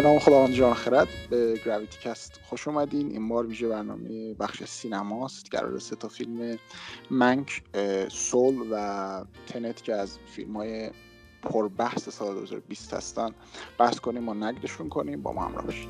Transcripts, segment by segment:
به نام خداوند جان خرد. به گراویتی کست خوش اومدین. این بار ویژه برنامه بخش سینماست. قرار سه تا فیلم منک سول و تنت که از فیلم های پربحث سال 2020 هستن بحث کنیم و نگدشون کنیم. با ما همراه باشید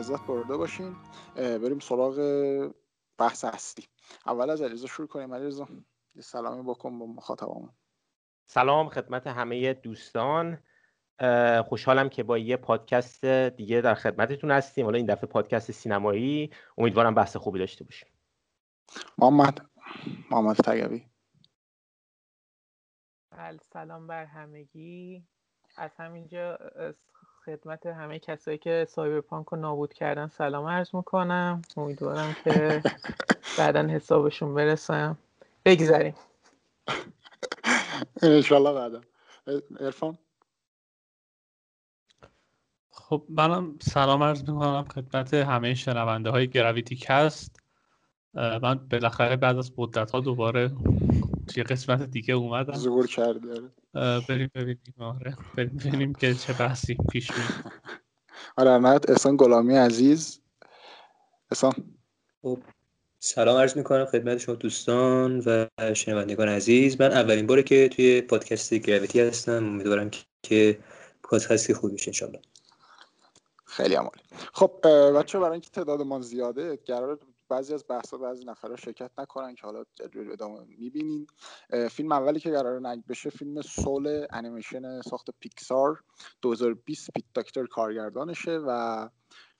لذت برده باشین بریم سراغ بحث اصلی. اول از علیرضا شروع کنیم. علیرضا یه سلامی بکن با مخاطبمون. سلام خدمت همه دوستان. خوشحالم که با یه پادکست دیگه در خدمتتون هستیم. حالا این دفعه پادکست سینمایی. امیدوارم بحث خوبی داشته باشیم. محمد محمد تگوی بله، سلام بر همگی. از همینجا خدمت همه کسایی که سایبرپانک رو نابود کردن. سلام عرض می‌کنم. امیدوارم که بعدا حسابشون برسم بگذاریم. انشالله بعدا. ارفان؟ خب منم سلام عرض می‌کنم خدمت همه شنونده های گراویتی کست. من بالاخره بعد از مدت ها دوباره یه قسمت دیگه اومدم. ظهور کرده بریم ببینیم آره. بریم ببینیم که چه بحثی پیش میاد. آره احمد احسان غلامی عزیز. احسان. خب سلام عرض می‌کنم خدمت شما دوستان و شنوندگان عزیز. من اولین باره که توی پادکست گراویتی هستم. امیدوارم که پادکستی خوب بشه انشالله خیلی عمالی. خب بچه برای اینکه تعدادمان زیاده قرار بعضی از بحثا بعضی نفرها شرکت نکنن که حالا ادامه می‌بینین. فیلم اولی که قرار نگ بشه فیلم سول انیمیشن ساخت پیکسار. 2020 پیت داکتر کارگردانشه و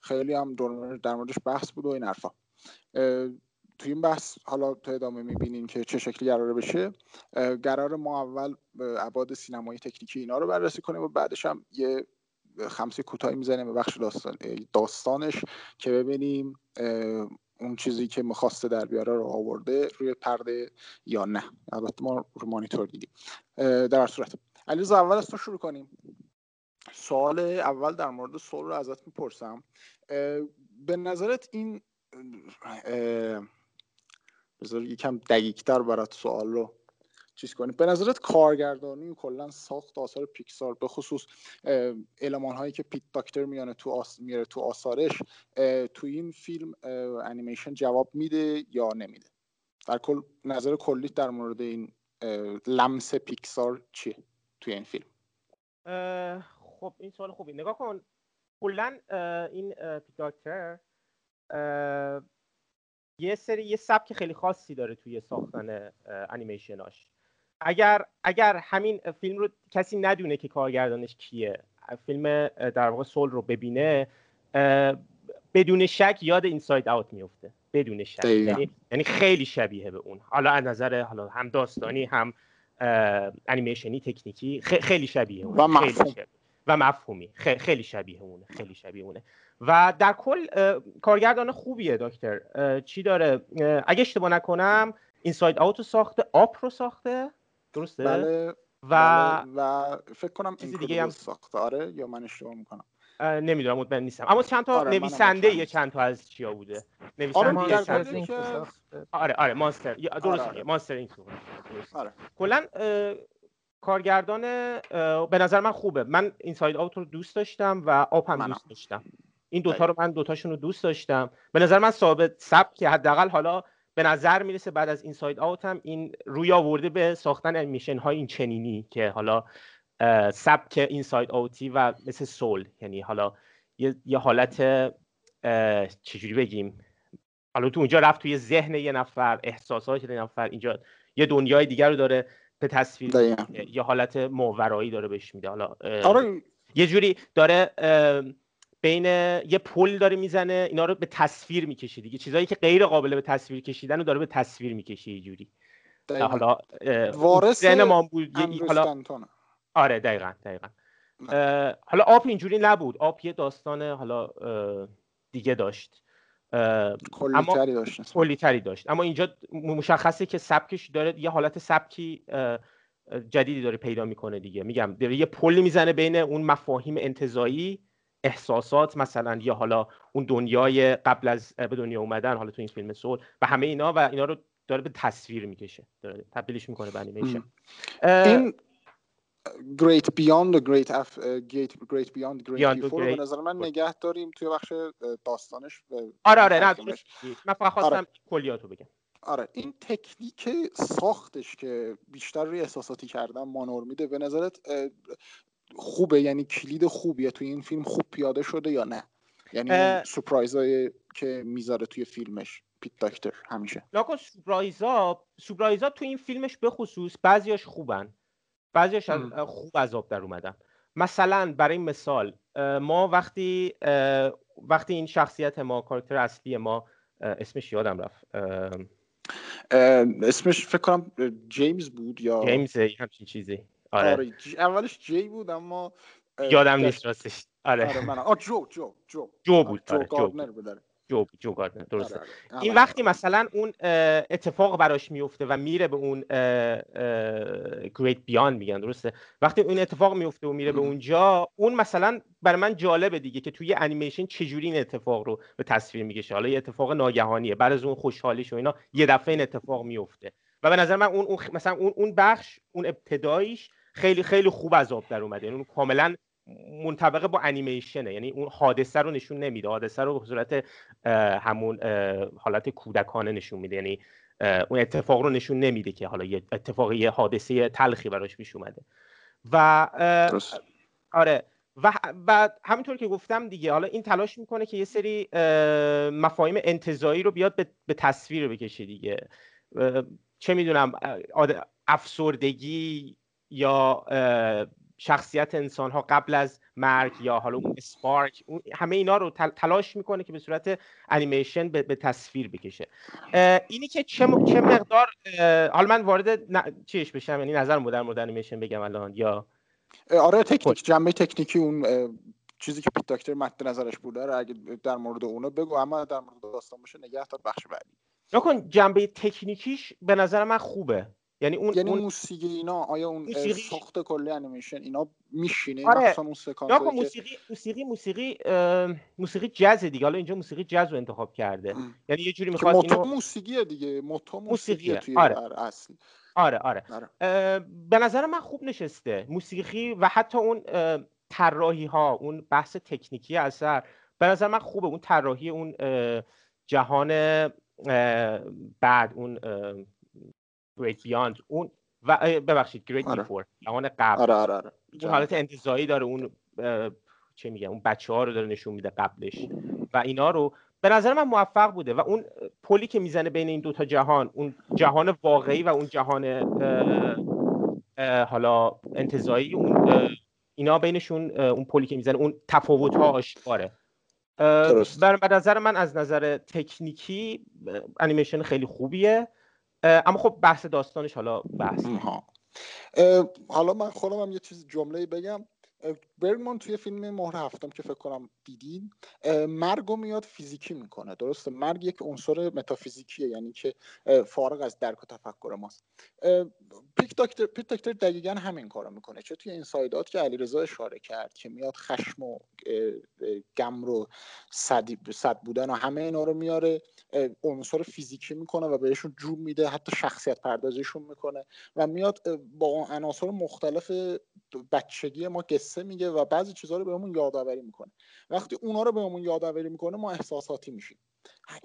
خیلی هم در موردش بحث بود و این حرفا. توی این بحث حالا تو ادامه می‌بینیم که چه شکلی قراره بشه. قرار ما اول عباد سینمایی تکنیکی اینا رو بررسی کنیم و بعدش هم یه خمسه کوتاهی می‌زنیم به بخش داستان داستانش که ببینیم اون چیزی که می‌خواسته در بیاره رو آورده روی پرده یا نه. البته ما رو مانیتور دیدیم. در صورت. علیرضا اول از تو شروع کنیم. سوال اول در مورد سول رو ازت می‌پرسم. به نظرت این بذار یکم دقیقتر برات سوال رو چیز کنیم. به نظرت کارگردانی کلا ساخت آثار پیکسار به خصوص علمان هایی که پیت داکتر میانه تو آس... میاره تو آثارش تو این فیلم انیمیشن جواب میده یا نمیده؟ در کل نظر کلی در مورد این لمس پیکسار چیه توی این فیلم؟ خب این سوال خوبی. نگاه کن. کلا این پیت داکتر یه سری یه سبک خیلی خاصی داره توی ساختن انیمیشناش. اگر اگر همین فیلم رو کسی ندونه که کارگردانش کیه فیلم در واقع سول رو ببینه بدون شک یاد اینساید اوت میفته بدون شک. یعنی،, یعنی خیلی شبیه به اون. حالا از نظر حالا هم داستانی هم انیمیشنی تکنیکی خیلی شبیه اون و مفهوم. و مفهومی. خیلی شبیه اونه. خیلی شبیه اونه. و در کل کارگردان خوبیه دکتر. چی داره؟ اگه اشتباه نکنم Inside Out رو ساخته Up رو ساخته. درسته؟ بله و بله و فکر کنم چیزی دیگه هم ساخته. آره یا من اشتباه می‌کنم. نمی‌دونم مطمئن نیستم. اما چند تا آره نویسنده یه چند تا از چیا بوده؟ نویسنده آره آره آره Monster درست آره آره. Monsters Inc آره. کلا کارگردان به نظر من خوبه. من Inside Out رو دوست داشتم و Up هم دوست داشتم. این دوتا رو من دوتاشون رو دوست داشتم. به نظر من ثابت سبک که حداقل حالا به نظر می‌رسه بعد از اینساید آوت هم این روی آورده به ساختن انیمیشن های این چنینی که حالا سبک اینساید آوتی و مثل سول. یعنی حالا یه, یه حالت چجوری بگیم؟ حالا تو اونجا رفت توی ذهن یه نفر احساسات یه نفر اینجا یه دنیای دیگر رو داره به تصویر یه حالت ماورایی داره بهش میده. حالا آره. یه جوری داره بین یه پل داره می‌زنه اینا رو به تصویر می‌کشه دیگه. چیزایی که غیر قابل به تصویر کشیدن رو داره به تصویر می‌کشه یه جوری. حالا وارث ما بود حالا آره دقیقا دقیقا. حالا آپ اینجوری نبود. آپ یه داستان حالا دیگه داشت. کلیتری داشت. کلیتری داشت. اما اینجا مشخصه که سبکش داره یه حالت سبکی جدیدی داره پیدا می‌کنه دیگه. میگم داره یه پلی می‌زنه بین اون مفاهیم انتظایی احساسات مثلا یا حالا اون دنیای قبل از به دنیا اومدن حالا تو این فیلم سول و همه اینا و اینا رو داره به تصویر می‌کشه داره تبدیلش می‌کنه به انیمیشن این Great Beyond the Great Af... Great, Great Beyond Great Beyond به نظر من نگه داریم توی بخش داستانش آره آره نه من فقط خواستم آره. کلیاتو بگم. آره این تکنیک ساختش که بیشتر روی احساساتی کردن مانور میده به نظرت خوبه؟ یعنی کلید خوبیه؟ توی این فیلم خوب پیاده شده یا نه؟ یعنی سورپرایزایی که می‌ذاره توی فیلمش پیت داکتر همیشه. لاکو سورپرایزا سورپرایزا توی این فیلمش به خصوص بعضیاش خوبن. بعضیش خوب از آب در اومدن. مثلا برای مثال ما وقتی وقتی این شخصیت ما کارکتر اصلی ما اسمش یادم رفت. اسمش فکر کنم جیمز بود یا جیمز همچین چیزی. آره, آره اولش جی بود اما یادم نیست راستش. آره, آره من جو جو جو جو بود. جو, آره. جو. جو جو درسته آره، آره. این وقتی مثلا اون اتفاق براش میفته و میره به اون گریت بیان میگن درسته؟ وقتی اون اتفاق میفته و میره به اونجا اون مثلا برای من جالبه دیگه که توی انیمیشن چجوری این اتفاق رو به تصویر می‌کشه. حالا یه اتفاق ناگهانیه. بعد از اون خوشحالیش و اینا یه دفعه این اتفاق میفته. و به نظر من اون, اون مثلا اون اون بخش اون ابتداییش خیلی خیلی خوب از آب در اومده. یعنی اون کاملا منطبقه با انیمیشنه یعنی اون حادثه رو نشون نمیده. حادثه رو به صورت همون حالت کودکانه نشون میده. یعنی اون اتفاق رو نشون نمیده که حالا یه اتفاق یه حادثه تلخی براش پیش اومده. و آره. و, و همینطور که گفتم دیگه حالا این تلاش می‌کنه که یه سری مفاهیم انتظایی رو بیاد به تصویر بکشه دیگه. چه می‌دونم افسردگی یا شخصیت انسان ها قبل از مرگ یا حالا اون اسپارک همه اینا رو تلاش می‌کنه که به صورت انیمیشن به, تصویر بکشه. اینی که چه, چه مقدار حالا من وارد چیش بشم؟ یعنی نظر در مورد انیمیشن بگم الان یا؟ آره تکنیک جنبه تکنیکی اون چیزی که پیت داکتر مد نظرش بوده اگه در مورد اونو بگو اما در مورد داستان باشه نگه تا بخش بعدی. نکن جنبه تکنیکیش به نظر من خوبه. یعنی اون یعنی اون موسیقی اینا آیا اون موسیقی... ساخت کلی انیمیشن اینا میشینه؟ آره. اون سکانس موسیقی موسیقی موسیقی موسیقی جاز دیگه. حالا اینجا موسیقی جاز رو انتخاب کرده. یعنی یه جوری می‌خواد اینو موسیقیه دیگه. موتو موسیقیه توی آره. اصل. آره آره, آره. به نظر من خوب نشسته موسیقی و حتی اون طراحی ها اون بحث تکنیکی اثر به نظر من خوبه. اون طراحی اون جهان بعد اون Great Beyond. اون و ببخشید Great آره. Before. جهان قبل. آره آره آره. اون حالت انتظایی داره اون چه میگم اون بچه ها رو داره نشون میده قبلش. و اینا رو به نظر من موفق بوده. و اون پلی که می‌زنه بین این دوتا جهان اون جهان واقعی و اون جهان حالا انتظایی اون اینا بینشون اون پلی که می‌زنه اون تفاوت ها آشکاره به نظر من از نظر تکنیکی انیمیشن خیلی خوبیه. اما خب بحث داستانش حالا بحث حالا من خودم هم یه چیز جمله بگم. برگمان توی فیلم مهر هفتم که فکر کنم دیدین مرگ میاد فیزیکی می‌کنه. درسته؟ مرگ یک عنصر متافیزیکیه یعنی که فارغ از درک و تفکر ماست. پیک دکتر پیک دکتر دقیقا همین کارو می‌کنه. چه توی این سایدات که علیرضا اشاره کرد که میاد خشم و گم رو صد بودن و همه اینا رو میاره عنصر فیزیکی می‌کنه و بهشون جون میده حتی شخصیت پردازیشون می‌کنه و میاد با عناصر مختلف بچگی ما قصه میگه و بعضی چیزها رو بهمون یادآوری می‌کنه. وقتی اونا رو بهمون یادآوری می‌کنه ما احساساتی میشیم.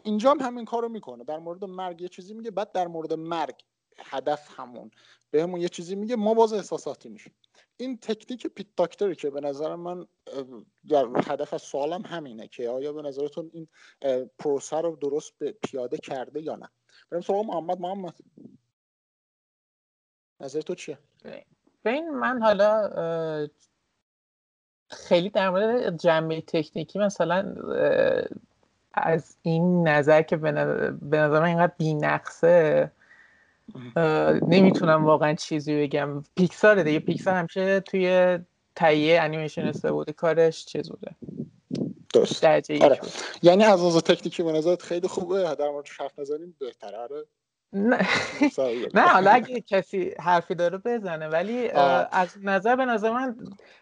اینجا هم همین کارو می‌کنه. در مورد مرگ یه چیزی میگه بعد در مورد مرگ هدف همون. بهمون یه چیزی میگه ما باز احساساتی میشیم. این تکنیک پیت داکتری که به نظر من در هدف از سوالم همینه که آیا به نظرتون این پروسه رو درست پیاده کرده یا نه؟ بریم سوال محمد. محمد نظر تو چیه ببین من حالا خیلی در مورد جنبه تکنیکی مثلا از این نظر که به نظر من اینقدر بی نقصه نمی‌تونم واقعا چیزی بگم. پیکسار دیگه. پیکسار همیشه توی تهیه انیمیشن استفاده کارش چه زوده درست آره. یعنی از نظر تکنیکی به نظرت خیلی خوبه در مورد حرف نزنیم بهتره. آره. نه. نه حالا اگه کسی حرفی داره بزنه ولی از نظر به نظر من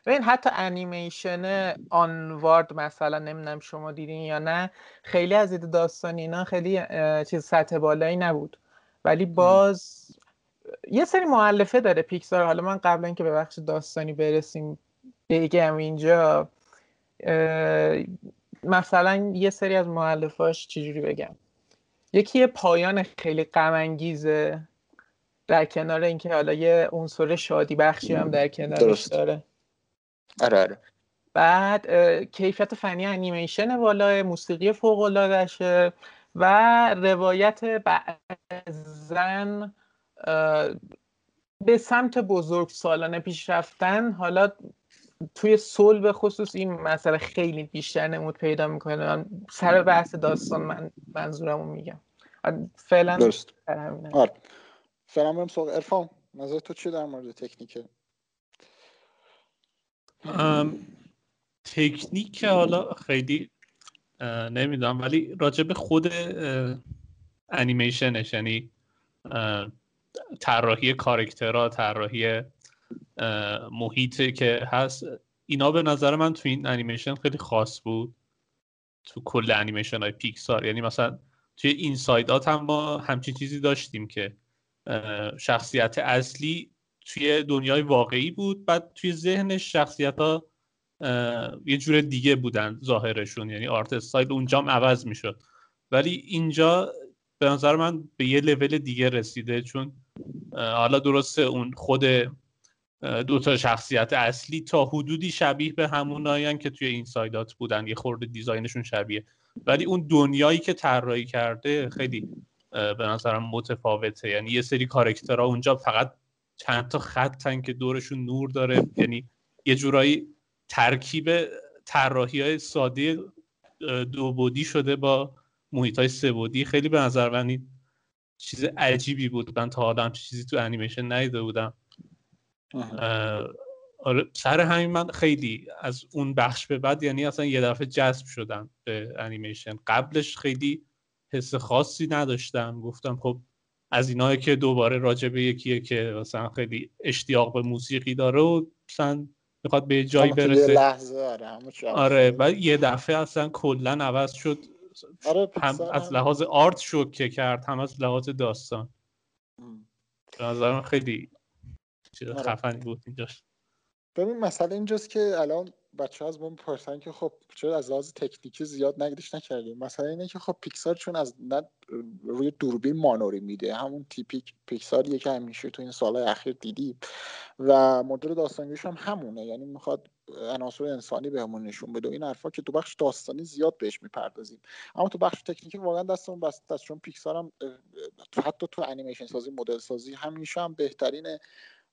ببین حتی انیمیشن آنوارد مثلا نمی‌دونم شما دیدین یا نه خیلی از دید داستانی اینا خیلی چیز سطح بالایی نبود. ولی باز یه سری معلفه داره پیکسار حالا من قبل اینکه به بخش داستانی برسیم بگم اینجا مثلا یه سری از معلفاش چجوری بگم. یکی یه پایان خیلی غم در کنار اینکه حالا یه عنصر شادی بخشی هم در کنارش داره. آره آره. بعد کیفیت فنی انیمیشن بالا موسیقی فوق العاده و روایت بعضن به سمت بزرگ سالانه پیش رفتن حالا توی سول به خصوص این مسئله خیلی بیشتر نمود پیدا می‌کنه. من سر بحث داستان من منظورمو میگم. فعلا درست. آره. فعلا برم سوق ارفان نظر تو چی در مورد تکنیکه تکنیک حالا خیلی نمی‌دونم ولی راجع به خود انیمیشنش یعنی طراحی character ها طراحی محیطی که هست. اینا به نظر من تو این انیمیشن خیلی خاص بود. تو کل انیمیشن های پیکسار. یعنی مثلا توی Inside Out هم ما همچین چیزی داشتیم که شخصیت اصلی توی دنیای واقعی بود. بعد توی ذهنش شخصیت ها یه جور دیگه بودن ظاهرشون. یعنی art style اونجام عوض می‌شد. ولی اینجا به نظر من به یه لول دیگه رسیده چون حالا درسته اون خود دو تا شخصیت اصلی تا حدودی شبیه به همونایان که توی Inside Out بودن. یه خورده design شون شبیه. ولی اون دنیایی که طراحی کرده خیلی به نظرم متفاوته. یعنی یه سری کارکترها اونجا فقط چند تا خطن که دورشون نور داره. یعنی یه جورایی ترکیب طراحی های ساده دو بودی شده با محیط های سه بودی. خیلی به نظر من چیز عجیبی بود. من تا حالا چیزی تو انیمیشن ندیده بودم. آره سر همین من خیلی از اون بخش به بعد یعنی اصلا یه دفعه جذب شدم به انیمیشن قبلش خیلی حس خاصی نداشتم. گفتم خب از اینایی که دوباره راجع به یکیه که مثلا خیلی اشتیاق به موسیقی داره و مثلا می‌خواد به جایی برسه. لحظه آره آره بعد یه دفعه اصلا کلا عوض شد. آره هم از لحاظ آرت شوکه کرد هم از لحاظ داستان. به نظر خیلی چیز آره. خفنی بود اینجاش. ببین مسئله اینجاست که الان بچه از ما می‌پرسن که خب چرا از لحاظ تکنیکی زیاد نگدش نکردیم. مثلا اینه که خب پیکسار چون از نه روی دوربین مانوری میده. همون تیپیک پیکساریه که همیشه تو این سالهای اخیر دیدیم. و مدل داستانگیش هم همونه. یعنی می‌خواد عناصر انسانی بهمون نشون بده این حرفا که تو بخش داستانی زیاد بهش می‌پردازیم. اما تو بخش تکنیکی واقعا دستمون بسته است. چون پیکسار هم حتی تو انیمیشن سازی مدل سازی همیشه هم بهترینه.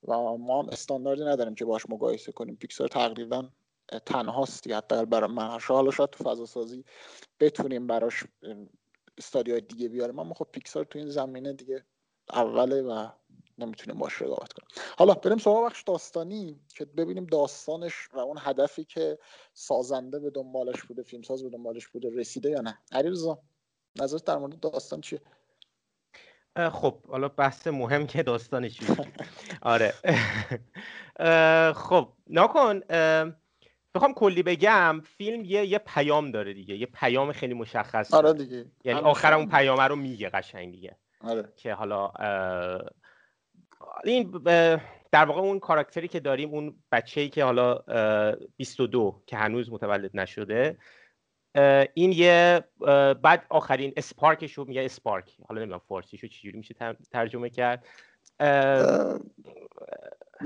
و ما هم استانداردی نداریم که باش مقایسه کنیم. پیکسار تقریبا تنهاست حتی برای من حالا شاید تو فضا سازی بتونیم براش استادیو دیگه بیاریم. اما خب پیکسار تو این زمینه دیگه اوله و نمی‌تونیم باش رقابت کنیم. حالا بریم سراغ بخش داستانی که ببینیم داستانش و اون هدفی که سازنده به دنبالش بوده فیلمساز به دنبالش بوده رسیده یا نه. علیرضا نظرت در مورد داستان چیه؟ خب حالا بحث مهم که داستانش آره. خب نکن بخوام کلی بگم فیلم یه یه پیام داره دیگه یه پیام خیلی مشخص آره دیگه. یعنی آخر اون پیام رو میگه قشنگ دیگه. آره. که حالا این در واقع اون کاراکتری که داریم اون بچه‌ای که حالا 22 که هنوز متولد نشده این یه بعد آخرین اسپارکش رو میگه اسپارک. حالا نمی‌دونم فارسیشو چجوری میشه ترجمه کرد.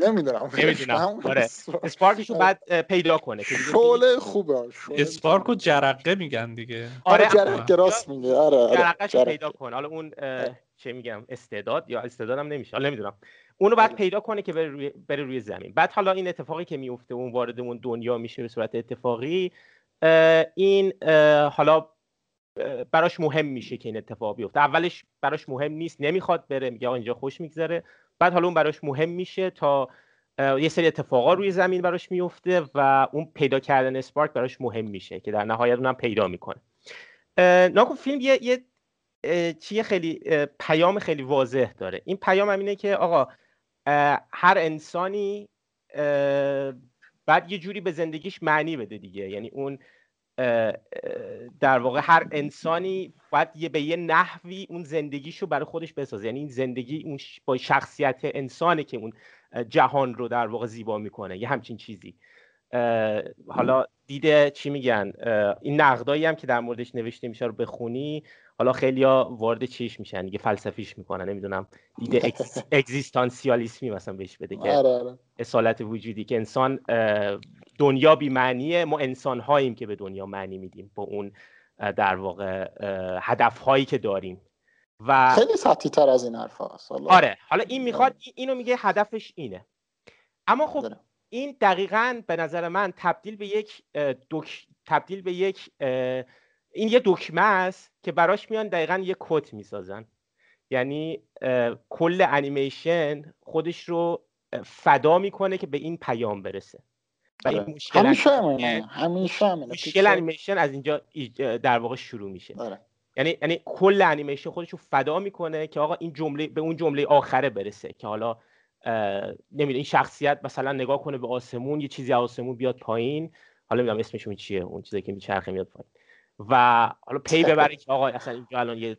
نمی‌دونم. نمی‌دونم. آره. اسپارکش رو بعد پیدا کنه شعله خوبه. اسپارک رو جرقه میگن دیگه. آره, آره، جرقه راست میگه. آره, آره. جرقهش پیدا کن. حالا اون چه میگم استعداد یا استعدادم نمیشه. حالا نمی‌دونم. اونو بعد پیدا کنه که بره روی, بره روی زمین. بعد حالا این اتفاقی که میفته اون وارد اون دنیا میشه به صورت اتفاقی این حالا براش مهم میشه که این اتفاق بیفته. اولش براش مهم نیست نمی‌خواد بره میگه آقا اینجا خوش میگذره. بعد حالا اون براش مهم میشه تا یه سری اتفاقا روی زمین براش میفته و اون پیدا کردن اسپارک براش مهم میشه که در نهایت اونم پیدا می‌کنه. ناکن فیلم یه, یه چیه خیلی پیام خیلی واضح داره. این پیام هم اینه که آقا هر انسانی بعد یه جوری به زندگیش معنی بده دیگه. یعنی اون در واقع هر انسانی باید یه به یه نحوی اون زندگیشو برای خودش بسازه. یعنی این زندگی اون با شخصیت انسانه که اون جهان رو در واقع زیبا می‌کنه. یه همچین چیزی. حالا دیده چی میگن؟ این نقدایی هم که در موردش نوشته میشه رو بخونی. حالا خیلی ها وارد چیش میشن دیگه فلسفیش می‌کنن نمی‌دونم دیده اگزیستانسیالیسمی مثلا بهش بده که آره، آره. اصالت وجودی که انسان دنیا بی معنیه ما انسان هاییم که به دنیا معنی میدیم با اون در واقع هدف هایی که داریم. و خیلی سطحی تر از این حرف آره حالا این می‌خواد اینو میگه هدفش اینه. اما خب این دقیقا به نظر من تبدیل به یک دک... تبدیل به یک این یه دکمه است که براش میان دقیقا یه کت می‌سازن. یعنی کل انیمیشن خودش رو فدا می‌کنه که به این پیام برسه. و این آره. مشکل همیشه همیشه مشکل انیمیشن از اینجا در واقع شروع میشه. آره. یعنی یعنی کل انیمیشن خودش رو فدا می‌کنه که آقا این جمله به اون جمله آخره برسه که حالا نمی‌دونم این شخصیت مثلا نگاه کنه به آسمون یه چیزی آسمون بیاد پایین. حالا نمی‌دونم اسمش چیه اون چیزی که میچرخه میاد پایین. و حالا پی ببره که آقا اصلا اینجا الان یه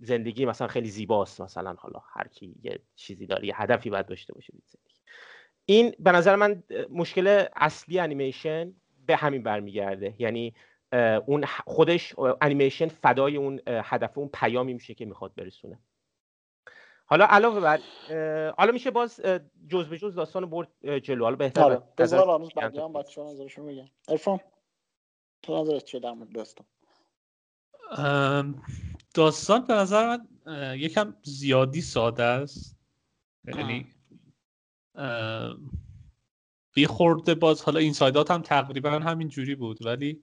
زندگی مثلا خیلی زیباست مثلا حالا هر کی یه چیزی داره یه هدفی باید داشته باشه زندگی. این به نظر من مشکل اصلی انیمیشن به همین برمیگرده. یعنی اون خودش انیمیشن فدای اون هدف اون پیامی میشه که می‌خواد برسونه. حالا علاوه بر حالا میشه باز جز به جز داستان برد جلو. حالا بهتره آره. بذار هنوز بقیه هم بچه‌ها نظرشون میگن ارفان؟ تو نظرت چه در داستان؟ داستان به نظر من یکم زیادی ساده است. یعنی یه خورده باز حالا این سایدات هم تقریبا همین جوری بود ولی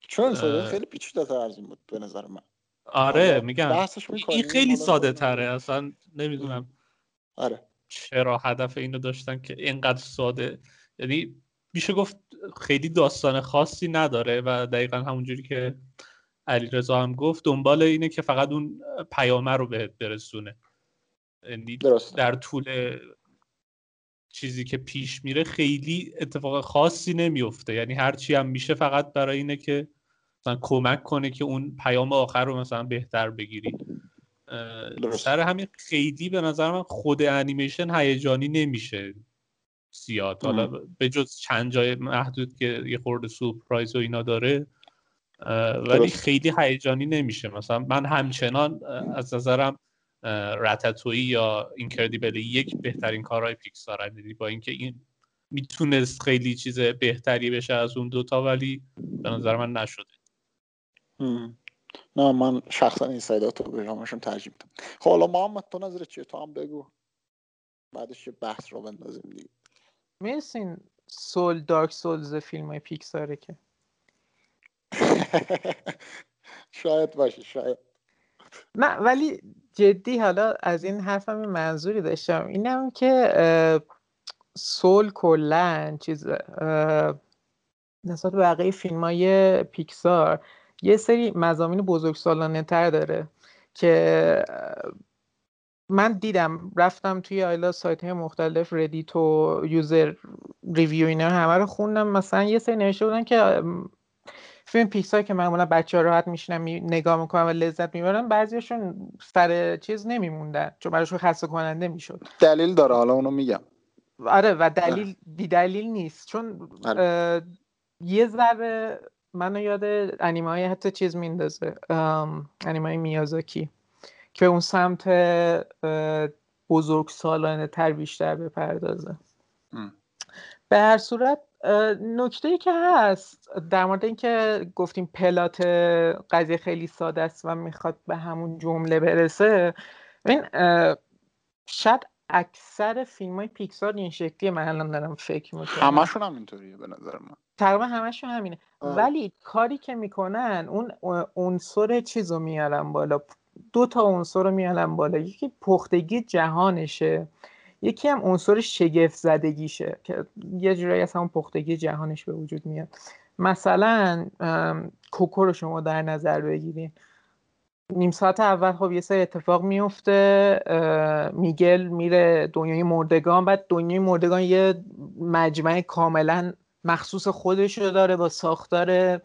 چون ساده خیلی پیچیده تر از این بود به نظر من. آره میگم این خیلی ساده تره اصلا نمی‌دونم آره. چرا هدف اینو داشتن که اینقدر ساده. یعنی میشه گفت خیلی داستان خاصی نداره و دقیقا همونجوری که علی رضا هم گفت دنبال اینه که فقط اون پیامه رو بهت برسونه. یعنی در طول چیزی که پیش میره خیلی اتفاق خاصی نمیفته. یعنی هرچی هم میشه فقط برای اینه که مثلا کمک کنه که اون پیام آخر رو مثلا بهتر بگیری. سر همین خیلی به نظر من خود انیمیشن هیجانی نمیشه. زیاد. حالا به جز چند جای محدود که یه خورده سورپرایز و اینا داره ولی خیلی هیجانی نمیشه. مثلا من همچنان از نظرم رتتوی یا اینکردیبل یک بهترین کارهای پیکسار دیدی با اینکه این می‌تونست خیلی چیز بهتری بشه از اون دوتا ولی به نظر من نشده. نه من شخصا این سایدات رو به جامعشون ترجیح میدم. خب حالا محمد تو نظر چیه؟ تو هم بگو. بعدش یه بحث رو بندازیم دیگه. می‌رسین Soul، Dark Souls فیلم های پیکساره که. شاید باشه شاید. نه ولی جدی حالا از این حرفم منظوری داشتم. اینم که Soul کلا چیز نسبت بقیه فیلم های پیکسار یه سری مضامین بزرگ سالانه تر داره که من دیدم رفتم توی آیلا سایت های مختلف ردیت و user ریویو اینا همه رو خوندم. مثلا یه سری نوشته بودن که فیلم پیکسار که معمولا بچه ها راحت میشینن می... نگاه می‌کنن و لذت می‌برن بعضیشون سر چیز نمیموندن چون براشون خسته کننده می‌شد. دلیل داره حالا اونو میگم. آره و دلیل بی دلیل نیست. چون آره. یه ذره منو یاد انیمه های حتی چیز میندازه. انیمه های میازاکی. که اون سمت بزرگ سالانه تر بیشتر بپردازه. به هر صورت نکته ای که هست در مورد اینکه گفتیم پلات قضیه خیلی ساده است و می‌خواد به همون جمله برسه این شاید اکثر فیلم های پیکسار این شکلیه من الان دارم فکر می‌کنم. همشون هم اینطوریه به نظر من. تقریبا همشون همینه. ولی کاری که می‌کنن اون عنصر چیز رو میارن بالا. دو تا عنصر رو میارن بالا. یکی پختگی جهانشه یکی هم عنصر شگفت زدگیشه که یه جورایی از همون پختگی جهانش به وجود میاد. مثلا کوکو رو شما در نظر بگیرین. نیم ساعت اول خب یه سری اتفاق میفته میگل میره دنیای مردگان بعد دنیای مردگان یه مجمع کاملا مخصوص خودش رو داره با ساختار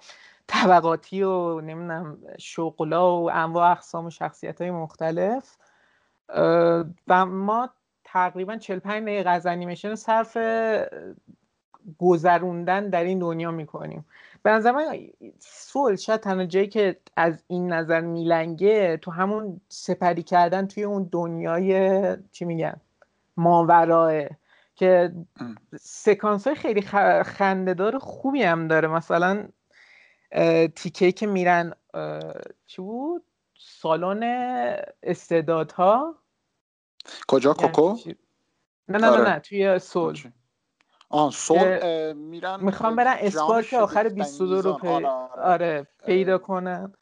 طبقاتی و نمی‌دونم شغلا و انواع اقسام و شخصیت های مختلف و ما تقریبا 45 دقیقه از انیمیشن صرف گذروندن در این دنیا می‌کنیم. به نظر من سول شاید تنها جایی که از این نظر میلنگه تو همون سپری کردن توی اون دنیای چی میگن ماوراه که سکانس های خیلی خندهدار خوبی هم داره. مثلا تیکه که میرن چی بود؟ سالن استعدادها؟ کجا؟ یعنی کوکو؟ نه نه نه, آره. نه توی سول آن سول میرن می‌خوام برن اسپارک آخر 22 رو پی... آره. آره پیدا کنن.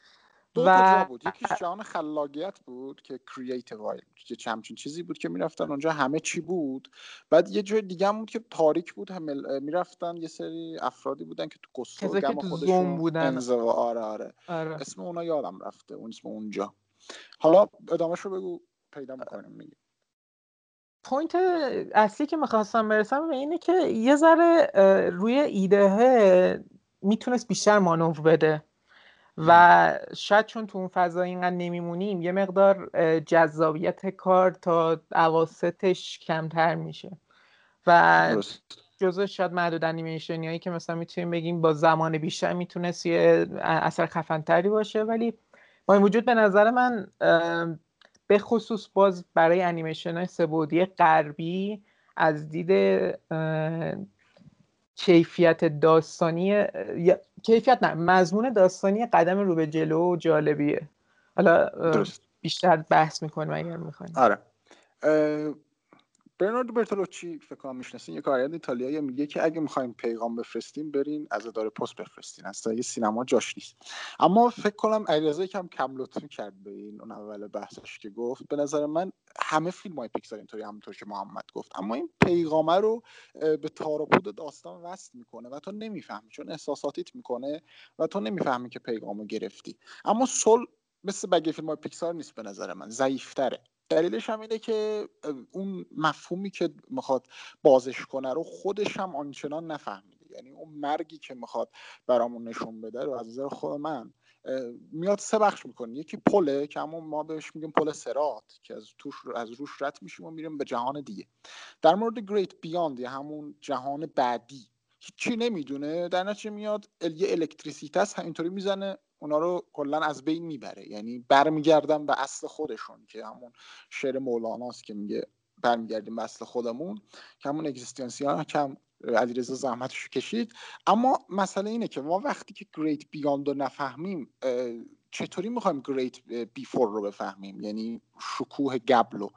دو و... تا بود. یکیش جهان خلاقیت بود که کرییتیو وایلد که چمچین چیزی بود که می‌رفتن اونجا. همه چی بود. بعد یه جای دیگه هم بود که تاریک بود. هم می‌رفتن یه سری افرادی بودن که تو کسو گم خودشون بودن. آره آره. آره. اسم اونا یادم رفته. اون اسم اونجا. حالا ادامهش رو بگو. پیدا می‌کنیم میگی point اصلی که می‌خواستم برسم به اینه که یه ذره روی ایده می‌تونست بیشتر مانور بده. و شاید چون تو اون فضا اینقدر نمیمونیم یه مقدار جذابیت کار تا عواستش کمتر میشه. و جزء شاید معدود انیمیشنی هایی که مثلا می‌تونیم بگیم با زمان بیشتر می‌تونست یه اثر خفنتری باشه. ولی با این وجود به نظر من به خصوص باز برای انیمیشن های سبودی غربی از دید کیفیت داستانی کیفیت نه. مضمون داستانی قدم رو به جلو جالبیه. حالا بیشتر بحث می‌کنیم اگر می‌خوایم. آره. برنارد برتولوچی فکر کنم می‌شناسین یه کارگرد ایتالیایی میگه که اگه می‌خوایم پیغام بفرستیم برین از اداره پست بفرستین. اصلا یه سینما جاش نیست. اما فکر کنم علیرضا یکم کم لطفی کرد به این اون اول بحثش که گفت. به نظر من همه فیلم های پیکسار اینطوری همونطور که محمد گفت. اما این پیغامه رو به تار و داستان وصل می‌کنه و تو نمی‌فهمی چون احساساتیت می‌کنه و تو نمی‌فهمی که پیغامو گرفتی. اما سول مثل بقیه فیلم های پیکسار نیست به نظر من ضعیفتره. دلیلش هم اینه که اون مفهومی که می‌خواد بازش کنه رو خودش هم آنچنان نفهمیده. یعنی اون مرگی که می‌خواد برامون نشون بده رو از نظر خود من میاد سه بخش می‌کنه. یکی پله که همون ما بهش میگیم پل سرات که از توش از روش رد میشیم و میریم به جهان دیگه. در مورد گریت بیاند یا همون جهان بعدی هیچی نمی‌دونه. در نتیجه میاد یه الکتریسیته همینطوری می‌زنه. اونا رو کلا از بین می‌بره. یعنی برمیگردن به اصل خودشون که همون شعر مولاناست که میگه برمیگردیم به اصل خودمون که همون اگزیستانسیال کم علیرضا زحمتشو کشید. اما مسئله اینه که ما وقتی که گریت بیاند رو نفهمیم چطوری می‌خوایم گریت بیفور رو بفهمیم؟ یعنی شکوه گبل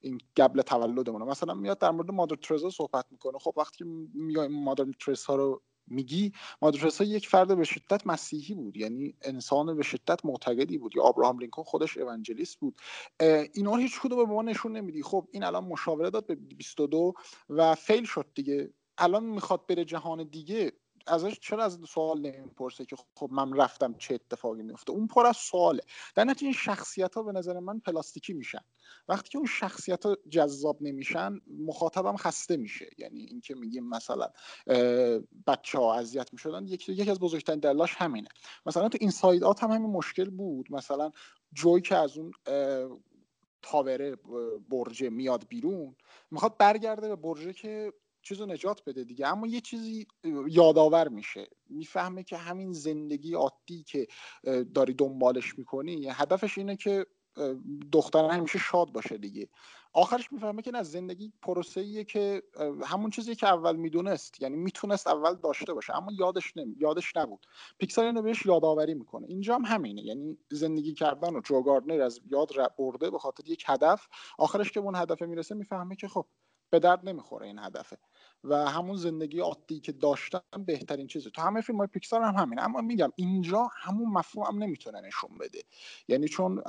این گبل تولدمون مثلا میاد در مورد مادر ترزا صحبت می‌کنه. خب وقتی میایم مادر ترزا رو میگی مادرسا یک فرد به شدت مسیحی بود یعنی انسان به شدت معتقدی بود. یا ابراهام لینکن خودش اونجلیست بود. اینا هیچ کدوم به ما نشون نمیدی. خب این الان مشاوره داد به 22 و فیل شد دیگه. الان می‌خواد بره جهان دیگه. ازش چرا از سوال نمی‌پرسه که خب من رفتم چه اتفاقی میفته اون پر از سواله. در نتیجه این شخصیت ها به نظر من پلاستیکی میشن. وقتی که اون شخصیت ها جذاب نمیشن مخاطبم خسته میشه. یعنی اینکه میگیم مثلا بچه ها اذیت می‌شدن یکی یکی از بزرگترین دلاش همینه. مثلا تو این ساید آت هم همین مشکل بود. مثلا جوی که از اون تاوره برجه میاد بیرون می‌خواد برگرده به برجه که چیزو نجات بده دیگه. اما یه چیزی یادآور میشه. می‌فهمه که همین زندگی عادی که داری دنبالش می‌کنی هدفش اینه که دختر همیشه شاد باشه دیگه. آخرش می‌فهمه که نه زندگی پروسه که همون چیزی که اول می‌دونست. یعنی می‌تونست اول داشته باشه اما یادش نمی... یادش نبود. پیکسار اینو بهش یادآوری می‌کنه. اینجا هم همینه. یعنی زندگی کردن و جوگاردنر از یاد برده به خاطر یک هدف آخرش که اون هدف می‌رسه می‌فهمه که خب به درد نمی‌خوره این هدفه. و همون زندگی عادی که داشتن بهترین چیزه. تو همه فیلم های پیکسار هم همین اما میگم اینجا همون مفهوم هم نمی‌تونه نشون بده. یعنی چون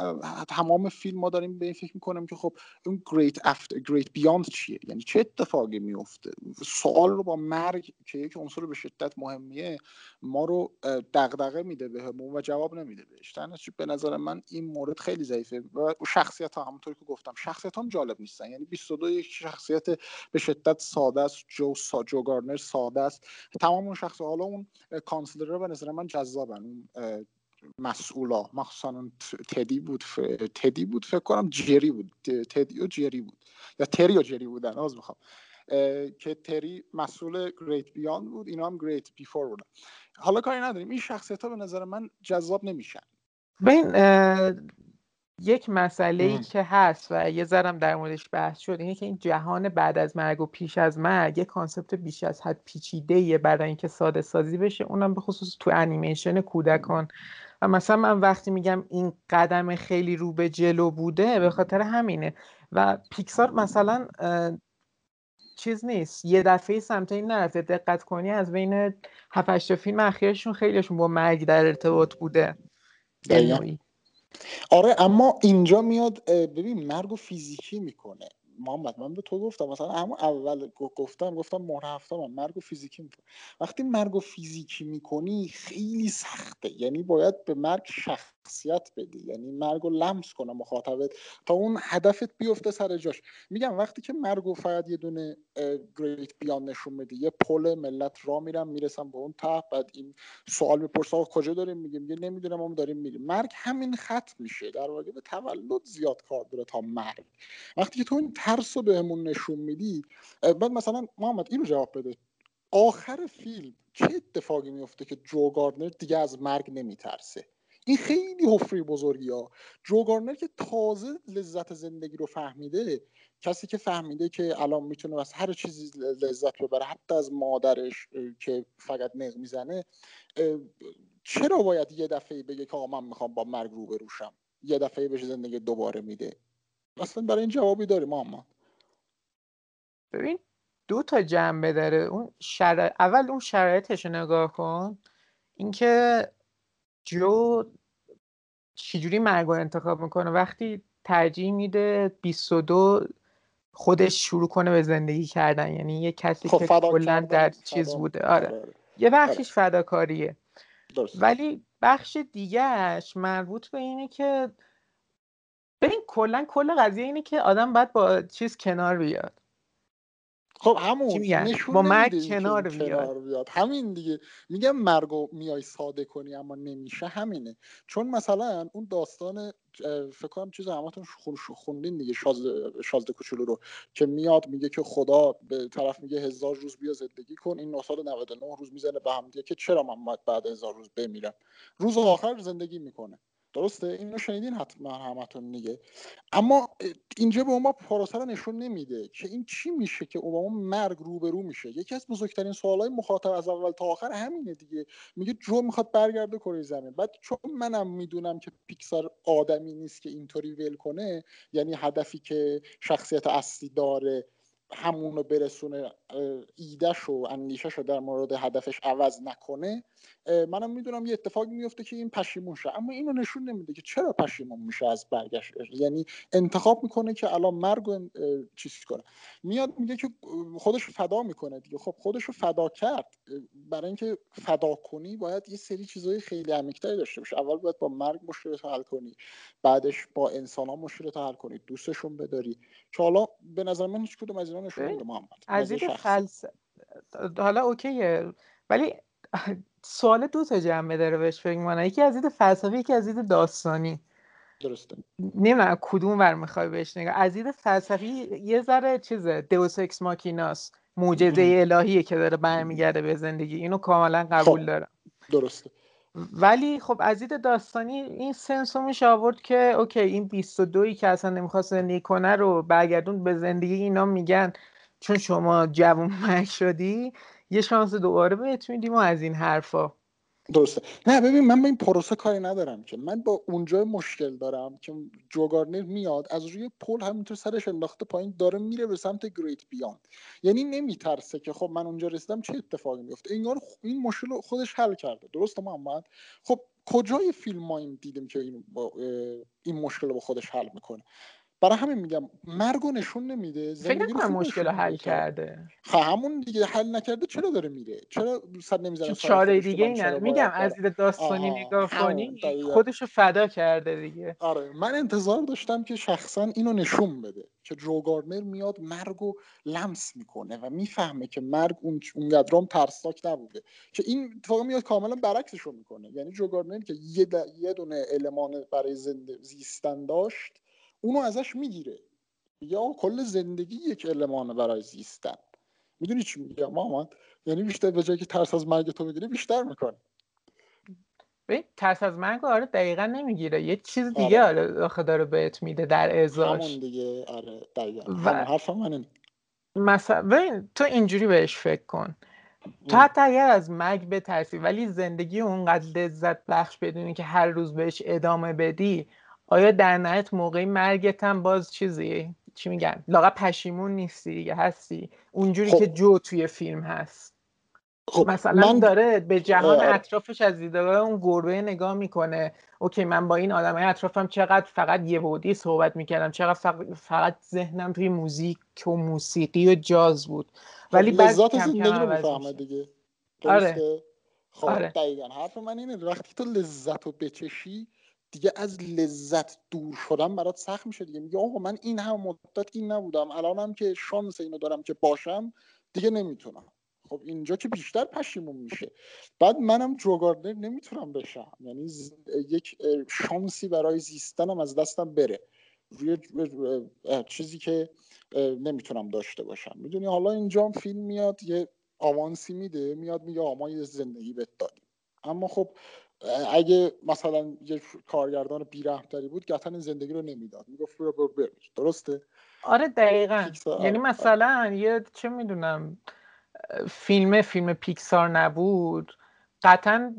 تمام فیلم ما داریم به این فکر می‌کنیم که خب اون great after great beyond چیه؟ یعنی چه اتفاقی میفته سوال رو با مرگ که یک عنصر به شدت مهمیه ما رو دغدغه میده بهمون و جواب نمیده بهش. به نظر من این مورد خیلی ضعیفه و شخصیت ها همونطوری که گفتم شخصیت هم جالب نیستن. یعنی 22 یک شخصیت به شدت ساده است جو سا جو گارنر ساده است. تمام اون شخص حالا اون counselor به نظر من جذابن. اون مسئولا. مخصوصا تدی بود ف... تدی بود فکر کنم جری بود. تدی و جری بود. یا تری و جری بودن از می‌خوام. که تری مسئول great beyond بود اینا هم great before بودن. حالا کاری نداریم. این شخصیت ها به نظر من جذاب نمیشن. ببین یک مسئله ای که هست و یه ذرم در موردش بحث شد اینه که این جهان بعد از مرگ و پیش از مرگ یه concept بیش از حد پیچیده یه برای اینکه ساده سازی بشه. اونم به خصوص تو انیمیشن کودکان. و مثلا من وقتی میگم این قدم خیلی رو به جلو بوده به خاطر همینه. و پیکسار مثلا چیز نیست. یه دفعه سمت این نرفته. دقت کنی از بین 7 فیلم اخیرشون خیلیشون با مرگ در ارتباط بوده. آره اما اینجا میاد ببین مرگ و فیزیکی می‌کنه. محمد من به تو گفتم مثلا اما اول گفتم گفتم مهر هفته من مرگ و فیزیکی می‌کنه وقتی مرگ و فیزیکی می‌کنی خیلی سخته. یعنی باید به مرگ شخصیت بدی. یعنی مرگ رو لمس کنه مخاطبت. تا اون هدفت بیفته سر جاش. میگم وقتی که مرگ و فقط یه دونه گریت بیان نشون بدی یه پل ملت را میرم می‌رسم به اون ته بعد این سوال می‌پرسه کجا داریم میگیم؟ میگه نمی‌دونم ما داریم میریم. مرگ همین خط میشه. در واقع به تولد زیاد کار داره تا مرگ. وقتی که تو این ترس رو بهمون نشون میدی بعد مثلا محمد اینو جواب بده. آخر فیلم چه اتفاقی میفته که جو گاردنر دیگه از مرگ نمیترسه؟ این خیلی حفری بزرگی ها جو گارنر که تازه لذت زندگی رو فهمیده کسی که فهمیده که الان می‌تونه از هر چیزی لذت ببره حتی از مادرش که فقط نق می‌زنه چرا باید یه دفعه بگه که آقا من می‌خوام با مرگ روبروشم؟ یه دفعه بهش زندگی دوباره میده. اصلا برای این جوابی داریم محمد. ببین دو تا جنبه داره. اون شرا... اول اون شرایطش رو نگاه کن. اینکه جو چجوری مرگ رو انتخاب می‌کنه. وقتی ترجیح میده 22 خودش شروع کنه به زندگی کردن. یعنی یه کسی خب که کلا در چیز بوده. آره, آره. یه بخشش آره. فداکاریه ولی بخش دیگهش مربوط به اینه که کلا کل قضیه اینه که آدم باید با چیز کنار بیاد. خب همون نشون با مرگ کنار, بیاد. همین دیگه. میگم مرگو میای ساده کنی اما نمیشه. همینه. چون مثلا اون داستان فکر کنم چیز همتون خوندین دیگه. شاز شازده کوچولو رو. که میاد میگه که خدا به طرف میگه هزار روز بیا زندگی کن. این 999 روز می‌زنه به هم دیگه که چرا من بعد هزار روز بمیرم؟ روز آخر زندگی می‌کنه. درسته؟ اینو شنیدین حتما همتون دیگه اما اینجا به ما پاراسر نشون نمیده که این چی میشه که اوباما مرگ روبرو میشه. یکی از بزرگترین سوالای مخاطب از اول تا آخر همینه دیگه. میگه جو می‌خواد برگرده کره زمین. بعد چون منم می‌دونم که پیکسار آدمی نیست که اینطوری ول کنه یعنی هدفی که شخصیت اصلی داره همونو برسونه ایدهش و اندیشش رو در مورد هدفش عوض نکنه منم می‌دونم یه اتفاقی میفته که این پشیمون شه. اما اینو نشون نمیده که چرا پشیمون میشه از برگشت. یعنی انتخاب می‌کنه که الان مرگ چیز کنه. میاد میگه که خودش فدا می‌کنه دیگه. خب خودش رو فدا کرد. برای اینکه فدا کنی باید یه سری چیزای خیلی عمیق‌تری داشته باشه. اول باید با مرگ مشکلت حل کنی. بعدش با انسان ها مشکلت حل کنی. دوستشون بداری. که حالا به نظر من هیچ کدوم از اینا نشون نمیده محمد. از حالا okay ه. ولی سوال دو تا جنبه داره بهش فکر می‌کنم. یکی از دید فلسفی یکی از دید داستانی. درسته. نمی‌دونم کدوم ور می‌خوای بهش نگاه. از دید فلسفی یه ذره چیزه deus ex machina س معجزه الهیه که داره برمیگرده به زندگی. اینو کاملا قبول خب. دارم. درسته. ولی خب از دید داستانی این sense رو میشه آورد که okay این 22 ای که اصلا نمی‌خواست زندگی کنه رو برگردون به زندگی اینا میگن. چون شما جوون مرگ شدی یه شانس دوباره بهت میدیم و از این حرفا. درسته. نه ببین من با این پروسه کاری ندارم که. من با اونجا مشکل دارم که جوگارنر میاد از روی پل همینطور سرش انداخته پایین داره میره به سمت گریت بیان یعنی نمیترسه که خب من اونجا رسیدم چه اتفاقی میفته. انگار این مشکل خودش حل کرده. درسته محمد خب کجای فیلم ما این دیدیم که این, این مشکل رو با خودش حل می‌کنه؟ برای همین میگم مرگ نشون نمیده فکر نکنم مشکل حل کرده. خب همون دیگه حل نکرده چرا داره میره؟ چرا صد نمی‌زنه چاره دیگه اینه میگم از دید داستانی نگاه کنی خودشو فدا کرده دیگه. آره من انتظار داشتم که شخصا اینو نشون بده که گارنر میاد مرگ و لمس می‌کنه و می‌فهمه که مرگ اون اونقدرام ترسناک نبوده. که این اتفاق میاد کاملا برعکسشو می‌کنه. یعنی گارنر که یه, یه دونه المان برای زنده زیستن داشت اونو ازش می‌گیره. یا کل زندگی یک المانه برای زیستن. می‌دونی چی میگم محمد یعنی بیشتر به جایی که ترس از مرگ تو بگیره بیشتر می‌کنه به ترس از مرگ آره دقیقا نمی‌گیره. یه چیز دیگه آره. آخه داره بهت میده در ازاش همون دیگه آره دقیقا. و... حرف من مثلا تو اینجوری بهش فکر کن. تو حتی اگر از مرگ بترسی ولی زندگی اونقدر لذت بخش بدونی که هر روز بهش ادامه بدی آیا در نهایت موقعی مرگت هم باز چیزی؟ چی میگن؟ لاغا پشیمون نیستی دیگه هستی. اونجوری خب. که جو توی فیلم هست. خب مثلا من... داره به جهان اطرافش از دیدگاه اون گربه نگاه می‌کنه. اوکی من با این آدم اطرافم چقدر فقط یه بودی صحبت می‌کردم چقدر فقط ذهنم توی موزیک و موسیقی و جاز بود. خب ولی بعد کم کم دیگه. آره. خب آره. دقیقا. حرف من اینه وقتی تو لذت رو بچشی دیگه از لذت دور شدن برات سخت میشه دیگه. میگه آقا من این هم مدت این نبودم الانم که شانس اینو دارم که باشم دیگه نمی‌تونم. خب اینجا که بیشتر پشیمون میشه. بعد منم جوگاردنر نمی‌تونم بشم. یعنی یک شانسی برای زیستنم از دستم بره. روی چیزی که نمی‌تونم داشته باشم. می‌دونی حالا اینجا فیلم میاد یه آوانسی میده میاد میگه آما یه زندگی بهت اما خب اگه مثلا یه کارگردان بیرحمتری بود قطعا این زندگی رو نمی‌داد. می‌گفت برو برو درسته؟ آره دقیقا. یعنی مثلا یه چه می‌دونم فیلم فیلم پیکسار نبود قطعا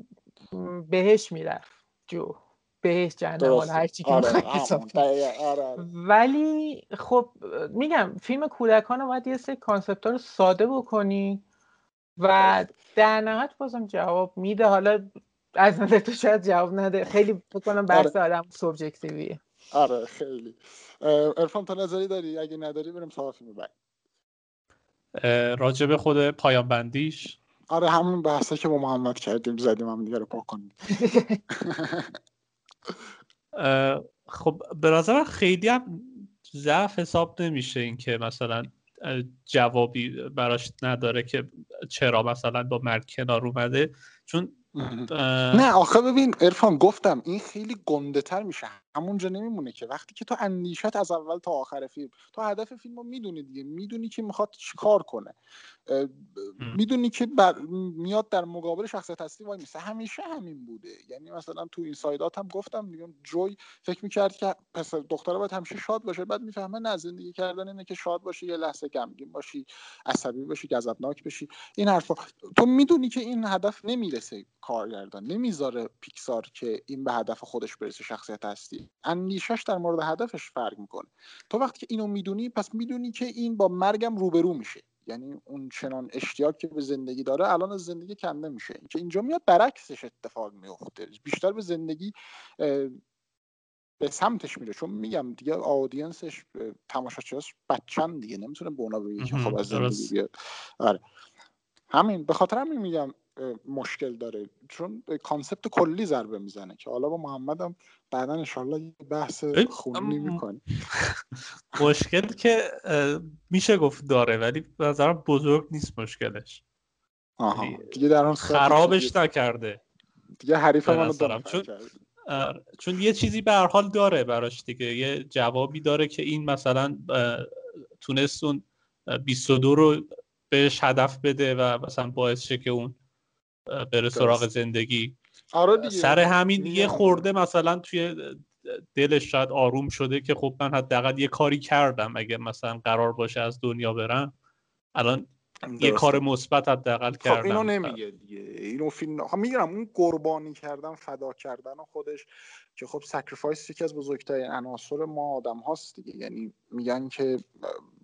بهش می‌رفت. جو. بهش جهنم هر چی که آره، آره، آره. ولی خب میگم فیلم کودکان باید یه سری concept رو ساده بکنی و در نهایت بازم جواب میده. حالا از نظر تو شاید جواب نده. خیلی بکنم بحث آره. آدم subjective یه. آره خیلی. عرفان تو نظری داری؟ اگه نداری بریم سوال فیلم بعد. راجع به خود پایان بندیش. آره همون بحثه که با محمد کردیم زدیم هم دیگه رو پاک کنیم. خب به نظر خیلی هم ضعف حساب نمیشه این که مثلا جوابی براش نداره که چرا مثلا با مرگ کنار اومده. چون نه آخه ببین ارفان گفتم این خیلی گنده تر میشه. همونجا نمیمونه که. وقتی که تو اندیشت از اول تا آخر فیلم تو هدف فیلم رو می‌دونی دیگه. می‌دونی که می‌خواد چیکار کنه. می‌دونی که بر... میاد در مقابل شخصیت اصلی وای میسه. همیشه همین بوده. یعنی مثلا تو این side ات هم گفتم میگم جوی فکر می‌کرد که پس دختره باید همیشه شاد باشه. بعد می‌فهمه نه زندگی کردن اینه که شاد باشی یه لحظه غمگین باشی عصبی باشی غضبناک بشی. این حرفا. تو می‌دونی که این هدف نمی‌رسه کارگردان. نمی‌ذاره پیکسار که این به هدف خودش برسه شخصیت هستی اندیشش در مورد هدفش فرق می‌کنه. تو وقتی که اینو می‌دونی پس می‌دونی که این با مرگم روبرو میشه. یعنی اون چنان اشتیاق که به زندگی داره الان از زندگی کنده میشه. که اینجا میاد برعکسش اتفاق میفته بیشتر به زندگی به سمتش میره. چون میگم دیگه audience ش تماشاچیاش بچن دیگه. نمی‌تونه به اونا بگه که خب از زندگی بیاد. آره. همین. به خاطر همین میگم مشکل داره. چون concept کلی ضربه می‌زنه که حالا با محمدم بعدا انشالله یه بحث خونی می‌کنی مشکل که میشه گفت داره ولی نظرم بزرگ نیست مشکلش. آها. یعنی دیگه در خرابش نکرده. دیگه حریف منو چون چون یه چیزی به هر حال داره براش دیگه. یه جوابی داره که این مثلا تونست اون 22 رو بهش هدف بده و مثلا باعث شه که اون بره سراغ زندگی. آره سر همین یه خورده مثلا توی دلش شاید آروم شده که خب من حداقل یه کاری کردم اگه مثلا قرار باشه از دنیا برم. الان یه کار مثبت حداقل خب کردم. اینو نمیگه دیگه. اینو فیلم میگم اون قربانی کردن فدا کردن خودش که خب sacrifice یکی از بزرگترین عناصر ما آدم هاست دیگه. یعنی میگن که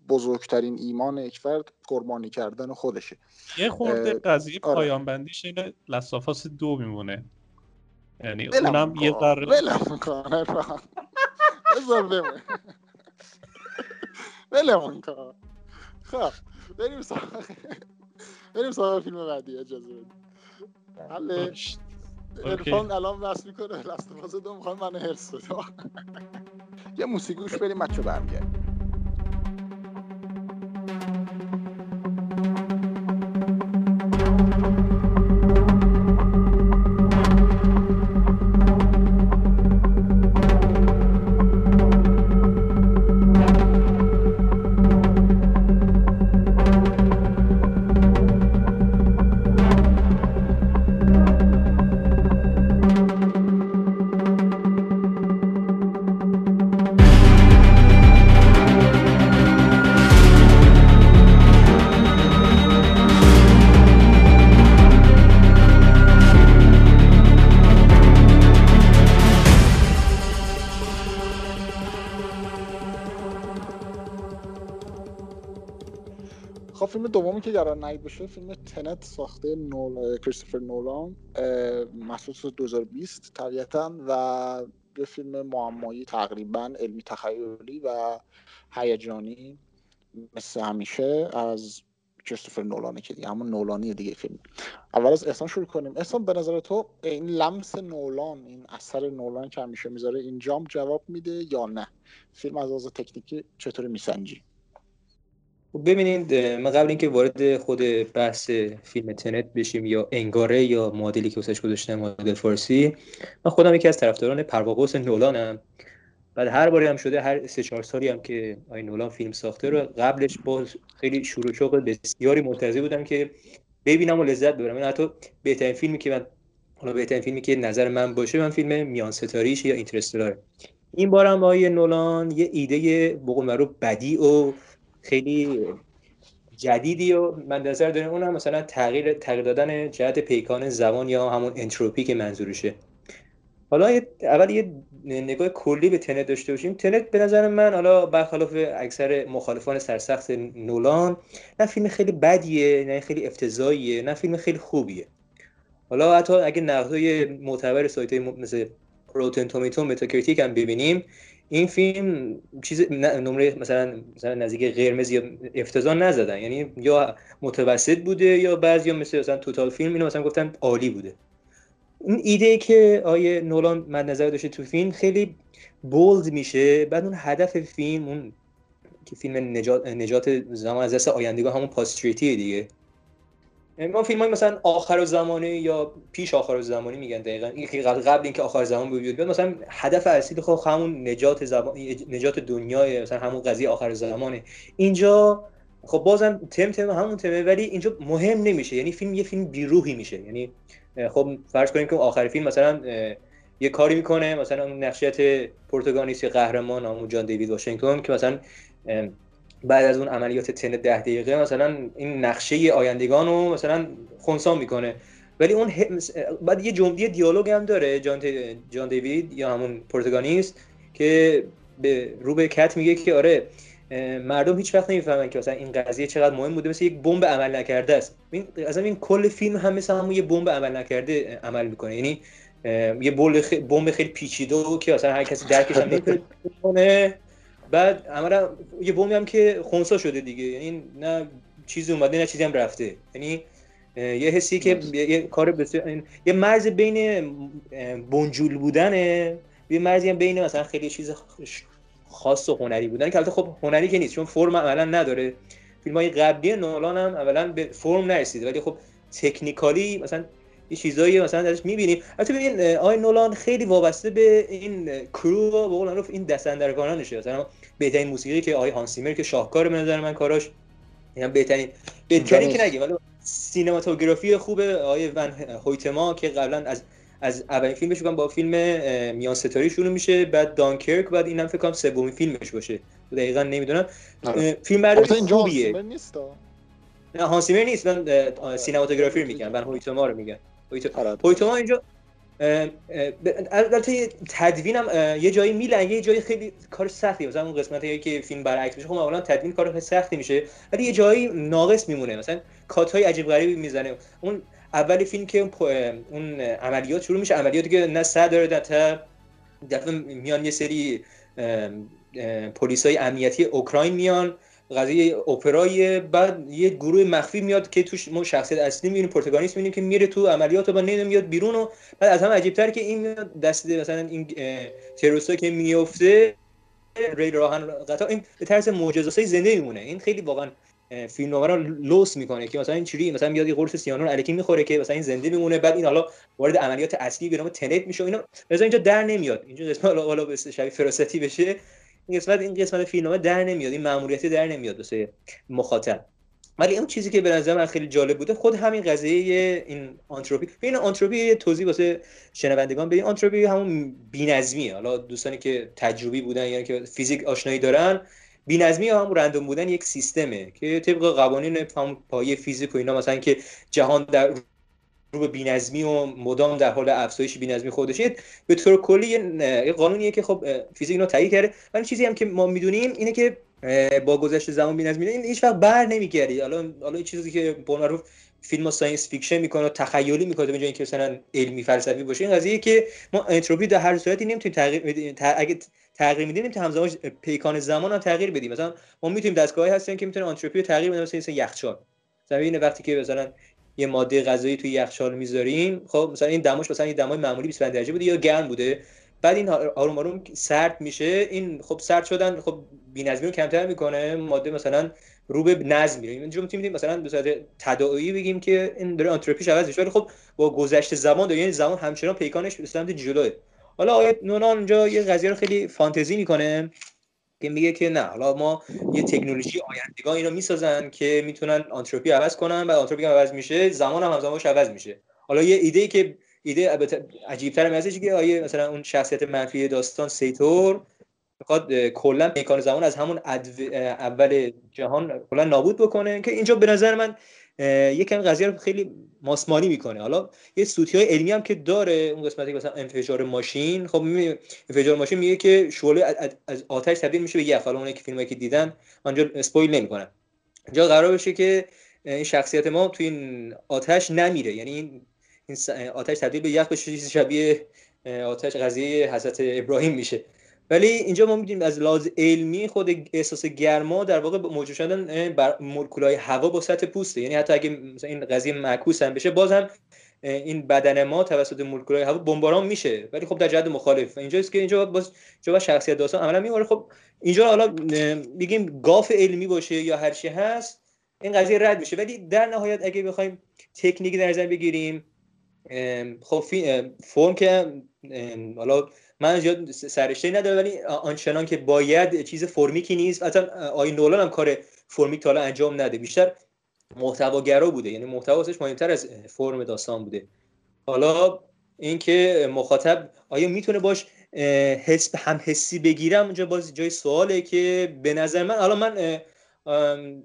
بزرگترین ایمان یک فرد قربانی کردن خودشه. یه خورده قضیه آره. پایان بندیش اینه لسافاس دو میمونه. یعنی اونم یه ذره ولم می‌کنه بذار بمونه ولم کن. خب بریم سراغ بریم سراغ فیلم بعدی اجازه بدید ارفان الان بس می‌کنه لست دو می‌خوام من هرس یه موسیقیش بریم بچه برمیگردیم. قرار نهید بشه فیلم تنت ساخته نول کریستوفر نولان محسوس 2020 طبیعتا و یه فیلم معمایی تقریبا علمی تخیلی و هیجانی مثل همیشه از کریستوفر نولانه که دیگه همون نولانی دیگه فیلم. اول از احسان شروع کنیم. احسان به نظر تو این لمس نولان این اثر نولان که همیشه می‌ذاره اینجام جواب میده یا نه؟ فیلم از لحاظ تکنیکی چطوری میسنجی؟ ببینید ما قبل اینکه وارد خود بحث فیلم تنت بشیم یا انگاره یا معادلی که واسش گذاشتم معادل فارسی من خودم یکی از طرفداران پرواقوس نولانم. بعد هر باری هم شده هر سه چهار سالی هم که آی نولان فیلم ساخته رو قبلش با خیلی شروع شوق بسیاری منتظر بودم که ببینم و لذت ببرم. این حتی بهترین فیلمی که من حالا بهترین فیلمی که نظر من باشه من فیلم میان ستاریش یا اینترستلار این بارم آیه نولان یه ایده بقول رو بدی و خیلی جدیدی و من نظر دارم اون هم مثلا تغییر تغییر دادن جهت پیکان زمان یا همون انتروپی که منظورشه. حالا اول یه نگاه کلی به تنت داشته باشیم. تنت به نظر من حالا برخلاف اکثر مخالفان سرسخت نولان نه فیلم خیلی بدیه نه خیلی افتضاحیه نه فیلم خیلی خوبیه. حالا حتی اگه نقدای معتبر سایت مثل Rotten Tomatoes Metacritic هم ببینیم این فیلم چیز نمره مثلا مثلا نزدیک قرمز یا افتضاح نزدن. یعنی یا متوسط بوده یا بعضی مثل مثلا Total Film اینو مثلا گفتن عالی بوده. این ایده که آقای نولان مد نظر داشته تو فیلم خیلی bold میشه. بعد اون هدف فیلم اون که فیلم نجات, نجات زمان از دست آیندگان همون posterity دیگه. ما فیلم های مثلا آخر زمانی یا پیش آخر زمانی میگن دقیقا. این قبل اینکه آخر زمان بیاد بیاد مثلا هدف اصلی خب همون نجات زمان نجات دنیای مثلا همون قضیه آخر زمانه. اینجا خب بازم تم تم همون تمه ولی اینجا مهم نمیشه. یعنی فیلم یه فیلم بیروحی میشه. یعنی خب فرض کنیم که آخر فیلم مثلا یه کاری می‌کنه مثلا اون نقشیت پرتگانیست قهرمان همون جان دیوید واشنگتن که مثلا بعد از اون عملیات تن ده دقیقه مثلا این نقشه آیندگان رو مثلا خونسا می‌کنه. ولی اون بعد یه جمله دیالوگ هم داره جان, جان دیوید یا همون پرتگانیست که به رو به کت میگه که آره مردم هیچ وقت نمی‌فهمن که مثلا این قضیه چقدر مهم بوده مثل یک بمب عمل نکرده است. این از این کل فیلم هم مثل همون یه بمب عمل نکرده عمل می‌کنه. یعنی یه بمب خیلی پیچیده که مثلا هر کسی درکش هم نمی‌کنه بعد عملا یه بومی هم که خونسا شده دیگه. یعنی نه چیزی اومده نه چیزی هم رفته. یعنی یه حسی که یه کار بسیار یه مرز بین بنجول بودنه یه مرزی هم بین مثلا خیلی چیز خاص و هنری بودن که البته خب هنری که نیست چون فرم عملا نداره. فیلم های قبلی نولان هم اولا به فرم نرسیده. ولی خب تکنیکالی مثلا یه چیزایی مثلا ازش می‌بینیم. البته ببین آی نولان خیلی وابسته به این کرو و به قول این دستندرکارانشه مثلا بهترین موسیقی که آی هانسیمر که شاهکار به نظر من کاراش یعنی بهترین بهترین که نگیم. ولی سینماتوگرافی خوب آی ون هویتما که قبلا از از اولین فیلمش بگم با فیلم میان ستاری شروع میشه بعد دانکرک بعد اینم فکر کنم سومین فیلمش باشه. دقیقا نمی‌دونم. فیلم برداری خوبیه. نه هانسیمر نیست. من سینماتوگرافی میگم. من هویتوما رو میگم. هویتوما اینجا البته تدوینم یه جایی میلنگه یه جایی خیلی کار سختی مثلا اون قسمتی که فیلم برعکس میشه خب معمولا تدوین کار خیلی سختی میشه ولی یه جایی ناقص میمونه مثلا کات های عجیب غریبی می‌زنه. اون اول فیلم که اون عملیات شروع میشه عملیاتی که نه سر داره تا دفعه میان یه سری پلیس های امنیتی اوکراین میان. قضیه اپرای بعد یه گروه مخفی میاد که توش ما شخصیت اصلی می‌بینیم پروتاگونیست می‌بینیم که میره تو عملیات و بعد میاد بیرون و بعد از همه عجیبتر که این میاد دست مثلا این تروریستا که میفته ری راهن قطعا این به طرز معجزه‌ای زنده میمونه. این خیلی واقعا فیلم رو لوس می‌کنه که مثلا این چوری مثلا میاد یه قرص سیانور الکی می‌خوره که مثلا این زنده میمونه بعد این حالا وارد عملیات اصلی به نام تنت میشه اینا. مثلا اینجا در نمیاد. اینجا قسمت حالا به شبیه فراستی بشه. این قسمت این قسمت فیلمنامه در نمیاد این ماموریتی در نمیاد واسه مخاطب. ولی اون چیزی که به نظر من خیلی جالب بوده خود همین قضیه این آنتروپی. این آنتروپی توضیح واسه شنوندگان بدین. آنتروپی همون بی‌نظمیه. حالا دوستانی که تجربی بودن یعنی که فیزیک آشنایی دارن بی‌نظمی یا هم رندوم بودن یک سیستمه که طبق قوانین پایه فیزیک و اینا مثلا که جهان در رو به بی‌نظمی و مدام در حال افزایش بی‌نظمی خودشه به طور کلی یه قانونیه که خب فیزیک اینو تایید کرده. ولی چیزی هم که ما می‌دونیم اینه که با گذشت زمان بی‌نظمی این هیچ وقت بر نمیگردی. حالا حالا چیزی که به معروف فیلم science fiction می‌کنه و تخیلی می‌کنه به جای اینکه مثلا علمی فلسفی باشه این قضیه که ما انتروپی در هر صورتی نمی‌تونیم تغییر بدیم اگه تغییر میدیم نمی‌تونیم همزمان پیکان زمان هم تغییر بدیم. مثلا ما می‌تونیم دستگاهی هستن که می‌تونن انتروپی رو تغییر بدن مثلا یخچال. مثلا وقتی که مثلا یه ماده غذایی توی یخچال می‌ذاریم. خب مثلا این دماش مثلا یه دمای معمولی 25 درجه بوده یا گرم بوده. بعد این آروم آروم سرد میشه. این خب سرد شدن خب بی‌نظمی رو کمتر می‌کنه. ماده مثلا رو به نظم میره. اینجا می‌تونیم مثلا به صورت تداعی بگیم که این داره آنتروپیش عوض میشه. ولی خب با گذشت زمان داره. یعنی زمان همچنان پیکانش به سمت جلوه. حالا آقای نولان اونجا یه قضیه رو خیلی فانتزی می‌کنه. که میگه که نه حالا ما یه تکنولوژی آیندگان اینو می‌سازن که می‌تونن آنتروپی عوض کنن و آنتروپی عوض میشه زمان هم همزمانش عوض میشه. حالا یه ایده که ایده عجیبتر ازش که آقای مثلا اون شخصیت منفی داستان سیتور می‌خواد کلا میکان زمان از همون اول جهان کلا نابود بکنه که اینجا به نظر من یکم قضیه رو خیلی ماسمالی می‌کنه. حالا یه سوتی های علمی هم که داره اون قسمتی مثلا انفجار ماشین خب انفجار ماشین میگه که شعله از آتش تبدیل میشه به یخ. حالا اونایی که فیلمایی که دیدن آنجا اسپویل نمی‌کنن. اینجا قرار بشه که این شخصیت ما توی این آتش نمیره. یعنی این آتش تبدیل به یخ بشه شبیه آتش قضیه حضرت ابراهیم میشه. ولی اینجا ما می‌دونیم از لحاظ علمی خود احساس گرما در واقع موجود شدن بر مولکولای هوا با سطح پوسته. یعنی حتی اگه مثلا این قضیه معکوس هم بشه بازم این بدن ما توسط مولکولای هوا بمباران میشه. ولی خب در جهت مخالف. اینجاست که اینجا باز جواب شخصیت داستان عملا میوره خب اینجا حالا بگیم گاف علمی باشه یا هر چی هست این قضیه رد میشه. ولی در نهایت اگه بخوایم تکنیک در نظر بگیریم خب فرم که حالا من زیاد سرشته نداره ولی آنچنان که باید چیز فرمیکی نیست. اصلا آی نولان هم کار فرمیک تا انجام نده. بیشتر محتواگرا بوده. یعنی محتواسش مهمتر از فرم داستان بوده. حالا اینکه مخاطب آیا می‌تونه باش حس هم حسی بگیرم؟ اونجا باز جای سواله که به نظر من حالا من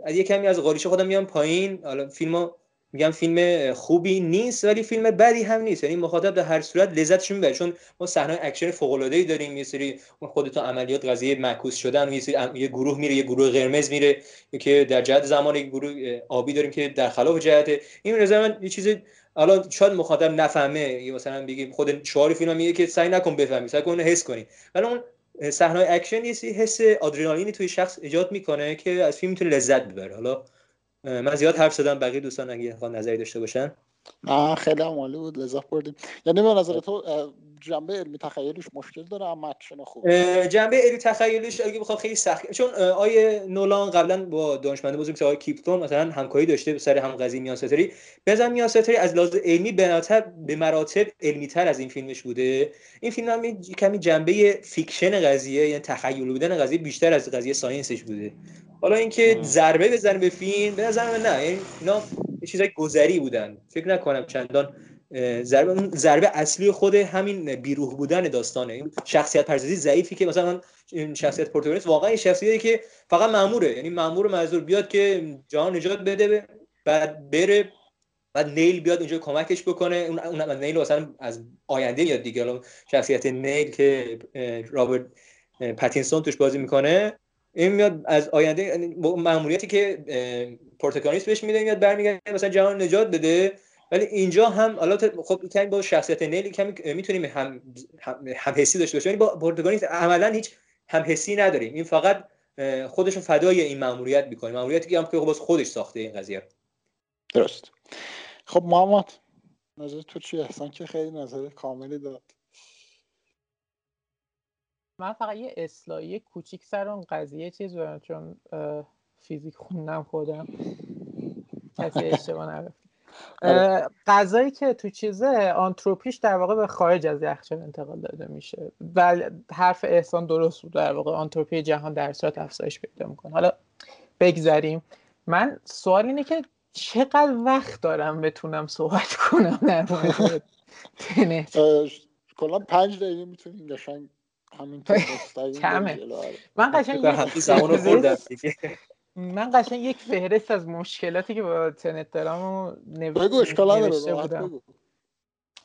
از یه کمی از قالبش خودم میام پایین. حالا فیلم میگم فیلم خوبی نیست ولی فیلم بدی هم نیست. یعنی مخاطب در هر صورت لذتش می‌بره. چون ما صحنه اکشن فوق العاده ای داریم. یه سری خودتون عملیات قضیه معکوس شدن یه سری یه گروه میره یه گروه قرمز میره که در جهت زمان یک گروه آبی داریم که در خلاف جهت. این نظر من یه چیز حالا شاید مخاطب نفهمه. یا مثلا بگیم خود شعار فیلم میگه که سعی نکن بفهمی سعی کن حس کنی. ولی اون صحنه اکشن یه حس آدرنالینی توی شخص ایجاد می‌کنه که از فیلم می‌تونه لذت ببره. حالا من زیاد حرف زدم بقیه دوستان اگه نظری داشته باشن. نه خیلی عالی بود لذت بردیم. یعنی به نظر تو جنبه علمی تخیلیش مشکل داره اما اکشن خوب. جنبه علمی تخیلیش اگه بخوام خیلی سخت چون آقای نولان قبلا با دانشمند بزرگ مثل آقای کیپ تورن مثلا همکاری داشته سر هم قضیه میان ستاره‌ای. بزن میان ستاره‌ای از لحاظ علمی به به مراتب علمی تر از این فیلمش بوده. این فیلم هم کمی جنبه fiction قضیه یعنی تخیل بودن قضیه بیشتر از قضیه science ش بوده. حالا اینکه ضربه بزنه به فیلم به نظر من نه اینا چیزای گذری بودن. فکر نکنم چندان ضربه ضربه اصلی خود همین بیروح بودن داستانه. این شخصیت پردازی ضعیفی که مثلا این شخصیت protagonist واقعا شخصیتی که فقط ماموره. یعنی مامور منظور بیاد که جهان نجات بده بعد بره بعد نیل بیاد اونجا کمکش بکنه. اون نیل مثلا از آینده میاد دیگه. الان شخصیت نیل که رابرت پاتینسون توش بازی می‌کنه این میاد از آینده یعنی ماموریتی که protagonist بهش میده میاد برمیگرده مثلا جهان نجات بده. ولی اینجا هم حالا خب کمی با شخصیت نیل کمی می‌تونیم هم هم حسی داشته باشیم. با protagonist عملا هیچ هم حسی نداریم. این فقط خودشو فدای این ماموریت می‌کنه. ماموریتی که هم که خودش ساخته این قضیه. درست. خب محمد. نظر تو چی احسان که خیلی نظر کاملی داد. من فقط یه اصلاحی کوچیک سر اون قضیه چیز برم چون فیزیک خوندم خودم. کسی اشتباه آره. غذایی که تو چیزه آنتروپیش در واقع به خارج از یخچال انتقال داده میشه. و حرف احسان درست بود در واقع. آنتروپی جهان در صورت افزایش پیدا می‌کنه. حالا بگذریم. من سوال اینه که چقدر وقت دارم بتونم صحبت کنم در مورد کلا پنج دقیقه می‌تونیم قشنگ همین کمه. من قشنگ من قشنگ یک فهرست از مشکلاتی که با تنت دارم و بگو اشکال نداره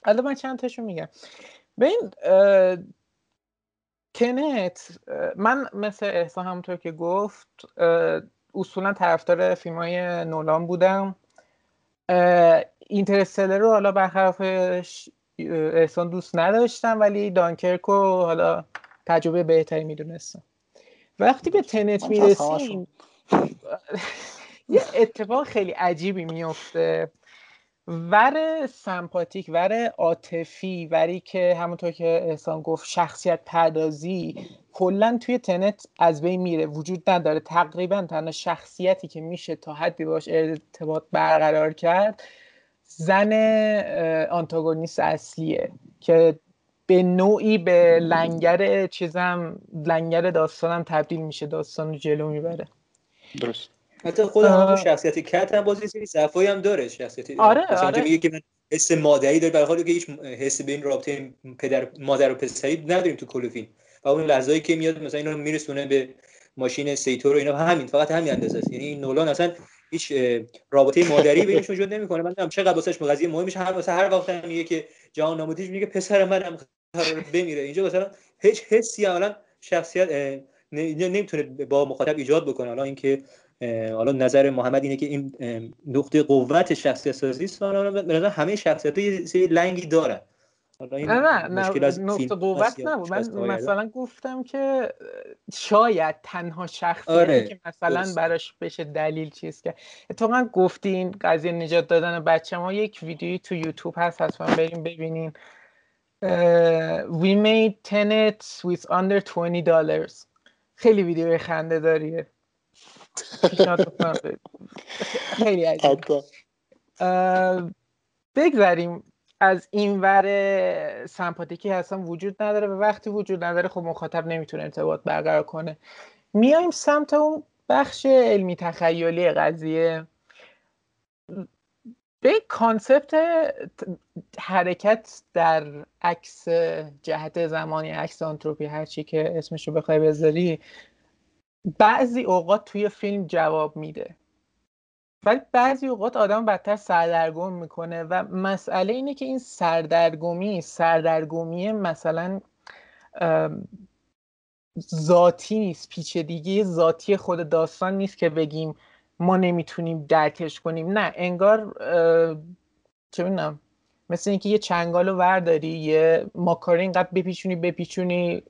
حالا من چند تاشو میگم. ببین تنت من مثل احسان همونطور که گفت اصولا طرفدار فیلم های نولان بودم. اینترستلر رو حالا برخلاف احسان دوست نداشتم ولی دانکرک رو حالا تجربه بهتری می‌دونستم. وقتی به تنت می‌رسیم یه اتفاق خیلی عجیبی میفته. ور سمپاتیک ور عاطفی وری که همونطور که احسان گفت شخصیت پردازی کلا توی تنت از بین میره. وجود نداره. تقریبا تنها شخصیتی که میشه تا حدی باش ارتباط برقرار کرد زن آنتاگونیست اصلیه که به نوعی به لنگر چیزم لنگر داستانم تبدیل میشه. داستان رو جلو می‌بره. درست. حتی خود همون شخصیت کت هم بازی سری صفایی هم داره شخصیت آره آره. میگه که من حس مادری داره در حالی که هیچ حس به این رابطه پدر مادر و پسری نداریم تو کل فیلم و اون لحظه‌ای که میاد مثلا اینو میرسونه به ماشین سیتور و اینا همین فقط همین اندازه است. یعنی نولان اصلا هیچ رابطه مادری بینش وجود نمی‌کنه. من نمی‌دونم چقدر واسش قضیه مهمش. هر واسه هر وقت هم میگه که جهان نامودیش میگه پسر منم قرار بمیره. اینجا مثلا هیچ حسی اولا شخصیت نمی‌تونه با مخاطب ایجاد بکنه. حالا اینکه حالا نظر محمد اینه که این نقطه قوت شخصیت سازی است به همه شخصیت یه لنگی دارن. نه نه نه نقطه قوت نبود. من مثلا گفتم که شاید تنها شخصی آره. که مثلا براش بشه دلیل چیز که اتفاقا گفتین قضیه نجات دادن بچه ما یک ویدیوی تو یوتیوب هست حتما بریم ببینین. We made tenets with under 20 dollars. خیلی ویدیو خنده داریه. خیلی عجیب. بگذریم از این ور سمپاتیکی هستن وجود نداره و وقتی وجود نداره خب مخاطب نمی‌تونه ارتباط برقرار کنه. میایم سمت اون بخش علمی تخیلی قضیه. به concept حرکت در عکس جهت زمانی عکس آنتروپی هرچی که اسمشو بخوای بذاری بعضی اوقات توی فیلم جواب میده. ولی بعضی اوقات آدم بدتر سردرگم می‌کنه و مسئله اینه که این سردرگمی سردرگمی مثلا ذاتی نیست پیچیدگی ذاتی خود داستان نیست که بگیم ما نمی‌تونیم درکش کنیم. نه انگار چه می‌دونم مثل اینکه یه چنگال رو ورداری یه ماکارین قد بپیچونی بپیچونی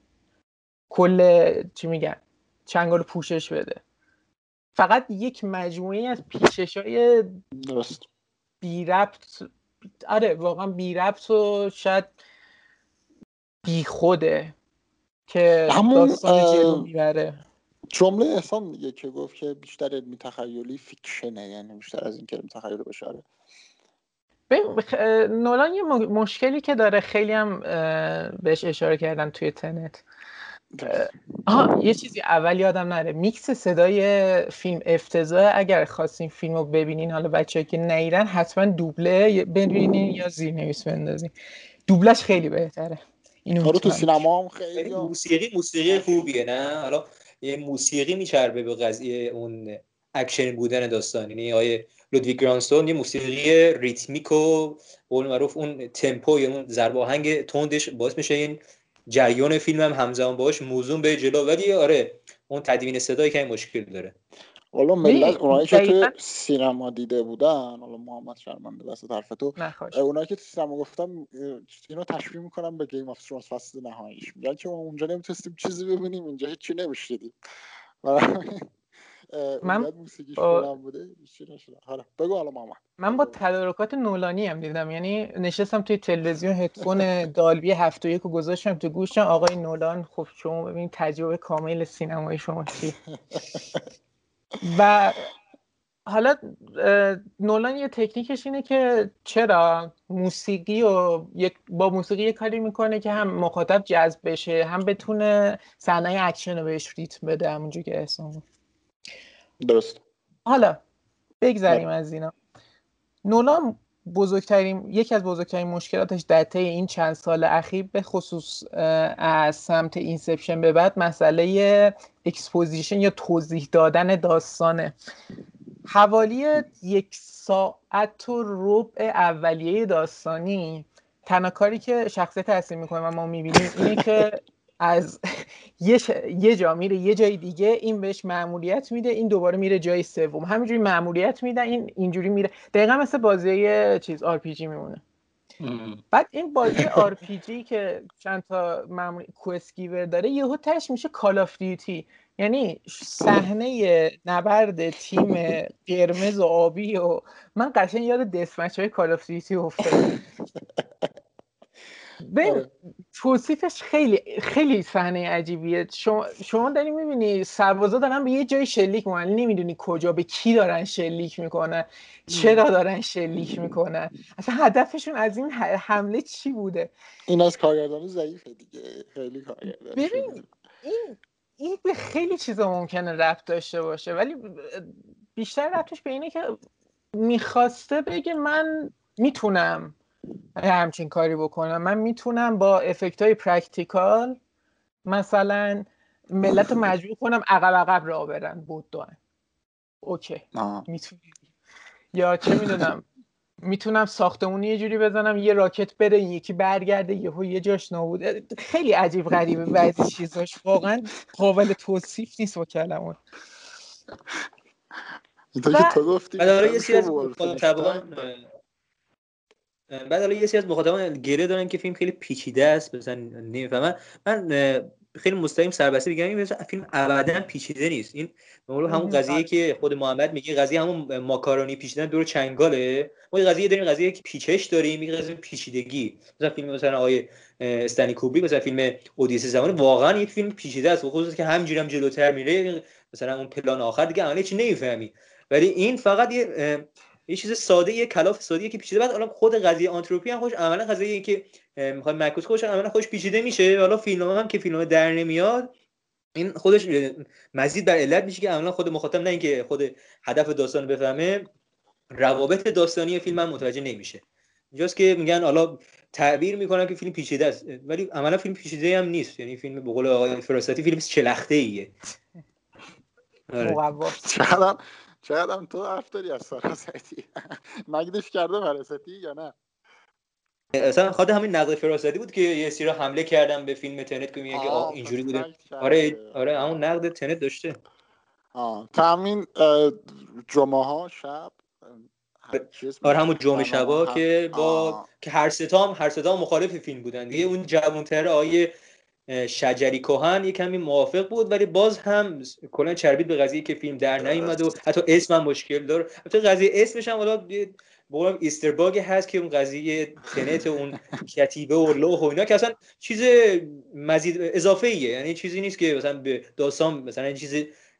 کل چی میگن چنگال رو پوشش بده. فقط یک مجموعه از پیچش های درست. بی ربط آره واقعا بی ربط و شاید بی خوده که همون داستان جلو می‌بره. جمله احسان میگه که گفت که بیشتر علمی تخیلی فیکشنه یعنی بیشتر از این که علمی تخیلی باشه. آره. نولان یه مشکلی که داره خیلی هم بهش اشاره کردن توی Tenet. آها یه چیزی اول یادم نره. میکس صدای فیلم افتضاح اگر خواستین فیلم رو ببینین حالا بچه‌ها که ندیدن حتما دوبله ببینین یا زیرنویس بندازین. دوبلش خیلی بهتره. اینو آره تو سینما هم خیلی موسیقی موسیقی خوبیه نه؟ حالا یه موسیقی میچربه به قضیه اون اکشن بودن داستان. یعنی آیه لودویگ گورانسون یه موسیقی ریتمیک و قول معروف اون تمپو یا اون ضرب آهنگ تندش باعث میشه این جریان فیلم هم همزمان باش موزون به جلو. ولی آره اون تدوین صدایی که مشکل داره. حالا ملت اونایی که تو سینما دیده بودن حالا محمد شرمنده وسط حرف تو اونایی که تو سینما گفتم اینو تشبیه می‌کنم به Game of Thrones فصل نهاییش. میگن که اونجا نمی‌تونستیم چیزی ببینیم اینجا هیچی نمیشنیدیم من با... بوده بگو حالا محمد. من با تدارکات نولانی هم دیدم. یعنی نشستم توی تلویزیون هدفون Dolby هفت و یک گذاشتم تو گوشم. آقای نولان خب شما ببین تجربه کامل سینمایی شما چی و حالا نولان یه تکنیکش اینه که چرا موسیقی و با موسیقی یه کاری می‌کنه که هم مخاطب جذب بشه هم بتونه صحنه اکشن رو بهش ریتم بده همونجور که احسان درست. حالا بگذریم از اینا. نولان بزرگترین یکی از بزرگترین مشکلاتش در طی این چند سال اخیر به خصوص از سمت Inception به بعد مسئله exposition یا توضیح دادن داستانه. حوالی یک ساعت و ربع اولیه داستانی تنها کاری که شخصیت اصلی می‌کنه و ما می‌بینیم اینه که از یه, یه جا میره یه جای دیگه این بهش ماموریت میده این دوباره میره جای سوم. همینجوری ماموریت میده این اینجوری میره. دقیقا مثل بازی چیز RPG میمونه. بعد این بازی RPG که چند تا معمولی کوسکیور داره یهو تهش میشه Call of Duty یعنی صحنه نبرد تیم قرمز و آبی و من قشنگ یاد deathmatch های Call of Duty افتادم. ببین آره. توصیفش خیلی خیلی صحنه عجیبیه. شما شما داری می‌بینی سربازا دارن به یه جای شلیک می‌کنن. نمی‌دونی کجا به کی دارن شلیک می‌کنن؟ چرا دارن شلیک می‌کنن؟ اصلا هدفشون از این حمله چی بوده؟ این از کارگردان ضعیفه دیگه. خیلی کارگردان ببین این این به خیلی چیزا ممکنه رفت داشته باشه. ولی بیشتر رفتش به اینه که می‌خواسته بگه من می‌تونم. همچین کاری بکنم. من می‌تونم با effect های practical مثلا ملت رو مجبور کنم عقب عقب راه برن. بودجه دارم okay می‌تونم یا چه می‌دونم. می‌تونم ساختمونی یه جوری بزنم یه راکت بره یکی برگرده یهو یه جاش نابود خیلی عجیب غریبه بعضی چیزاش. واقعا قابل توصیف نیست با کلمات. اینطور تو گفتی یه بعد حالا یه سری از مخاطبان گره دارن که فیلم خیلی پیچیده است مثلا نمی‌فهمن من خیلی مستقیم سربسته بگم این فیلم ابدا پیچیده نیست. این مولو همون قضیه که خود محمد میگه قضیه همون ماکارونی پیچیدن دور چنگاله. ما یه قضیه داریم قضیه که پیچش داریم این قضیه پیچیدگی. مثلا فیلم مثلا آیه استنی کوبریک مثلا فیلم اودیسه زمان واقعا یک فیلم پیچیده است خصوصا که همینجوری هم جلوتر میره مثلا اون پلان آخر دیگه عملا چی نمی‌فهمی. ولی این فقط یه یه چیز ساده یه کلاف ساده که پیچیده. بعد حالا خود قضیه آنتروپی هم خوش عملا قضیه که می‌خواد معکوس خوش عملا خوش پیچیده میشه. حالا فیلم هم که فیلم در نمیاد این خودش مزید بر علت میشه که عملا خود مخاطب نه اینکه خود هدف داستان بفهمه روابط داستانی فیلم هم متوجه نمیشه. اینجاست که میگن حالا تعبیر می‌کنن که فیلم پیچیده است. ولی عملا فیلم پیچیده هم نیست. یعنی فیلم به قول آقای فراستی فیلم چلخته ایه شاید هم تو حرف داری از فراستی نگدش کرده فراستی یا نه؟ اصلا خود همین نقد فراستی بود که یه سیرا حمله کردم به فیلم تنت که میگه اینجوری بوده. آره آره همون نقد تنت داشته. آه همین جمعه ها شب آره همون جمعه شبا که با که هر ستام هر ستام مخالف فیلم بودن. دیگه اون جوانتر آیه شجری کوهن یه کمی موافق بود ولی باز هم کلا چربید به قضیه که فیلم در نیومد و حتی اسم هم مشکل داره. حتی قضیه اسمش هم حالا بقولم ایستر باگ هست که اون قضیه تنت اون کتیبه و لوح و اینا که اصلا چیز مزید اضافه ایه یعنی چیزی نیست که مثلا به داستان مثلا این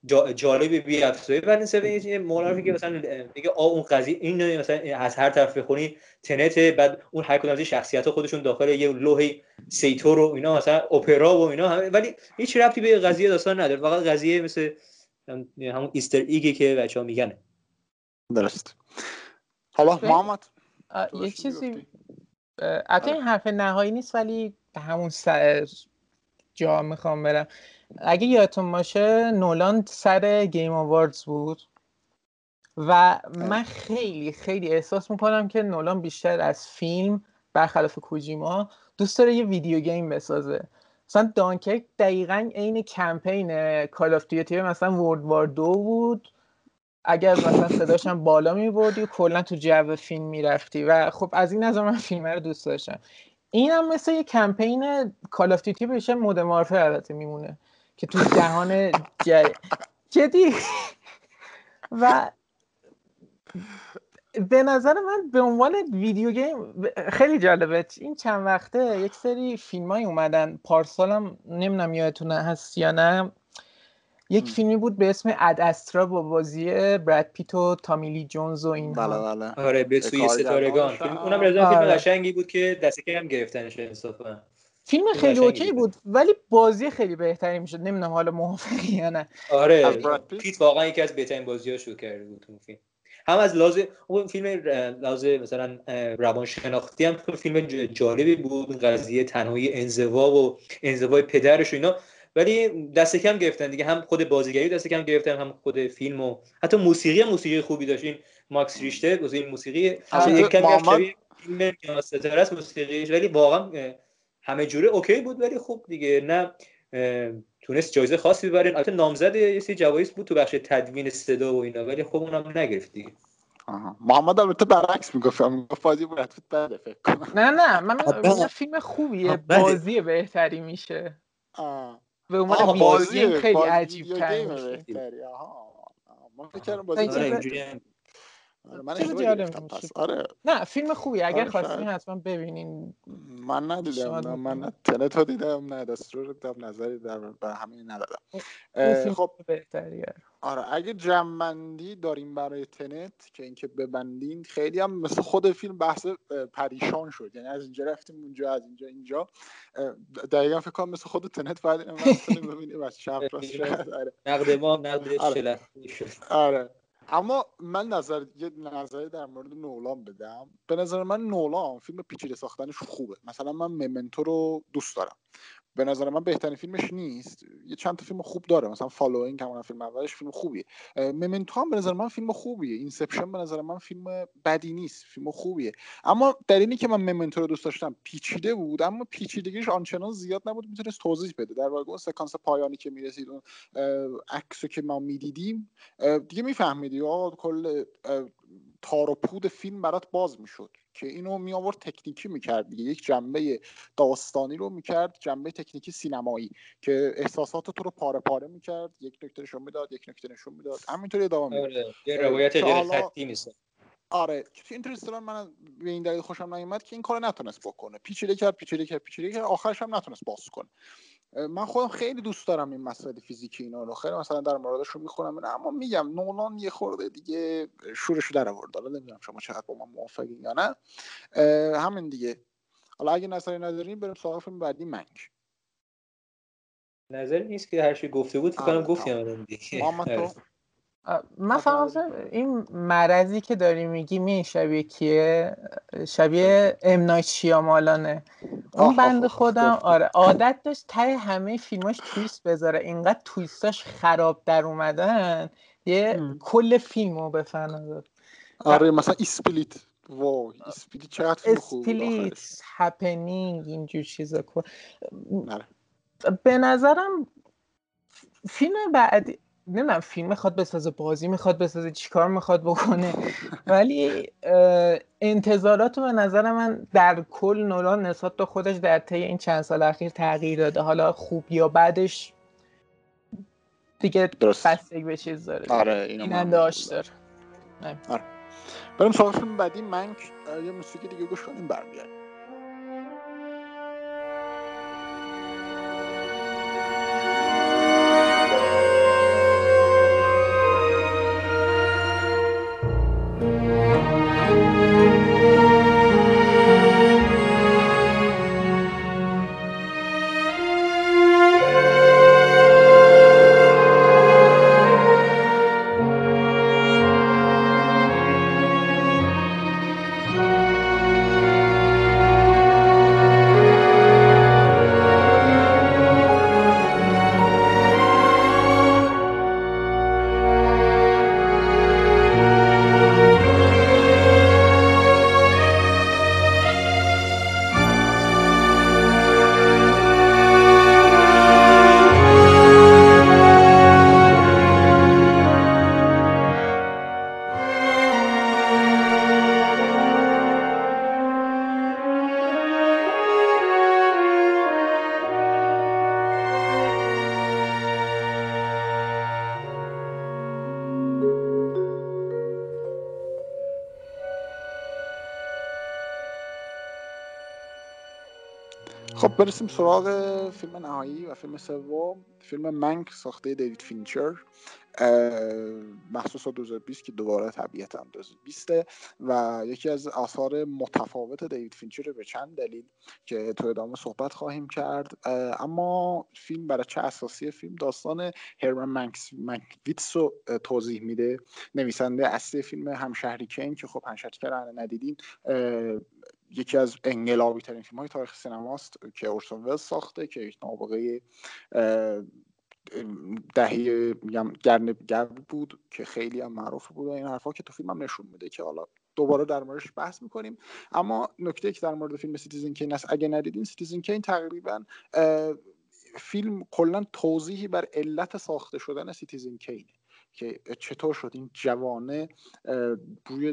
چیز جالبی بی افزایی. و سوین این مولانا که مثلا میگه آ اون قضیه این مثلا از هر طرف بخونی تنت بعد اون هر کدوم از شخصیت ها خودشون داخل یه لوح سیتور و اینا مثلا اپرا و اینا همه. ولی هیچ ربطی به قضیه داستان نداره. فقط قضیه مثل همون Easter egg ی که بچه‌ها میگن. درست. حالا محمد یه چیزی البته این حرف نهایی نیست ولی به همون جا می‌خوام برم. اگه یادتون باشه نولان سر Game Awards بود و من خیلی خیلی احساس می‌کنم که نولان بیشتر از فیلم برخلاف کوجیما دوست داره یه video game بسازه. مثلا دانکرک دقیقا عین کمپین کال آف دیوتی مثلا ورد وار دو بود. اگر مثلا صداشم بالا میبردی و کلا تو جو فیلم می‌رفتی و خب از این نظر من فیلم رو دوست داشتم. این هم مثل یه کمپین کال آف دیوتی بشه مود مارفه البته میمونه. که تو جهان جدی؟ و به نظر من به عنوان ویدیو گیم خیلی جالبه. این چند وقته یک سری فیلم های اومدن پارسالم نمی‌دونم یادتونه هست یا نه. یک فیلمی بود به اسم اد استرا با بازی براد پیت و تامیلی جونز و اینها. بله بله. آره به سوی ستارگان. اونم رضا فیلم آره. قشنگی بود که دست کم گرفتنش انصافا. فیلم خیلی اوکی بود ولی بازی خیلی بهتری می‌شد. نمی‌دونم حالا موافقی یا نه. آره پیت؟ واقعا یکی از بهترین بازیاشو کرده بود اون فیلم. هم از لحاظ اون فیلم لحاظ مثلا روان شناختی هم فیلم جالبی بود. قضیه تنهایی انزوا و انزوای پدرش و اینا. ولی دست کم گرفتن دیگه. هم خود بازیگری دست کم گرفتن هم خود فیلم و حتی موسیقی هم موسیقی خوبی داشت. این ماکس ریشته این موسیقی یک کمی فیلم است موسیقیش. ولی واقعا همه جوره اوکی بود ولی خوب دیگه نه تونست جایزه خاصی ببرین البته نامزد یه سری جوایز بود تو بخش تدوین صدا و اینا ولی خب اونم نگرفت دیگه. محمد البته برعکس می‌گفتم می‌گفت بازی برد بده فکر کنم. نه نه. من فیلم خوبیه. بازی بهتری میشه. به عنوان بازی خیلی عجیب تر میشه. من فکر کردم بازی آره من آره. نه فیلم خوبی اگر آره خواستین حتما ببینین. من ندیدم من تنت رو دیدم نه دستور رو دیدم نظری در به همین ندادم. خب. بهتریه. آره اگه جمعندی داریم برای تنت که اینکه ببندین خیلی هم مثل خود فیلم بحث پریشان شد. یعنی از اینجا رفتیم اونجا از اینجا اینجا. دقیقا فکر کنم مثل خود تنت باید این ببینیم از چپ راست نقد ما نقد آره. آره. اما من نظر یه نظری در مورد نولان بدم. به نظر من نولان فیلم پیچیده ساختنش خوبه. مثلا من ممنتو رو دوست دارم. به نظر من بهترین فیلمش نیست. یه چند تا فیلم خوب داره. مثلا Following همون فیلم اولش فیلم خوبیه. Memento هم به نظر من فیلم خوبیه. Inception به نظر من فیلم بدی نیست. فیلم خوبیه. اما در اینی که من Memento رو دوست داشتم پیچیده بود اما پیچیدگیش آنچنان زیاد نبود می‌تونست توضیح بده. در واقع اون سکانس پایانی که می‌رسید اون عکسو که ما می‌دیدیم دیگه میفهمیدی. آقا کل تار و پود فیلم برات باز می‌شد. که اینو می آورد تکنیکی می‌کرد دیگه. یک جنبه داستانی رو می‌کرد جنبه تکنیکی سینمایی که احساسات تو رو پاره پاره می‌کرد. یک نکته نشون می‌داد یک نکته نشون می‌داد. همینطوری ادامه می‌داد. آره، یه روایت آره اینترستلار من به این دلیل خوشم نیومد که این کار نتونست بکنه. پیچیده کرد پیچیده کرد پیچیده کرد. آخرش هم نتونست باز کنه. من خودم خیلی دوست دارم این مسائل فیزیکی اینا رو. خیلی مثلا در موردش رو می‌خونم. اما میگم نولان یه خورده دیگه شورش در آورد. حالا نمی‌دونم شما چقدر با من موافقین یا نه. همین دیگه. حالا اگه نظری ندارین بریم سراغ فیلم بعدی منگ. نظری نیست که هر چی گفته بود فکر کنم آره، گفتیم دیگه. من فهم این مرضی که داری میگی می شبیه کیه؟ شبیه امنای شیامالانه اون بند خودم آره عادت داشت ته همه فیلماش تویست بذاره. اینقدر تویستاش خراب در اومدن یه کل فیلم رو به فنا داد آره مثلا Split وای Split چقدر فیلم خوب Split Happening اینجور چیزا آره. به نظرم فیلم بعدی نمی‌دونم فیلم می‌خواد بسازه بازی می‌خواد بسازه چیکار می‌خواد بکنه. ولی انتظارات به نظر من در کل نولان نسبت به خودش در طی این چند سال اخیر تغییر داده. حالا خوب یا بعدش دیگه بستگی به چیز داره. آره اینو داره. آره. بریم سراغ فیلم بعدی منک. یه موسیقی دیگه گوش کنیم برمیگردیم. خب برسیم سراغ فیلم نهایی و فیلم سوم. فیلم منک ساخته دیوید فینچر. محصول 2020 که دوباره طبیعتا 2020 و یکی از آثار متفاوت دیوید فینچر به چند دلیل که تو ادامه صحبت خواهیم کرد. اما فیلم بر چه اساسیه فیلم؟ داستان هرمن منکس منکویتس رو توضیح میده. نویسنده اصلی فیلم همشهری کین که خب همشهری که ندیدین یکی از انقلابی ترین فیلم های تاریخ سینماست که اورسون ولز ساخته که یک نابغه دهه میگم گرد بود که خیلی هم معروف بود این حرفا که تو فیلم هم نشون میده که حالا دوباره در موردش بحث می‌کنیم. اما نکته که در مورد فیلم Citizen Kane است اگه ندیدین Citizen Kane تقریبا فیلم کلا توضیحی بر علت ساخته شدن Citizen Kane ه که چطور شد این جوانه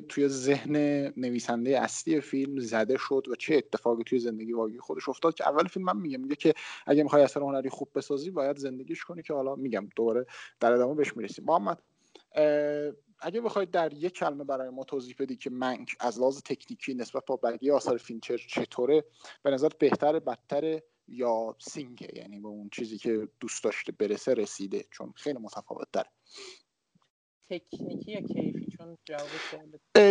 توی ذهن نویسنده اصلی فیلم زده شد و چه اتفاقی توی زندگی واقعی خودش افتاد که اول فیلم من میگه میگه که اگه می‌خوای اثر هنری خوب بسازی باید زندگیش کنی که حالا میگم دوباره در ادامه بهش می‌رسیم. محمد اگه بخواید در یک کلمه برای ما توضیح بدی که منک از لحاظ تکنیکی نسبت با بقیه آثار فینچر چطوره به نظر بهتر بدتر یا سینگه؟ یعنی به اون چیزی که دوست داشته برسه رسیده چون خیلی متفاوت داره تکنیکی یا کیفی؟ چون جواب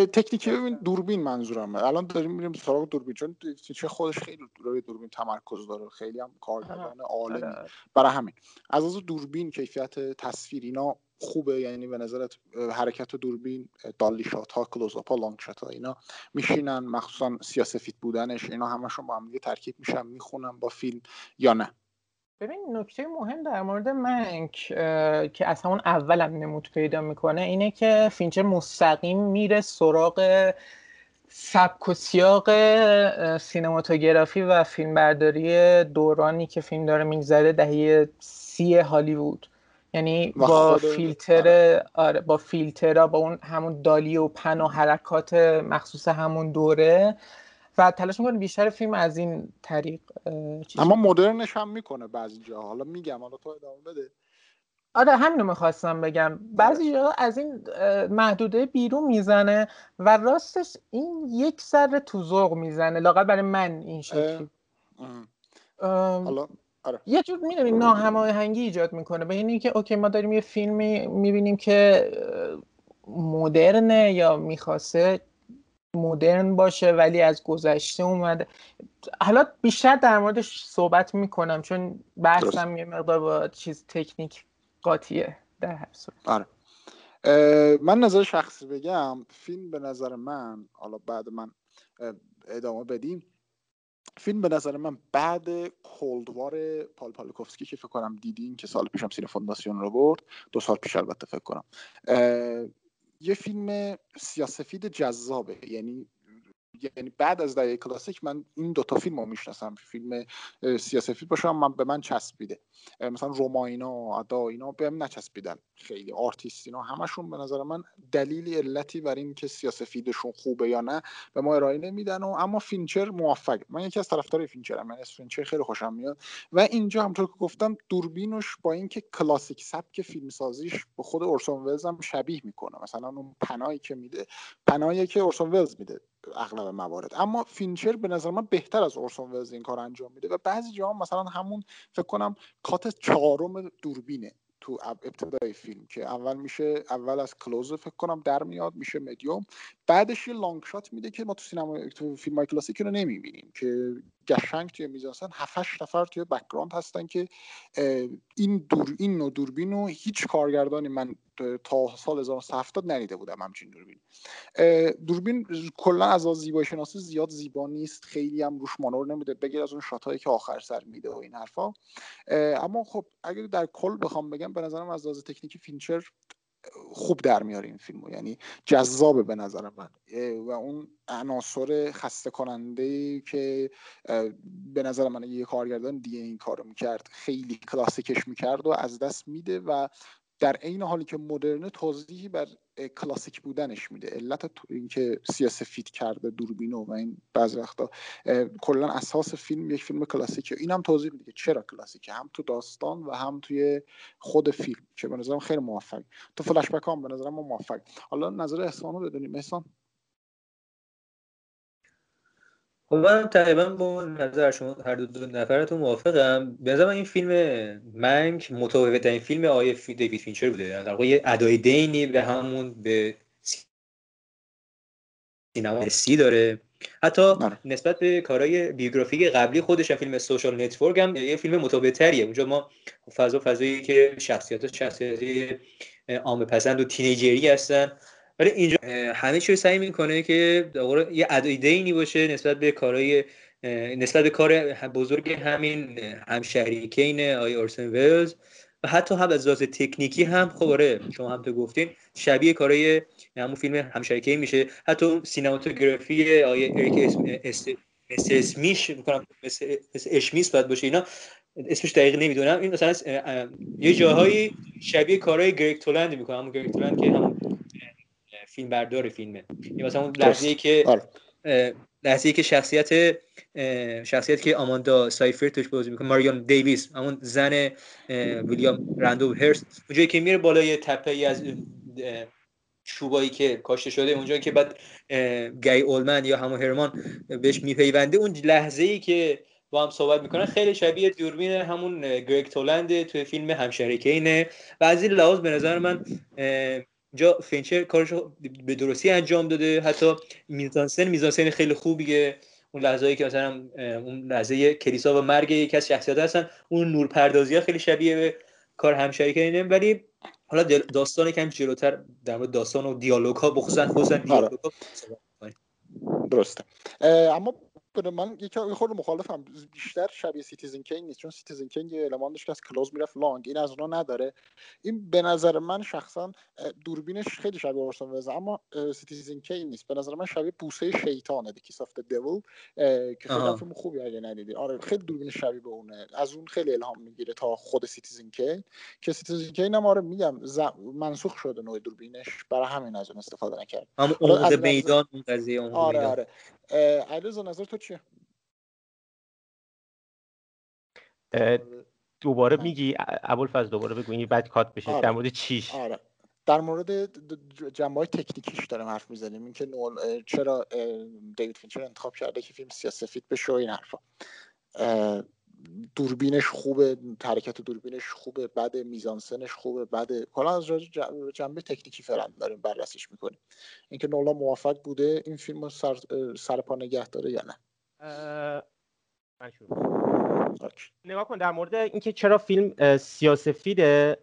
تکنیکی ببین دوربین منظورمه. الان داریم میریم سراغ دوربین. چون چه خودش خیلی روی دوربین تمرکز داره. خیلی هم کارگردان عالمی. آره. برای همین. از از دوربین کیفیت تصویر اینا خوبه. یعنی به نظرت حرکت دوربین دالی شات ها کلوزاپ ها لانگ شات ها اینا میشینن. مخصوصا سیاسفید بودنش. اینا همشون با هم دیگه ترکیب میشن می‌خونن با فیلم یا نه. ببین نکته مهم در مورد منک که از همون اولم نمود پیدا می‌کنه اینه که فینچر مستقیم میره سراغ سبک و سیاق سینماتوگرافی و فیلمبرداری دورانی که فیلم داره میگذره دهه سی هالیوود یعنی با فیلتر آره. آره با فیلتر با اون همون dolly و pan و حرکات مخصوص همون دوره و تلاش می‌کنه بیشتر فیلم از این طریق اما مدرنش هم می‌کنه بعضی جا حالا میگم حالا تو ادامه بده. آره همینو می‌خواستم بگم. بعضی جا از این محدوده بیرون می‌زنه و راستش این یک سر تو ذوق می‌زنه لاقل برای من این شکلی. حالا آره. یه جور می‌دونی ناهماهنگی ایجاد می‌کنه. به اینی که اوکی ما داریم یه فیلمی می‌بینیم که مدرنه یا می‌خواسته مدرن باشه ولی از گذشته اومده. حالا بیشتر در موردش صحبت می‌کنم چون بحثم یه مقدار با چیز تکنیک قاطیه در هر صورت. آره. من نظر شخصی بگم فیلم به نظر من حالا بعد من ادامه بدیم. فیلم به نظر من بعد کولدوار پال پالکوفسکی که فکر کنم دیدین که سال پیشم سینه فونداسیون رو برد. دو سال پیش البته فکر کنم. یه فیلم سیاسفید جذابه. یعنی یعنی بعد از دهه کلاسیک من این دوتا فیلم رو می‌شناسم. فیلم سیاسفید باشم من به من چسبیده. مثلا روما اینا آیدا اینا به من نچسبیدن. خیلی آرتیست اینا همشون به نظر من دلیلی علتی بر این که سیاسفیدشون خوبه یا نه به ما ارائه نمیدن و اما فینچر موفق من یکی از طرفدار فینچرم من از فینچر خیلی خوشم میاد. و اینجا همونطور که گفتم دوربینش با اینکه کلاسیک سبک فیلمسازیش به خود اورسون ولز هم شبیه می‌کنه. مثلا اون pan هایی که میده pan هایی که اورسون ولز میده. اغلب موارد. اما فینچر به نظر من بهتر از اورسون ولز این کار انجام میده و بعضی جاها مثلا همون فکر کنم کات چهارم دوربینه تو ابتدای فیلم که اول میشه اول از close فکر کنم در میاد میشه مدیوم. بعدش یه long shot میده که ما تو سینما تو فیلم های کلاسیک رو نمی‌بینیم که قشنگ توی میزانسن 7 نفر توی background هستن که این دور این نوع دوربین رو هیچ کارگردانی من تا سال 1970 ندیده بودم همچین دوربین. دوربین کلا از زیبایی شناسی زیاد زیبا نیست خیلی هم روش مانور نمیده بگیر از اون shot ایی که آخر سر میده و این حرفا. اما خب اگر در کل بخوام بگم به نظرم از لحاظ تکنیکی فینچر خوب در میاره این فیلمو. یعنی جذابه به نظر من. و اون عناصر خسته کننده که به نظر من یه کارگردان دیگه این کارو می‌کرد خیلی کلاسیکش می‌کرد و از دست میده و در عین حالی که مدرن توضیحی بر کلاسیک بودنش میده. علت اینکه سیاسفید کرده دوربینو و این بعضی وقتا کلا اساس فیلم یک فیلم کلاسیکه. این هم توضیح میده که چرا کلاسیکه. هم تو داستان و هم توی خود فیلم که به نظرم خیلی موفق. تو فلش بک هم به نظرم موفق. حالا نظر احسان رو بدونیم. احسان؟ خب من تقریبا با نظر شما هر دو, دو نفرتون موافقم. به این فیلم منک متفاوت این فیلم آقای دیوید فینچر بوده. در واقع یه ادای دینی به همون به سینمای سی داره. حتی آره. نسبت به کارهای biographic قبلی خودش فیلم Social Network هم یه فیلم متفاوت‌تریه اونجا ما فضا فضایی که شخصیت شخصیت عام پسند و teenager ی هستن. ولی اینجا همه چیز سعی می‌کنه که یه ادای باشه نسبت به کارهای نسبت به کار بزرگ همین همشهریکین آی اورسن ویلز و حتی هم از لحاظ تکنیکی هم خب آره شما هم تو گفتین شبیه کارهای همون فیلم همشریکی میشه. حتی سینماتوگرافی آیه اریک مثل اسمیش می‌کنم مثل اشمیس باید باشه اینا اسمش دقیق نمی‌دونم. این مثلا یه جاهایی شبیه کارهای گریگ تولند می‌کنه همون گریگ تولند که همون فیلم بردار فیلمه. این مثلا اون لحظه که آره. لحظه که شخصیت شخصیت که آماندا سایفر توش بازی می‌کنه ماریون دیویس همون زن ویلیام رندو هرست اونجایی که میره بالای تپه ای از چوبایی که کاشته شده اونجایی که بعد گی اولمن یا همون هرمان بهش میپیونده اون لحظه ای که با هم صحبت می‌کنن خیلی شبیه دوربین همون گریگ تولند توی فیلم همشریکینه و از این لحاظ به نظر من جا فینچر کارش به درستی انجام داده. حتی میزانسن میزانسن خیلی خوبیه. اون لحظه که مثلا اون لحظه کلیسا و مرگ یکی از شخصیت هستن اون نور پردازی ها خیلی شبیه به کار همشهری کینه ولی حالا داستان کم جلوتر در مورد داستان و دیالوگ ها بخصوصا خصوصا آره. دیالوگ ها درسته اما من یکی خود مخالفم. بیشتر شبیه Citizen Kane نیست چون Citizen Kane یه المان داشت که از close می‌رفت long. این از اونها نداره. این به نظر من شخصا دوربینش خیلی شبیه اورسون ولز اما Citizen Kane نیست. به نظر من شبیه بوسه شیطانه The Kiss of Devil که خیلی فیلم خوبی اگه ندیدی. آره خیلی دوربین شبیه به اونه. از اون خیلی الهام می‌گیره تا خود Citizen Kane که Citizen Kane هم آره میگم ز... منسوخ شده نوع دوربینش. برای همین از اون استفاده نکرد اما میدان قضیه آره آره. علیرضا نظر تو چیه دوباره میگی ابوالفضل دوباره بگو این بعد کات بشه آره. در مورد چیش آره. در مورد جنبه های تکنیکیش داریم حرف می‌زنیم اینکه نول چرا دیوید فینچر انتخاب کرده که فیلم سیاسفید بشه و این حرفا دوربینش خوبه حرکت دوربینش خوبه بعد میزانسنش خوبه بعد کلا از جنبه تکنیکی فعلا داریم بررسیش می‌کنیم. اینکه نولا موفق بوده این فیلم رو سر, سر پا نگه داره یا نه؟ نگاه کن در مورد اینکه چرا فیلم سیاسفیده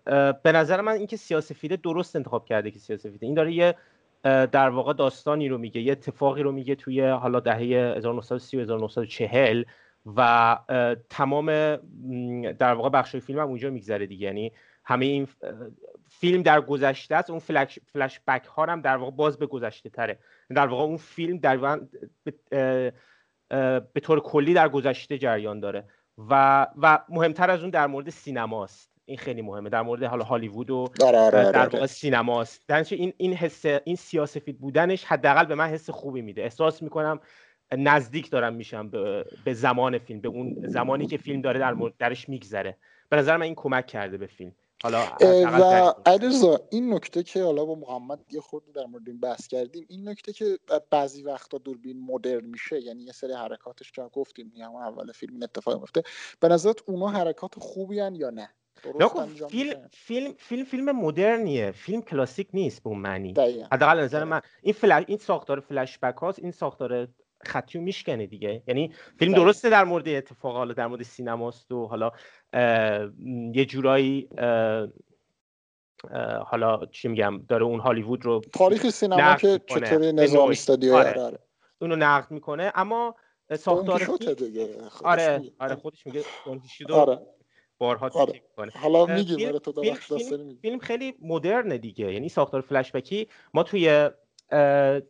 به نظر من اینکه سیاسفیده درست انتخاب کرده که سیاسفیده. این داره یه در واقع داستانی رو میگه یه اتفاقی رو میگه توی حالا دهه 1930 و 1940 و تمام در واقع بخش فیلم هم اونجا میگذره دیگه. یعنی همه این فیلم در گذشته است اون فلش, فلش بک ها هم در واقع باز به گذشته تره. در واقع اون فیلم در به طور کلی در گذشته جریان داره. و و مهمتر از اون در مورد سینماست این خیلی مهمه. در مورد حالا هالیوود و آره، آره، آره، در واقع سینماست در این این حس این سیاسفید بودنش حداقل به من حس خوبی میده. احساس می‌کنم نزدیک دارم میشم به, زمان فیلم به اون زمانی که فیلم داره در درش میگذره. به نظر من این کمک کرده به فیلم. حالا و علیرضا این نکته که حالا با محمد یه خود در مورد این بحث کردیم این نکته که بعضی وقتا دوربین مدرن میشه یعنی یه سری حرکاتش که گفتیم یعنی اول فیلم این اتفاق میفته به نظرت اونا حرکات خوبی یا نه؟ فیلم فیلم فیلم فیلم مدرنیه. فیلم کلاسیک نیست به اون معنی. حداقل نظر من. این فلش این ساختار فلش بک هاست این ساختار خطی میشکنه دیگه یعنی فیلم بله. درسته در مورد اتفاق حالا در مورد سینماست و حالا یه جورایی حالا چی میگم داره اون هالیوود رو تاریخ سینما که چطوری نظام استادیو آره. آره. اونو نقد می‌کنه اما ساختار دیگه آره آره خودش میگه آره. بارها آره. حالا میگیم فیلم, فیلم, فیلم خیلی مدرنه دیگه یعنی ساختار فلش بکی ما توی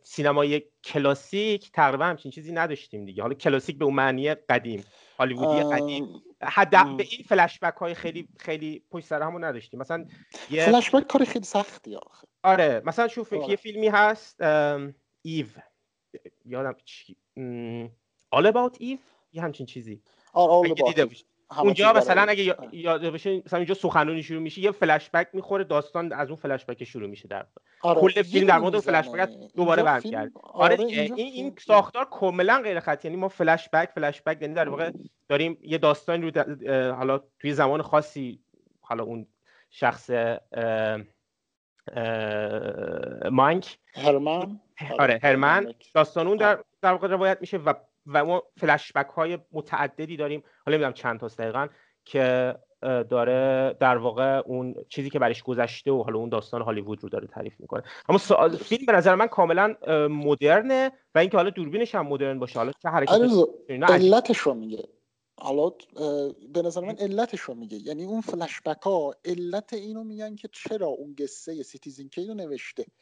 سینمای کلاسیک تقریبا همچین چیزی نداشتیم دیگه. حالا کلاسیک به اون معنی قدیم هالیوودی قدیم. حد به این فلش بک های خیلی خیلی پشت سر همون نداشتیم. مثلا یه فلش بک کار خیلی سختی آخه. آره مثلا شوف آره. یه فیلمی هست ایو. یادم چی؟ All About Eve یه همچین چیزی. آره All About اونجا مثلا اگه یاد بشه مثلا اینجا سخنرانی شروع میشه یه فلش بک می‌خوره داستان از اون فلش بک شروع میشه در آره. کل فیلم در مورد فلش بک دوباره برمیگرده. آره, آره این, این ساختار کاملا غیر خطی یعنی ما فلش بک فلش بک یعنی در واقع داریم یه داستان رو حالا توی زمان خاصی حالا اون شخص مانک. هرمن؟ آره هرمن. داستان اون در در واقع روایت میشه و و ما فلش بک های متعددی داریم. حالا نمی‌دونم چند تا دقیقا که داره در واقع اون چیزی که برش گذشته و حالا اون داستان هالیوود رو داره تعریف می‌کنه. اما فیلم به نظر من کاملا مدرنه و اینکه حالا دوربینش هم مدرن باشه. حالا چه حرکت علتش رو میگه. حالا به نظر من علتش رو میگه. یعنی اون فلش بک ها علت اینو میگن که چرا اون قصه Citizen Kane و نوشته؟ یعنی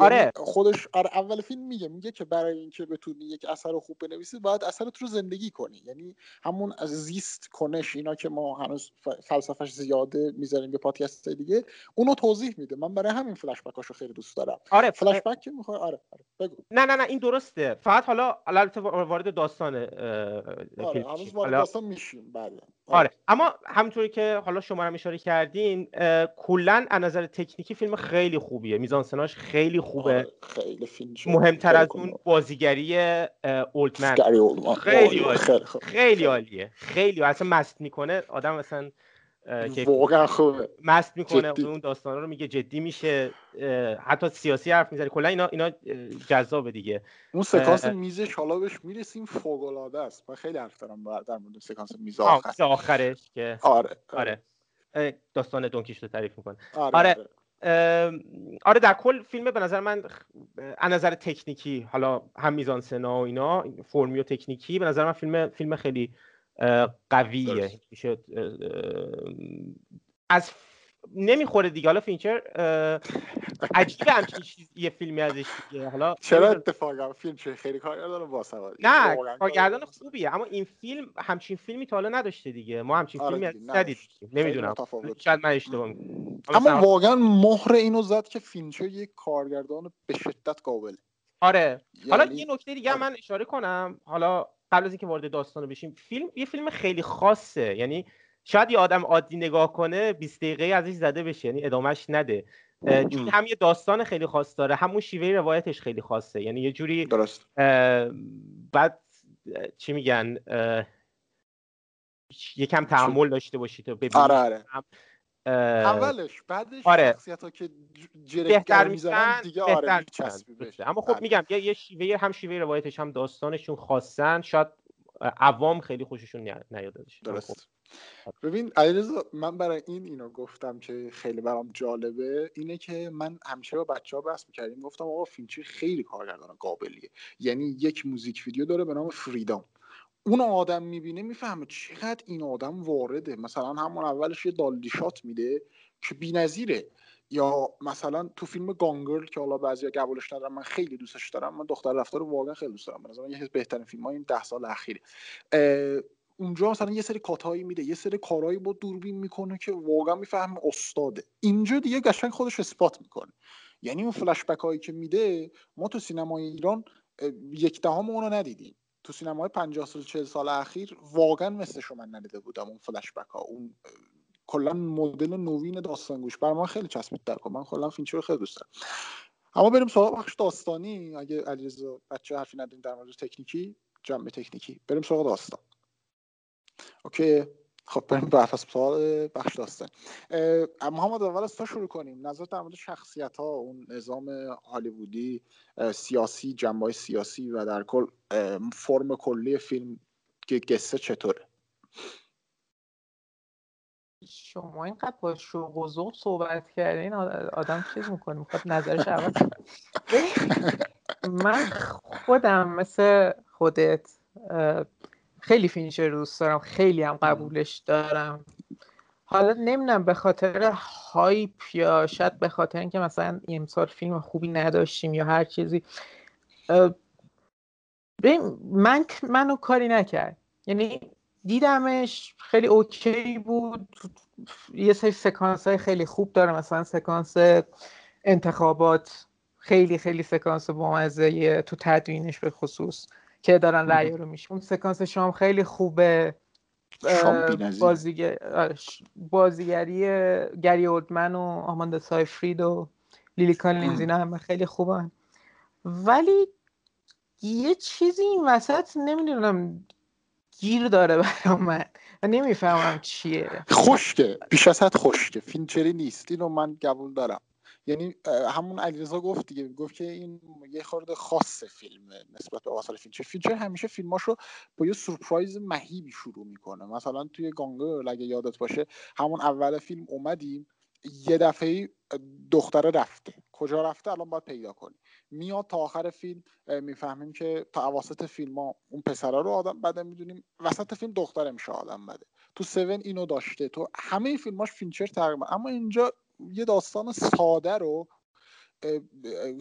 آره. خودش آره اول فیلم میگه میگه که برای اینکه بتونی یک اثر خوب بنویسی باید اثرت رو زندگی کنی. یعنی همون از زیست کنش اینا که ما هنوز فلسفهش زیاده می‌ذاریم به پادکست دیگه اونو توضیح میده. من برای همین فلش بکاشو خیلی دوست دارم. آره فلش بک که می‌خوای آره آره بگو. نه نه نه این درسته. فقط حالا البته وارد داستان آره هنوز وارد داستان میشیم بله آره. آره اما همونطوری که حالا شما هم اشاره کردین کلا از نظر تکنیکی فیلم خیلی خوبیه. میزانسناش خیلی خوبه. آره، خیلی فیلم مهمتر از اون بازیگری اولتمن خیلی عالیه خیلی عالیه. خیلی اصلا مست می‌کنه. آدم مثلا واقعا خوبه. مست می‌کنه اون داستان رو میگه جدی میشه. حتی سیاسی حرف می‌زنه. کلا اینا اینا جذابه دیگه. اون سکانس میزش حالا بهش می‌رسیم فوق العاده است. من خیلی حرف دارم در مورد سکانس میز آخر. آخرش که. آره آره, آره. داستان دونکیش رو تعریف می‌کنه. آره, آره. آره. آره در کل فیلم به نظر من از نظر تکنیکی حالا هم میزان سنا و اینا فرمی و تکنیکی به نظر من فیلم فیلم خیلی قویه. میشه از نمی‌خوره دیگه. حالا فینچر عجیبه همچین چیز یه فیلمی ازش دیگه. حالا چرا اتفاقا فیلم چه خیلی کارگردان باسواد نه کارگردان خوبیه. اما این فیلم همچین فیلمی تا حالا نداشته دیگه. ما همچین آره فیلمی ندیدیم. نمی‌دونم. شاید من اشتباه اما واقعا مهر اینو زد که فینچر یک کارگردان به شدت قابل. آره. حالا یعنی یه نکته دیگه آره. من اشاره کنم. حالا قبل از اینکه وارد داستان بشیم فیلم یه فیلم خیلی خاصه. یعنی شاید یه آدم عادی نگاه کنه 20 دقیقه ازش زده بشه یعنی ادامهش نده. چون هم یه داستان خیلی خاص داره همون شیوه روایتش خیلی خاصه. یعنی یه جوری درست. بعد چی میگن؟ یکم تحمل داشته باشید ببینید آره آره. اولش بعدش آره. شخصیت ها که بهتر می‌زنن دیگه آره اما خب بله. میگم یه شیوه هم شیوه روایتش هم داستانشون خاصن شاید عوام خیلی خوششون نیاد درست. ببین علیرضا من برای این اینو گفتم که خیلی برام جالبه اینه که من همیشه با بچه ها بحث می‌کردیم گفتم آقا فینچر خیلی کارگردان قابلیه. یعنی یک موزیک ویدیو داره به نام Freedom اون آدم می‌بینه می‌فهمه چقدر این آدم وارده. مثلا همون اولش یه dolly shot میده که بی‌نظیره. یا مثلا تو فیلم Gone Girl که حالا بعضیا قبولش ندارم من خیلی دوستش دارم من دختر رفته رو واقعا خیلی دوست دارم. مثلا یکی بهترین فیلم های این ده سال اخیره. اونجا مثلا یه سری کاتایی میده یه سری کارهایی با دوربین می‌کنه که واقعا می‌فهمه استاده. اینجا دیگه قشنگ خودش اثبات می‌کنه. یعنی اون فلش هایی که میده ما تو سینمای ایران یک دهم اونو ندیدیم. تو سینمای 50 سال 40 سال اخیر واقعا مثلش رو من ندیده بودم اون فلش بک ها اون کلا مدل نوین داستانگوییش. بر من خیلی چسبید در من کلا فینچر رو خیلی دوست اما بریم سراغ بخش داستانی. اگه علیرضا بچه حرفی نداریم در مورد تکنیکی جنبه تکنیکی. بریم سراغ داستان. اوکی. خب بریم به سوال بخش داستان. محمد اول از تو شروع کنیم. نظر در مورد شخصیت ها اون نظام هالیوودی سیاسی جنبه سیاسی و در کل فرم کلی فیلم که قصه چطوره؟ شما اینقدر با شوق و ذوق صحبت کردین آدم چیز می‌کنه می‌خواد نظرش عوض من خودم مثل خودت خیلی فینچر دوست دارم خیلی هم قبولش دارم. حالا نمی‌دونم به خاطر hype یا شاید به خاطر اینکه مثلا امسال فیلم خوبی نداشتیم یا هر چیزی من منو کاری نکرد. یعنی دیدمش خیلی okay بود. یه سری سکانس های خیلی خوب داره مثلا سکانس انتخابات خیلی خیلی سکانس بامزه تو تدوینش به خصوص. که دارن رأی رو میشه اون سکانس شام خیلی خوبه بازیگر... بازیگری گری اولدمن و آماندا سایفرید و لیلی کالینز اینا همه خیلی خوبن. ولی یه چیزی این وسط نمی‌دونم گیر داره برای من. و نمی‌فهمم چیه. خشکه. بیش از حد خشکه. فینچری نیست. اینو من قبول دارم. یعنی همون علیرضا گفت دیگه گفت که این یه خورده خاص فیلم نسبت به آثار فینچر فینچر همیشه فیلماشو با یه سورپرایز مهیبی شروع می‌کنه. مثلا توی Gone Girl اگه یادت باشه همون اول فیلم اومدیم یه دفعه دختره رفته. کجا رفته؟ الان باید پیدا کنی. میاد تا آخر فیلم می‌فهمیم که تا اواسط فیلم ها اون پسرا رو آدم بده می‌دونیم وسط فیلم دختره میشه آدم بده. تو سون اینو داشته. تو همه فیلماش فینچر تقریبا. اما اینجا یه داستان ساده رو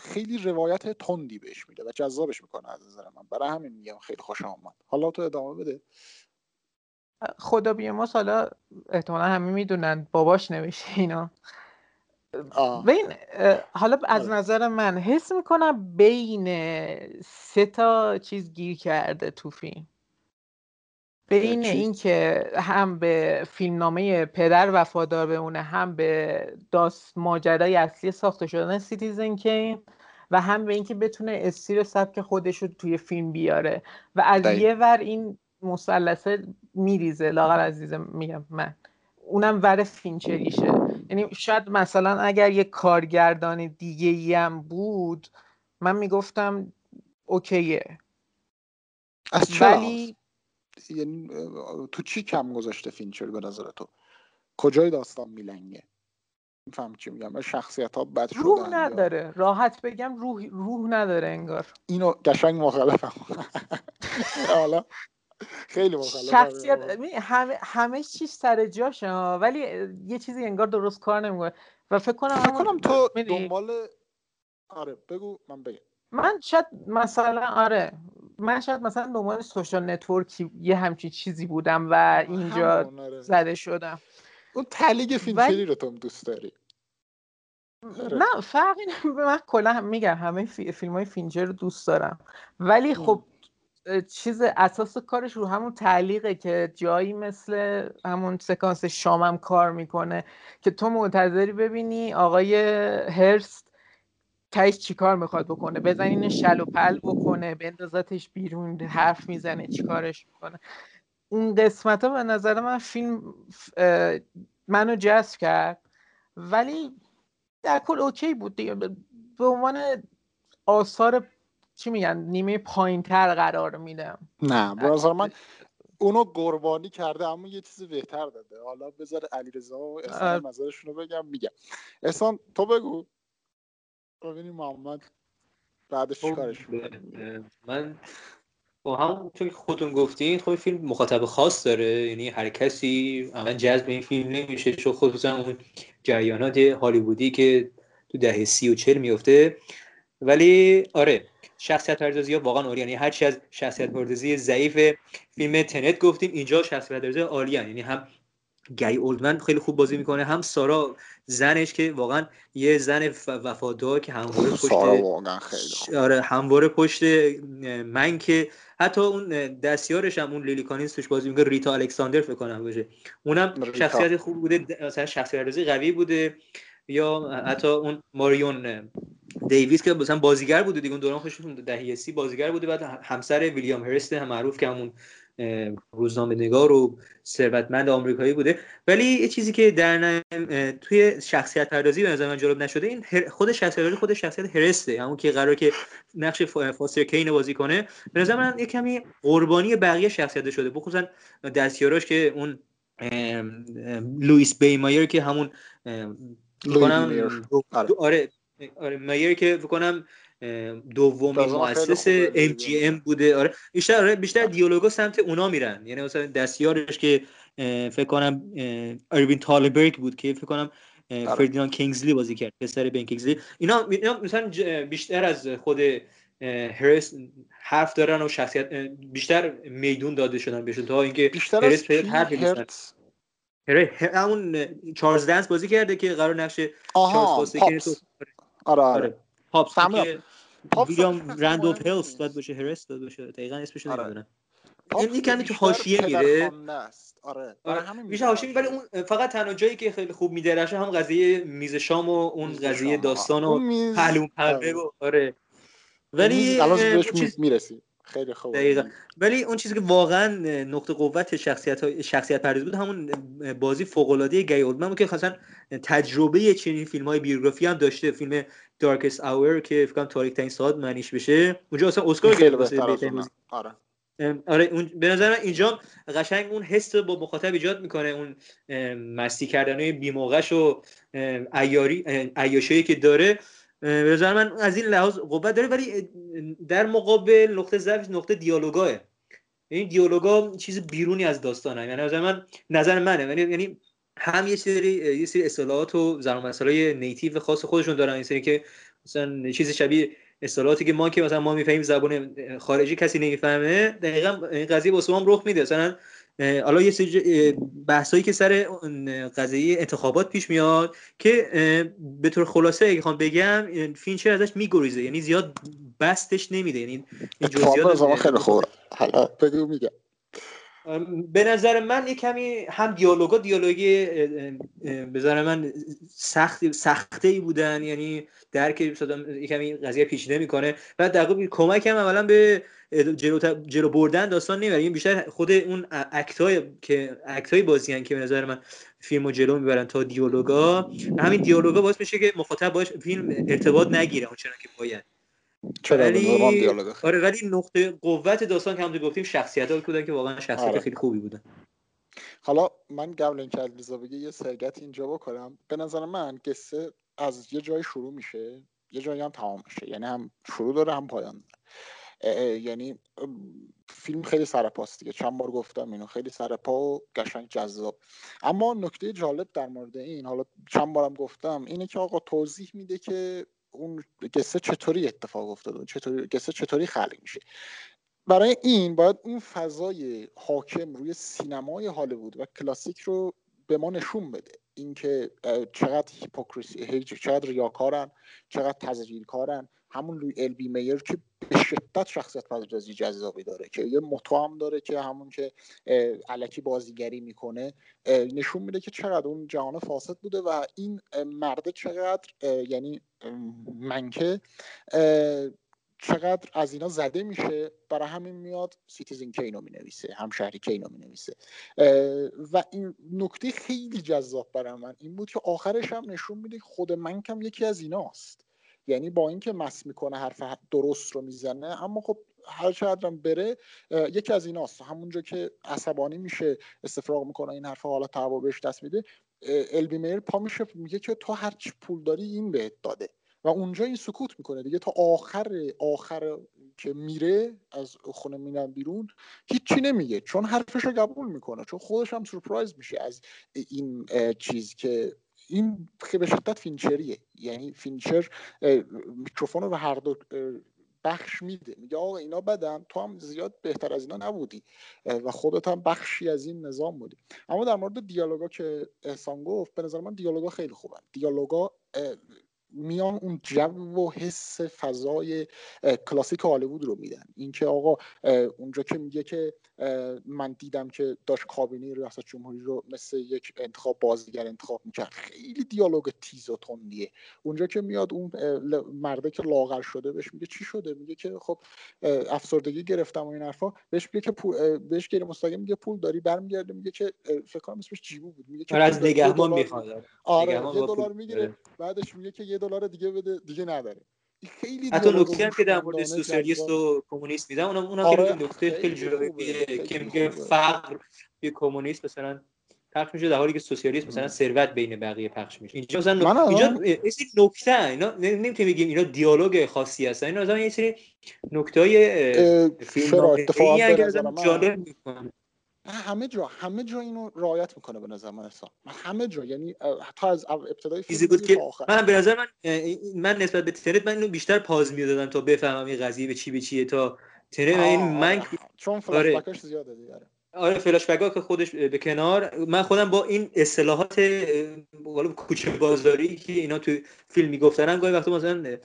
خیلی روایت تندی بهش میده و جذابش می‌کنه از نظر من. برای همین میگم خیلی خوش آمد. حالا تو ادامه بده. خدا بیامرز حالا احتمالا همه می‌دونن باباش نوشته اینا. بین حالا از آره. نظر من حس می‌کنم بین سه تا چیز گیر کرده تو فیلم. بین اینکه هم به فیلمنامه پدر وفادار بمونه هم به داست ماجرای اصلی ساخته شدن Citizen Kane و هم به اینکه بتونه استایل سبک خودش رو توی فیلم بیاره. و از یه ور این مثلثه میریزه لاغر عزیزم میگم من. اونم ور فینچریشه. یعنی شاید مثلا اگر یه کارگردان دیگه ای هم بود من می‌گفتم اوکیه. از ولی یعنی تو چی کم گذاشته فینچر به نظر تو؟ کجای داستان میلنگه؟ میفهم چی میگم شخصیت ها بد شدن روح نداره. راحت بگم روح روح نداره انگار. اینو قشنگ مخالفم. حالا خیلی مخالفم. شخصیت همه همه چیز سر جاشه ولی یه چیزی انگار درست کار نمی‌کنه. و فکر کنم فکر کنم تو دنبال آره بگو من بگم. من شاید مثلا آره من شاید مثلا دنبال Social Network ی یه همچین چیزی بودم و اینجا آره. زده شدم اون تعلیق فینچری رو تو دوست داری آره. نه فرقی به من کلا میگم همه فیلم های فینچر رو دوست دارم ولی خب چیز اساس کارش رو همون تعلیقه که جایی مثل همون سکانس شامم کار می‌کنه که تو منتظری ببینی آقای هرست تایش چیکار می‌خواد بکنه؟ بزنین شل و پل بکنه بندازتش بیرون حرف می‌زنه چیکارش می‌کنه؟ اون قسمت ها به نظر من فیلم منو جذب کرد. ولی در کل اوکی بود دیگه. به عنوان آثار چی میگن؟ نیمه پایین تر قرار میدم نه به نظر من اونو قربانی کرده اما یه چیز بهتر داده. حالا بذار علیرضا و احسان نظرشون رو بگم میگم. احسان تو بگو. ببینیم محمد بعدش خب، چیکارش من خب همون که خودتون گفتین خب فیلم مخاطب خاص داره. یعنی هر کسی عملا جذب این فیلم نمیشه چون خصوصا اون جریانات هالیوودی که تو دهه سی و چل میفته ولی آره شخصیت پردازی ها واقعا عالی یعنی هر چی از شخصیت پردازی ضعیف فیلم تنت گفتیم اینجا شخصیت پردازی عالی یعنی هم گری اولدمن خیلی خوب بازی می‌کنه. هم سارا زنش که واقعا یه زن وفادار که همواره پشت سارا خیلی آره همواره پشت من که حتی اون دستیارش هم اون لیلی کانینز توش بازی می‌کنه. ریتا الکساندر فکر کنم باشه. اونم شخصیت خوب بوده مثلا شخصیت قوی بوده. یا حتی اون ماریون دیویس که مثلا بازیگر بوده دیگه. اون دوران خوششون دهه سی بازیگر بوده. بعد همسر ویلیام هرست هم معروف که همون روزنامه نگار و ثروتمند آمریکایی بوده. ولی یه چیزی که در توی شخصیت پردازی به نظر من جالب نشده این خود شخصیت خود شخصیت هرسته همون که قرار که نقش فاستر کین بازی کنه. به نظر من یه کمی قربانی بقیه شخصیت شده بخصوصا دستیاراش که اون لوئیس بی مایر که همون آره. آره آره مایر که فکر کنم دومی مؤسس MGM بوده. آره. بیشتر آره بیشتر دیالوگا سمت اونا میرن. یعنی مثلا دستیارش که فکر کنم اروین تالبرگ بود که فکر کنم آره. فردیناند کینگزلی بازی کرد پسر بن کینگزلی. اینا اینا مثلا بیشتر از خود هرست حرف دارن و شخصیت بیشتر میدون داده شدن بهشون تا اینکه بیشتر هرست حرف همون چارلز دنس بازی کرده که قرار نقش چارلز آره. آره, آره. پاپس که ویلیام رندولف هیلز باید باشه هرس باید باشه. دقیقا اسمش رو آره. این کمی تو حاشیه میره. آره, آره. میشه حاشیه ولی اون فقط تنها جایی که خیلی خوب میدرشه هم قضیه میز شام و اون قضیه داستان و پهلوم پرده و آره. ولی بهش می‌رسیم خیلی خوب ولی اون چیزی که واقعا نقطه قوت شخصیت شخصیت پردازی بود همون بازی فوق العاده گی اولدمن بود که خاصا تجربه چنین فیلم های بیوگرافی هم داشته. فیلم دارکست آور که فکر کنم تاریک ترین ساعت معنیش بشه. اونجا اصلا اسکار گرفت آره. آره اون به نظر من اینجا قشنگ اون حس با مخاطب ایجاد می‌کنه اون مستی کردن بی موقعش و عیاری عیاشایی که داره. به نظر من از این لحاظ قوت داره ولی در مقابل نقطه ضعف نقطه دیالوگاه. این دیالوگا چیز بیرونی از داستانه. یعنی نظر من نظر منه. یعنی یعنی هم یه سری یه سری اصطلاحات و زبان مسائل نیتیو خاص خودشون دارن. این سری که مثلا چیز شبیه اصطلاحاتی که ما که مثلا ما می‌فهمیم زبان خارجی کسی نمی‌فهمه دقیقا این قضیه واسه ما رخ میده. مثلا حالا یه سری بحثایی که سر قضیه انتخابات پیش میاد که به طور خلاصه اگه خواهم بگم فینچر ازش میگریزه؟ یعنی زیاد بستش نمیده. یعنی این جزئیات خیلی خوب. حالا بگو میگم به نظر من یه کمی هم دیالوگا دیالوگی به نظر من سخت سخته ای بودن. یعنی درک یه کمی قضیه پیچیده می‌کنه. و در کمک هم اولا به جلو, جلو بردن داستان نمی‌بره این بیشتر خود اون اکتای که اکتای بازی که به نظر من فیلم جلو می‌برن تا دیالوگا. همین دیالوگا باعث میشه که مخاطب باش فیلم ارتباط نگیره اونچنان که باید. ولی آره ولی نقطه قوت داستان که همونطور گفتیم شخصیت بودن که واقعا شخصیت آره. خیلی خوبی بودن. حالا من قبل اینکه علیرضا بگه یه سرگت اینجا بکنم. به نظر من قصه از یه جای شروع میشه یه جایی هم تمام میشه. یعنی هم شروع داره هم پایان داره. یعنی فیلم خیلی سرپاست دیگه. چند بار گفتم اینو. خیلی سرپا و قشنگ جذاب. اما نکته جالب در مورد این حالا چند بارم گفتم اینه که آقا توضیح میده که اون قصه چطوری اتفاق افتاده؟ چطوری قصه چطوری خلق میشه؟ برای این باید اون فضای حاکم روی سینمای هالیوود و کلاسیک رو به ما نشون بده. اینکه چقدر هیپوکریسی چقدر ریاکارن چقدر تزریرکارن همون لوی ال بی میر که به شدت شخصیت پردازی جذابی داره که یه موتو هم داره که همون که الکی بازیگری می‌کنه نشون میده که چقدر اون جهان فاسد بوده و این مرده چقدر یعنی منک چقدر از اینا زده میشه برای همین میاد Citizen Kane و می نویسه همشهری کینو می نویسه و این نکته خیلی جذاب برای من این بود که آخرش هم نشون میده خود منکم یکی از ایناست. یعنی با اینکه مست می‌کنه حرف درست رو می‌زنه اما خب هر چقدرم بره یکی از ایناست. همونجا که عصبانی میشه استفراغ می‌کنه این حرف حالا تعبا بهش دست میده البی میر پا میشه میگه که تو هرچی پول داری این بهت داده. و اونجا این سکوت می‌کنه دیگه. تا آخر آخر که میره از خونه میرن بیرون هیچی نمیگه. چون حرفش رو قبول می‌کنه. چون خودش هم سورپرایز میشه از این چیز که این به شدت فینچریه. یعنی فینچر میکروفون رو به هر دو بخش میده. میگه آقا اینا بدن تو هم زیاد بهتر از اینا نبودی. و خودت هم بخشی از این نظام بودی. اما در مورد دیالوگا که احسان گفت به نظر من دیالوگا خیلی خوبن. دیالوگا میان اون جو و حس فضای کلاسیک هالیوود رو میدن. اینکه آقا اونجا که میگه که من دیدم که داشت کابینه ریاست جمهوری رو مثل یک انتخاب بازیگر انتخاب می‌کرد. خیلی دیالوگ تیز و تندیه. اونجا که میاد اون مرده که لاغر شده بهش میگه چی شده؟ میگه که خب افسردگی گرفتم و این حرفا. بهش میگه که پول بهش گیر مستقیم میگه پول داری برمیگرده میگه که فکر کنم اسمش جیبو بود. میگه که آره، از نگهبان می‌خواد. آره یه دلار می‌گیره. بعدش میگه که یه دلار دیگه بده دیگه نداره. خیلی حتی نکته هم که در مورد سوسیالیست و کمونیست میدن اونم اونم آره نکته خیلی جالبیه که میگه فقر یه کمونیست مثلا پخش میشه در حالی که سوسیالیست مثلا ثروت بین بقیه پخش میشه. اینجا مثلا اینجا نکته اینا نمی‌تونیم بگیم اینا دیالوگ خاصی هستن. اینا مثلا یه سری نکته فیلم جالب می‌کنن همه جا همه جا اینو رعایت می‌کنه به نظر من همه جا یعنی تا از ابتدای فیلم بود که من به نظر من من نسبت به تنت من اینو بیشتر پاز می‌دادم تا بفهمم این قضیه به چی به چیه تا تنت این من چون فلاش آره. زیاده دیگه آره. فلاش که خودش به کنار. من خودم با این اصطلاحات کوچه بازاری که اینا تو فیلم می‌گفتن گاهی وقتا مثلا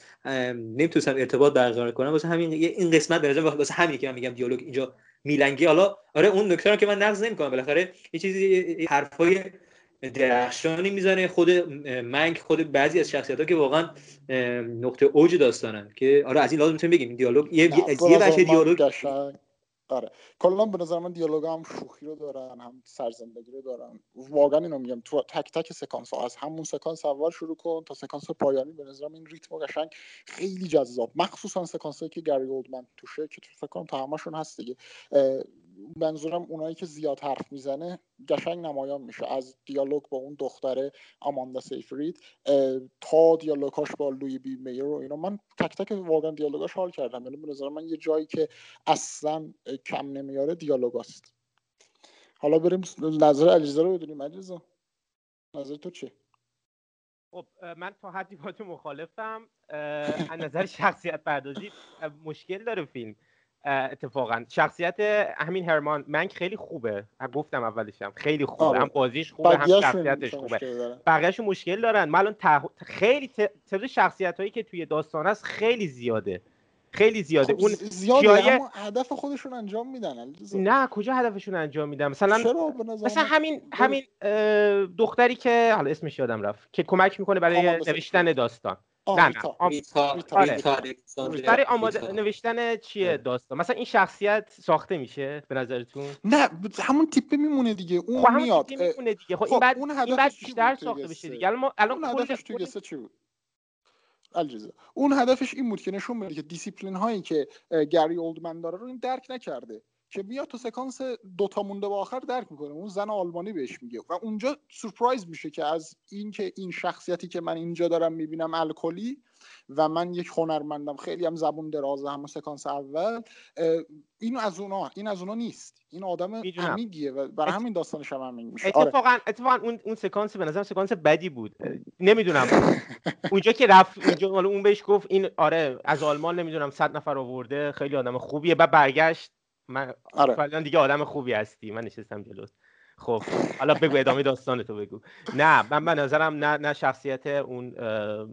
نمی‌تونستم ارتباط برقرار کنم. واسه همین این قسمت به نظر واسه همین که من میگم دیالوگ اینجا میلنگی. حالا آره اون نکته که من نقض نمی‌کنم. بالاخره یه چیزی حرفای درخشانی می‌زنه خود منگ خود بعضی از شخصیت ها که واقعا نقطه اوج داستانن که آره از این لازم می‌تونیم بگیم. دیالوگ یه یه دیالوگ آره. کلا به نظر من دیالوگ هم شوخی رو دارن هم سرزندگی رو دارن. واقعا اینو میگم تو تک تک سکانس ها از همون سکانس اول شروع کن تا سکانس پایانی. به نظرم این ریتم قشنگ خیلی جذاب. مخصوصا سکانس هایی که گری اولدمن توشه که تو فکر کنم تا همشون هست دیگه. منظورم اونایی که زیاد حرف می‌زنه قشنگ نمایان میشه. از دیالوگ با اون دختره آماندا سیفرید تا دیالوگاش با لویی بی مایر و اینا. من تک تک واقعا دیالوگاش حال کردم. یعنی به من یه جایی که اصلا کم نمیاره دیالوگاست حالا بریم نظر علیزا رو بدونیم. علیزا نظر تو چیه؟ خب من تا حدی با تو مخالفم. از نظر شخصیت پردازی مشکل داره فیلم. اتفاقا. شخصیت همین هرمان منگ خیلی خوبه. گفتم اولشم. خیلی خوبه. هم بازیش خوبه هم شخصیتش خوبه. بقیهش مشکل دارن. من الان تح... خیلی تعداد شخصیت هایی که توی داستان هست خیلی زیاده. خیلی زیاده. خب اون زیاده. اما هدف خودشون انجام میدن نه کجا هدفشون انجام میدن؟ مثلا مثلا همین همین دختری که حالا اسمش یادم رفت که کمک می‌کنه برای نوشتن داستان. نه نه. برای آماده نوشتن چیه داستان؟ مثلا این شخصیت ساخته میشه به نظرتون؟ نه همون تیپه میمونه دیگه. اون خب میاد. میمونه دیگه. خب, این بعد اون این بعد بیشتر ساخته بشه دیگه. الان ما الان هدفش توی چی بود؟ اون هدفش این بود که نشون بده که دیسیپلین هایی که گری اولدمن داره رو این درک نکرده. که بیاد تو سکانس دوتا مونده با آخر درک می‌کنه. اون زن آلمانی بهش میگه. و اونجا سورپرایز میشه که از اینکه این شخصیتی که من اینجا دارم می‌بینم الکلی و من یک هنرمندم خیلی هم زبون درازه همون سکانس اول اینو از اونا این از اونا نیست. این آدم عمیقیه و برای همین داستانش هم همین میشه. اتفاقا آره. اتفاقا اون اون سکانس به نظرم سکانس بدی بود. نمی‌دونم. اونجا که رفت اونجا اون بهش گفت این آره از آلمان نمی‌دونم صد نفر آورده خیلی آدم خوبیه. بعد برگشت. من آره. دیگه آدم خوبی هستی. من نشستم جلوت. خب حالا بگو ادامه داستان تو بگو. نه من به نظرم نه نه شخصیت اون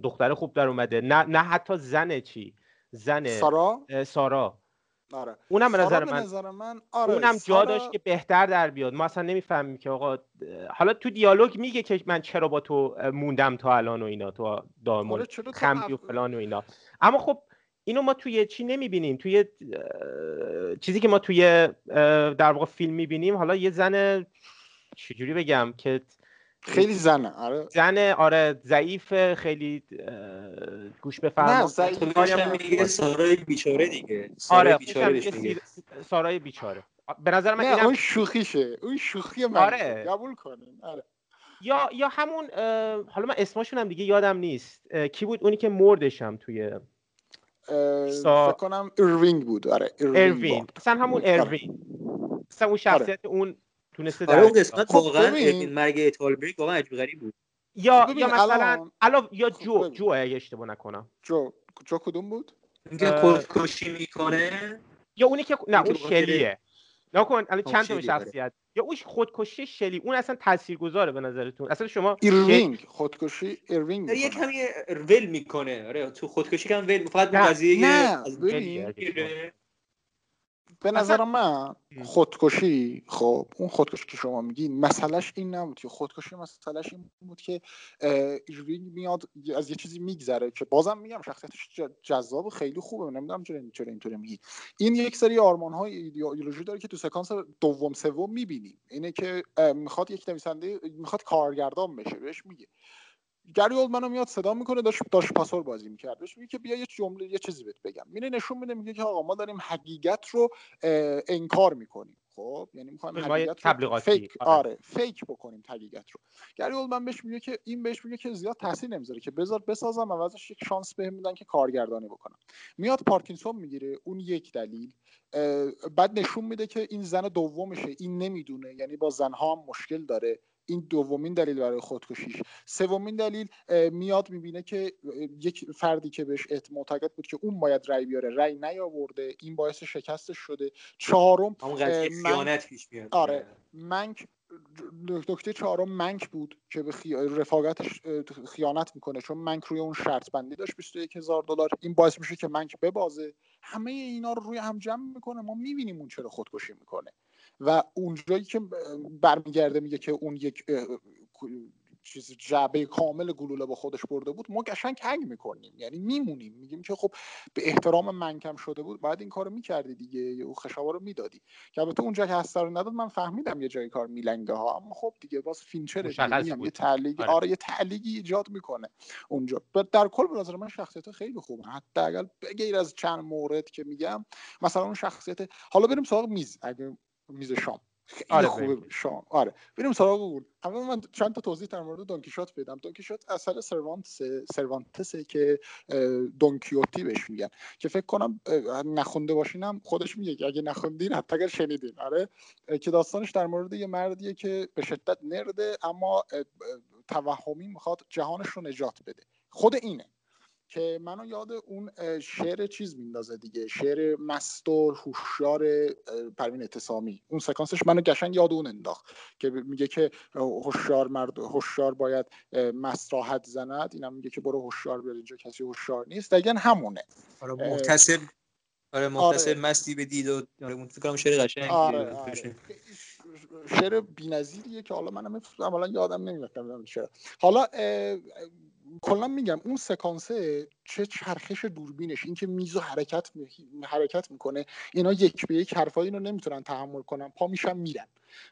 دختر خوب در اومده. نه نه حتی زن چی؟ زن سارا؟ سارا. آره. اونم به نظر من, من آره. اونم جا داشت که بهتر در بیاد. ما اصلا نمی‌فهمیم که آقا حالا تو دیالوگ میگه که من چرا با تو موندم تا الان و اینا تو دائما آره خمدی و فلان و اینا. اما خب اینو ما توی چی نمی‌بینیم؟ توی چیزی که ما توی در واقع فیلم می‌بینیم. حالا یه زن چجوری بگم که خیلی زنه. آره. زن آره ضعیف خیلی گوش بفرما نه ضعیف سارای بیچاره دیگه. آره بیچاره سارای بیچاره. به نظر من اینم... اون شوخیشه. اون شوخی من. آره. قبول کنین. آره. یا یا همون حالا من اسمشون هم دیگه یادم نیست. کی بود؟ اونی که مردشم توی. فکر کنم اروینگ بود. آره اروینگ مثلا همون اروینگ مثلا اون شخصیت آره. اون تونسته آره اون قسمت خب واقعا مرگ تالبرگ واقعا عجیب غریب بود. یا یا مثلا الان یا جو خب جو اگه اشتباه نکنم. جو جو کدوم بود؟ اینکه خودکشی می‌کنه؟ یا اونی که نه اون شلیه. نکن الان چند تا شخصیت یا اون خودکشی شلی اون اصلا تاثیرگذاره به نظرتون؟ اصلا شما ایروینگ خودکشی ایروینگ یه کمی ول می‌کنه. آره تو خودکشی کم ول فقط قضیه نه به نظر من خودکشی خب اون خودکشی که شما میگین مسئلهش این نبود که خودکشی مسئلهش این بود که ایروینگ میاد از یه چیزی میگذره که بازم میگم شخصیتش جذاب و خیلی خوبه. نمی‌دونم چرا چرا اینطوری میگی. این یک سری آرمان های ایدئولوژی داره که تو سکانس دوم سوم می‌بینیم. اینه که می‌خواد یک نویسنده می‌خواد کارگردان بشه بهش میگه. گری منو میاد صدا می‌کنه داشت داشت پاسور بازی می‌کرد. بهش میگه که بیا یه جمله یه چیزی بهت بگم. میره نشون میده میگه که آقا ما داریم حقیقت رو انکار می‌کنیم. خب؟ یعنی می‌خوایم حقیقت رو فیک آره. آره فیک بکنیم حقیقت رو. گری من بهش میگه که این بهش میگه که زیاد تاثیر نمی‌ذاره که بذار بسازم عوضش یک شانس بهم میدن که کارگردانی بکنم. میاد پارکینسون می‌گیره اون یک دلیل. بعد نشون میده که این زن دومشه این نمی‌دونه. یعنی با زنها هم مشکل داره. این دومین دلیل برای خودکشیش. سومین دلیل میاد می‌بینه که یک فردی که بهش معتقد بود که اون باید رأی بیاره رأی نیاورده این باعث شکستش شده. چهارم خیانت پیش میاد. آره منک نکته چهارم منک بود که به رفاقتش خیانت می‌کنه چون منک روی اون شرط بندی داشت 21 هزار دلار. این باعث میشه که منک ببازه. همه اینا رو روی هم جمع می‌کنه. ما می‌بینیم اون چرا خودکشی می‌کنه. و اونجایی که برمیگرده میگه که اون یک چیز جعبه کامل گلوله با خودش برده بود ما قشنگ هنگ می‌کنیم یعنی میمونیم. میگیم که خب به احترام منکم شده بود بعد این کارو می‌کردی دیگه. او خشابا رو می‌دادی. که البته اونجا که هسته رو نداد من فهمیدم یه جای کار میلنگه ها. اما خب دیگه باز فینچر یه تعلیقی آره. آره یه تعلیقی ایجاد می‌کنه اونجا. در کل به نظر من شخصیت خیلی خوبه حتی اگر بغیر از چند مورد که میگم مثلا اون شخصیت حالا بریم سراغ میز. اگه میز شام. خیلی آره خوبه شام. آره. بریم سراغ اون اما من چند تا توضیح در مورد دونکیشوت بدم. دونکیشوت اثر سروانتس سروانتسه که دونکیوتی بهش میگن. که فکر کنم نخونده باشینم خودش میگه که اگه نخوندین حتی اگر شنیدین. آره. که داستانش در مورد یه مردیه که به شدت نرده اما توهمی می‌خواد جهانش رو نجات بده. خود اینه. که منو یاد اون شعر چیز میندازه دیگه. شعر مست و هوشیار پروین اتسامی اون سکانسش منو گشن یاد اون انداخت که میگه که هوشیار مرد هوشیار باید مست راحت زند. اینم میگه که برو هوشیار بیار اینجا کسی هوشیار نیست. دقیقا همونه. آره محتسب آره محتسب آره. مستی به دید و آره اون فکر شعر قشنگی آره آره. شعر بی‌نظیریه که حالا منم عملا یادم نمیاد. حالا کلا میگم اون سکانسه چه چرخش دوربینش اینکه میزو حرکت حرکت می‌کنه. اینا یک به یک حرفایی رو نمی‌تونن تحمل کنن. پا میشن میرن.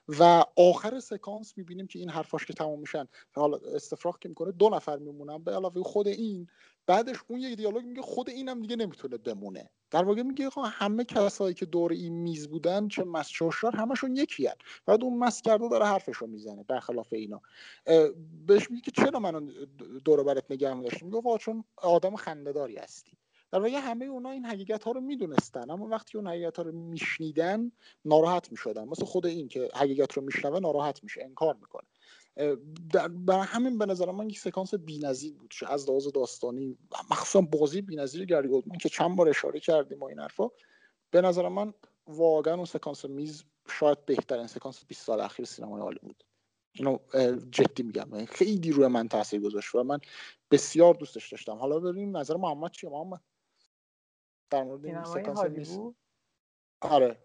و آخر سکانس می‌بینیم که این حرفاش که تمام میشن. حالا استفراغ که می‌کنه دو نفر میمونن. به علاوه خود این. بعدش اون یک دیالوگ میگه خود اینم دیگه نمی‌تونه بمونه. در واقع میگه همه کسایی که دور این میز بودن چه مس چه همشون یکی هن. بعد اون مس کرده داره حرفشو می‌زنه برخلاف اینا. بهش میگه که چرا منو دور برات نگه داشتی میگه چون آدم خندهداری هستی. در واقع همه اونا این حقیقت ها رو می‌دونستن اما وقتی اون حقیقت ها رو میشنیدن ناراحت می‌شدن. مثل خود این که حقیقت رو میشنوه ناراحت میشه انکار می‌کنه. برای همین به نظر من یک سکانس بی‌نظیر بود. از لحاظ داستانی مخصوصا بازی بی‌نظیر گری اولدمن که چند بار اشاره کردیم و این حرفا. به نظر من واقعا اون سکانس میز شاید بهترین سکانس 20 سال اخیر سینمای بود. اینو جدی میگم. خیلی روی من تاثیر گذاشت و من بسیار دوستش داشتم. حالا بریم نظر محمد چیه؟ محمد در مورد این سکانس آره.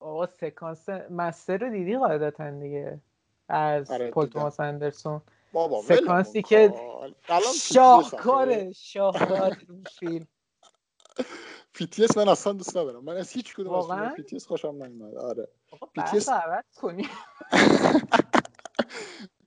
آقا سکانس مستر رو دیدی قاعدتا دیگه؟ از آره پل توماس اندرسون. بابا سکانسی که شاهکاره شاهکار فیلم. PTA من اصلا دوست ندارم. من از هیچ کدوم از PTA خوشم نمیاد آره. PT A کنی.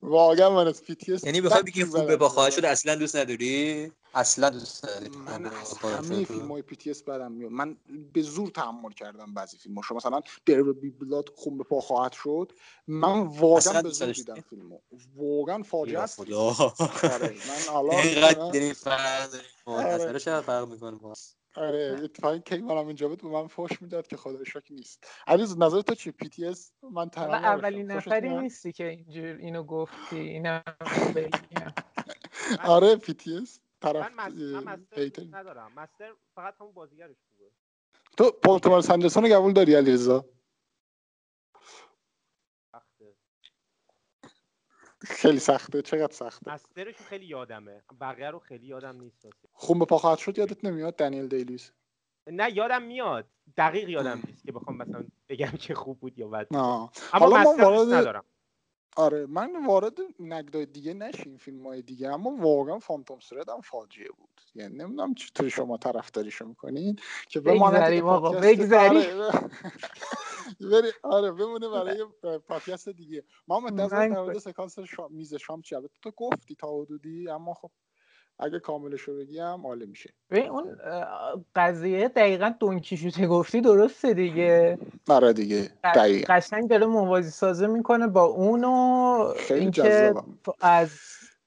واقعا من از PTA یعنی بخوای بگی خون به پا خواهد شد اصلا دوست نداری؟ اصلا دوست من همه فیلم های PTA بدم میاد من به زور تحمل کردم بعضی فیلم شما مثلا There Will Be Blood خون به پا خواهد شد. من واقعا به زور دیدم فیلمو. واقعا فاجعه است. آره من حالا فرق می‌کنه آره اتفاقی کی منم اینجا بود به من فوش می‌داد که خدا شکر نیست. عزیز نظر تو چی؟ PTA من تنها اولین نفری نیستی که اینجور اینو گفتی اینا آره PTA طرف من مستر ندارم. مستر فقط همون بازیگرش خوبه. تو پل توماس اندرسون رو قبول داری علیرضا؟ خیلی سخته. چقدر سخته؟ مسترش خیلی یادمه. بقیه رو خیلی یادم نیست خون به پا خواهد شد یادت نمیاد؟ دنیل دی لوئیس نه یادم میاد. دقیق یادم نیست که بخوام مثلا بگم چه خوب بود یا بد اما حالا وارد... ندارم. آره من وارد نقدای دیگه نشیم فیلم های دیگه اما واقعا فانتوم سرد هم فاجعه بود. یعنی نمی‌دونم چطوری شما طرفداریشو می‌کنین که بگذاریم آقا بگذاریم آره. بری آره بمونه برای پادکست دیگه. ما منتظر در مورد سکانس شام میز شام چی؟ تو گفتی تا حدودی اما خب اگه کاملش رو بگیم عالی میشه. ببین اون قضیه دقیقا دونکیشوته گفتی درسته دیگه. آره دیگه دقیقا. قشنگ داره موازی سازه می‌کنه با اون و اینکه از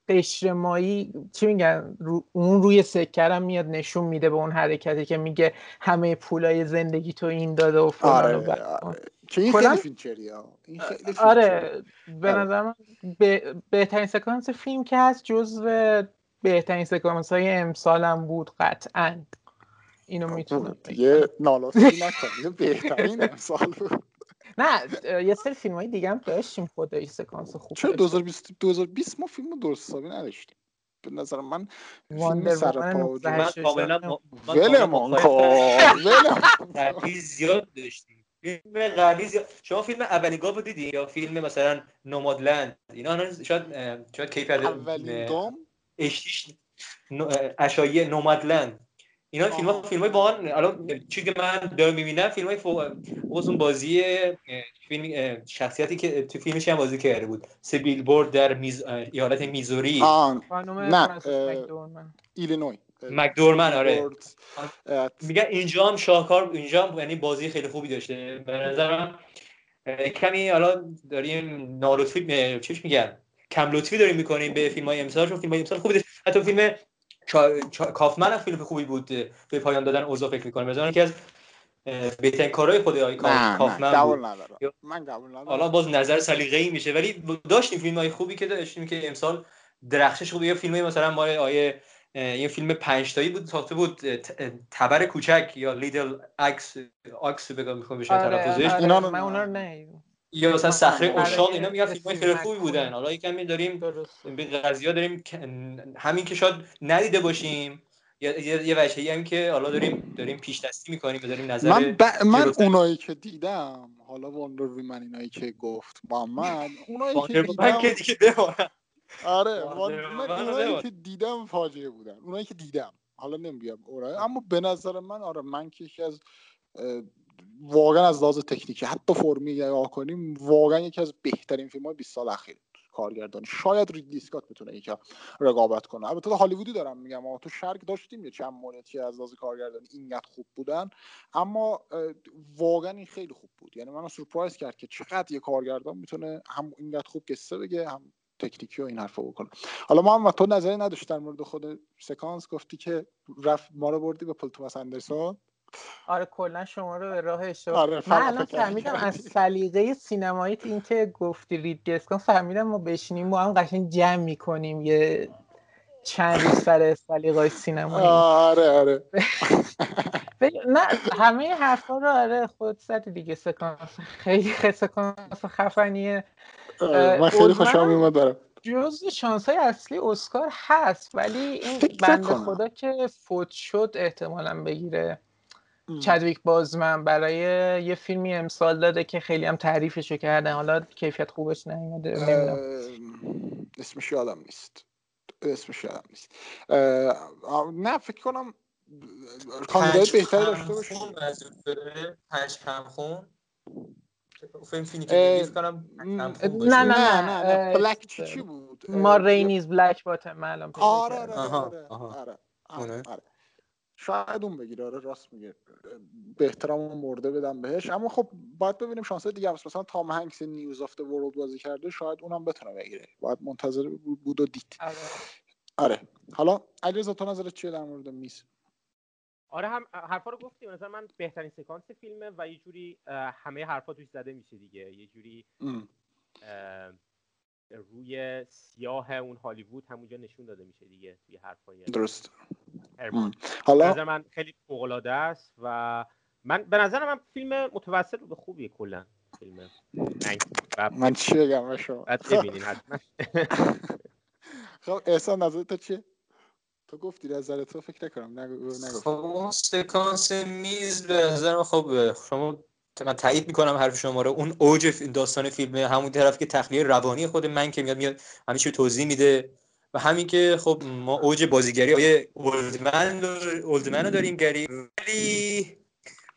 قشر مایی چی میگن اون روی سکرم میاد نشون میده به اون حرکتی که میگه همه پولای زندگی تو این داده و فلان آره, آره. که این خیلی فیلچری این خیلی آره به آره. نظر من بهترین سکانس فیلم که هست جزو بهترین سکانس های امسالم بود قطعا. اینو خب، می‌تونم دیگه نالاسی نکنید بهترین امسال بود. نه یه سری فیلم های دیگه هم داشتیم خدایی سکانس خوب چرا 2020 2020 ما فیلم درست حسابی نداشتیم. به نظر من فیلم سر پا من کاملا زیاد داشتیم. فیلم قبلی زیاد شما فیلم اولین گام دیدی یا فیلم مثلا نومادلند اینا شاید شاید کیفیت اولین گام اشتیش اشایی نومادلند اینا فیلم ها فیلم های واقعا الان چیزی که من دارم می‌بینم فیلم های فوق اون بازی فیلم شخصیتی که تو فیلمش هم بازی کرده بود. سه بورد در میز... ایالت میزوری. نه ایلینوی. مکدورمن آره. میگن اینجا هم شاهکار اینجا هم یعنی بازی خیلی خوبی داشته. به نظرم کمی حالا داریم نالطفی چیش میگن؟ کم لطفی داریم می‌کنیم به فیلم های امسال چون فیلم های امسال خوبی حتی فیلم کافمن هم فیلم خوبی بود به پایان دادن اوضاع فکر می‌کنم. مثلا یکی از بهترین کارهای خود آقای کافمن قبول ندارم. من قبول ندارم. حالا باز نظر سلیقه‌ای میشه ولی داشتیم فیلم های خوبی که داشتیم که امسال درخشش خوبی یه فیلم مثلا ما آیه یه فیلم پنج تایی بود ساخته بود تبر کوچک یا لیدل اکس اکس بگم می‌خوام بشه آره، تلفظش. آره، اینا من اونا رو یا مثلا صخره اوشان اینا میگن فیلم خیلی خوبی بودن. حالا یکم داریم به قضیه داریم همین که شاید ندیده باشیم. یه یه وجهی هم که حالا داریم داریم پیش دستی می‌کنیم داریم نظر من ب... من اونایی که دیدم حالا واندر من اینایی که گفت محمد اونایی که دیدم که دیگه بمانم آره من اونایی که دیدم فاجعه بودن. اونایی که دیدم. حالا نمیگم. اما به نظر من آره من که یکی از واقعا از لحاظ تکنیکی حتی فرمی نگاه کنیم واقعا یکی از بهترین فیلم های 20 سال اخیر کارگردانی. شاید ریدلی اسکات بتونه یکم رقابت کنه. البته هالیوودی دارم میگم تو شرک داشتیم یه چند موردی از لحاظ کارگردانی اینقدر خوب بودن اما واقعا این خیلی خوب بود. یعنی منو سورپرایز کرد که چقدر یه کارگردان می‌تونه هم اینقدر خوب قصه بگه هم تکنیکی و این حرفا بکنه. حالا ما هم تو نظری نداشت در مورد خود سکانس؟ گفتی که رفت ما رو بردی به پل توماس اندرسون؟ آره کلا شما رو به راه اشتباه آره من الان فهمیدم از سلیقه سینمایی این که گفتی رید گسکون فهمیدم ما بشینیم با هم قشنگ جمع می‌کنیم یه چند روز سر سلیقه سینمایی. آره آره. نه همه حرفا رو آره خود زدی دیگه سکانس خیلی سکانس خفنیه. آره، من خیلی خوشم میومد دارم جز شانس های اصلی اسکار هست ولی این بند خدا که فوت شد احتمالا بگیره. چدویک بازمن برای یه فیلمی امسال داده که خیلی هم تعریفشو کردن. حالا کیفیت خوبش نیومده اسمش یادم نیست. اسمش یادم نیست. نه فکر کنم کاندیدای بهتری داشته باشه پنج خون. فیلم فیلمی که کنم نه نه نه Black چی چی بود؟ Ma Rainey's Black Bottom معلوم آره آره آره آره آره. شاید اون بگیره. آره راست میگه. بهترم مرده بدم بهش. اما خب باید ببینیم شانس دیگه. هست مثلا تام هنکس News of World بازی کرده شاید اونم بتونه بگیره. باید منتظر بود و دید. آره, آره. حالا علیرضا تو نظرت چیه در مورد میز؟ آره هم حرفا رو گفتی. مثلا من بهترین سکانس فیلمه و یه جوری همه حرفا توش زده میشه دیگه. یه جوری روی سیاه اون هالیوود همونجا نشون داده میشه دیگه توی حرفای درست. حالا من خیلی فوق العاده است و من به نظر من فیلم متوسط به خوبیه کلا فیلم من چی بگم شما؟ ببینین حتما. خب احسان نظر تو چیه؟ تو گفتی نظر تو فکر نکنم. نگو خب سکانس میز به نظر خب شما من تایید می‌کنم حرف شما رو. اون اوج داستان فیلم همون طرف که تخلیه روانی خود من که میاد میاد همیشه توضیح میده. و همین که خب ما اوج بازیگری آیه اولدمن اولدمن رو داریم گری. ولی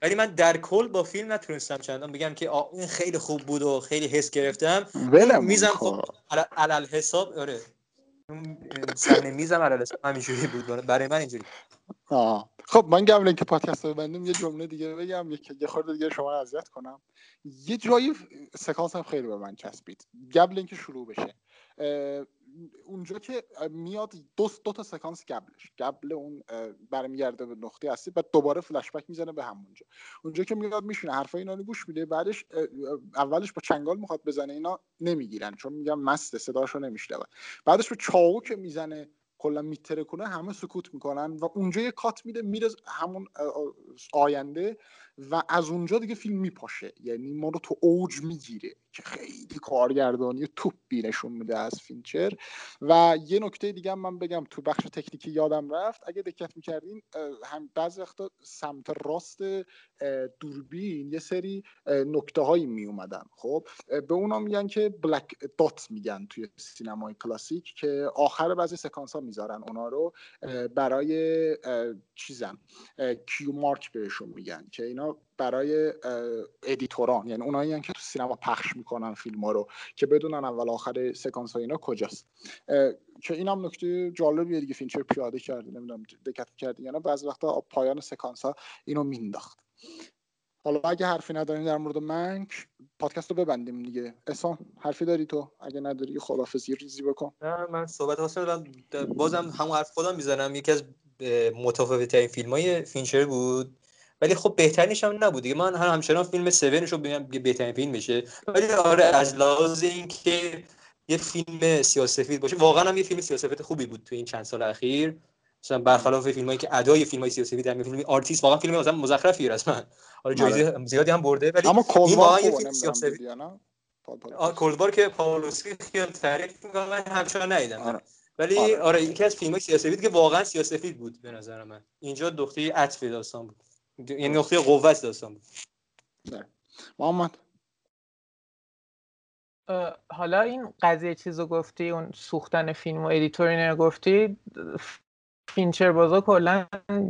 ولی من در کل با فیلم نتونستم چندان. بگم که این خیلی خوب بود و خیلی حس گرفتم. میزم خب علل حساب آره. صحنه میزم علل حساب همینجوری بود. برای من اینجوری. آه. خب من قبل که پادکست رو ببندیم یه جمله دیگه بگم. یه خورده دیگه شما اذیت کنم. یه جایی سکانس هم خیلی به من چسبید. قبل اینکه شروع بشه. اونجا که میاد دو, دو تا سکانس قبلش. قبل اون برمیگرده به نقطه اصلی بعد دوباره فلش بک می‌زنه به همونجا. اونجا که میاد میشونه حرفای اینا رو گوش میده بعدش اولش با چنگال می‌خواد بزنه اینا نمی‌گیرن چون میگم مست صداشو نمیشنوه بعدش به چاقو که می‌زنه کلا میتره کنه همه سکوت می‌کنن و اونجا یه کات میده میره همون آینده. و از اونجا دیگه فیلم میپاشه. یعنی ما رو تو اوج می‌گیره که خیلی کارگردانی توپی نشون میده از فینچر. و یه نکته دیگه هم من بگم تو بخش تکنیکی یادم رفت. اگه دقت می‌کردین هم بعضی وقتا سمت راست دوربین یه سری نکته هایی می اومدن خب به اونا میگن که black dot میگن توی سینمای کلاسیک که آخر بعضی سکانس ها می‌ذارن اونا رو برای چیزن cue mark بهشون میگن که اینا برای editor ان یعنی اونایی که تو سینما پخش می‌کنن فیلم ها رو که بدونن اول آخر سکانس ها اینا کجاست. که این هم نکته جالبیه دیگه فینچر پیاده کرده نمی‌دونم دقت کردی یعنی بعضی وقتا پایان سکانس ها اینو مینداخت حالا اگه حرفی نداری در مورد منک پادکست رو ببندیم دیگه. احسان حرفی داری تو؟ اگه نداری خدافظی ریزی بکن. نه من صحبت واسه بازم همون حرف خودم می‌زنم. یکی از متفاوت ترین فیلم های فینچر بود. ولی خب بهترینش هم نبود دیگه. من هم همچنان فیلم 7 رو ببینم بهترین فیلم بشه ولی آره از لحاظ اینکه یه فیلم سیاسفید باشه واقعا هم یه فیلم سیاسفید خوبی بود تو این چند سال اخیر. مثلا برخلاف فیلمایی که ادای فیلمای سیاسفید در فیلم آرتیست واقعا فیلم مثلا مزخرفی رسما آره جایزه آره. زیادی هم برده ولی اما واقعا یه فیلم سیاسفید. Cold War که پاولوسکی خیلی تعریف می‌کنه من همچنان ندیدم. آره. ولی آره. آره یکی از فیلمای سیاسفید که واقعا سیاسفید بود به نظر من. اینجا دختری عطف داستان بود. یعنی نقطه قوت داستان بود محمد. حالا این قضیه چیزو گفتی اون سوختن فیلم و editor گفتی فینچر باز ها کلا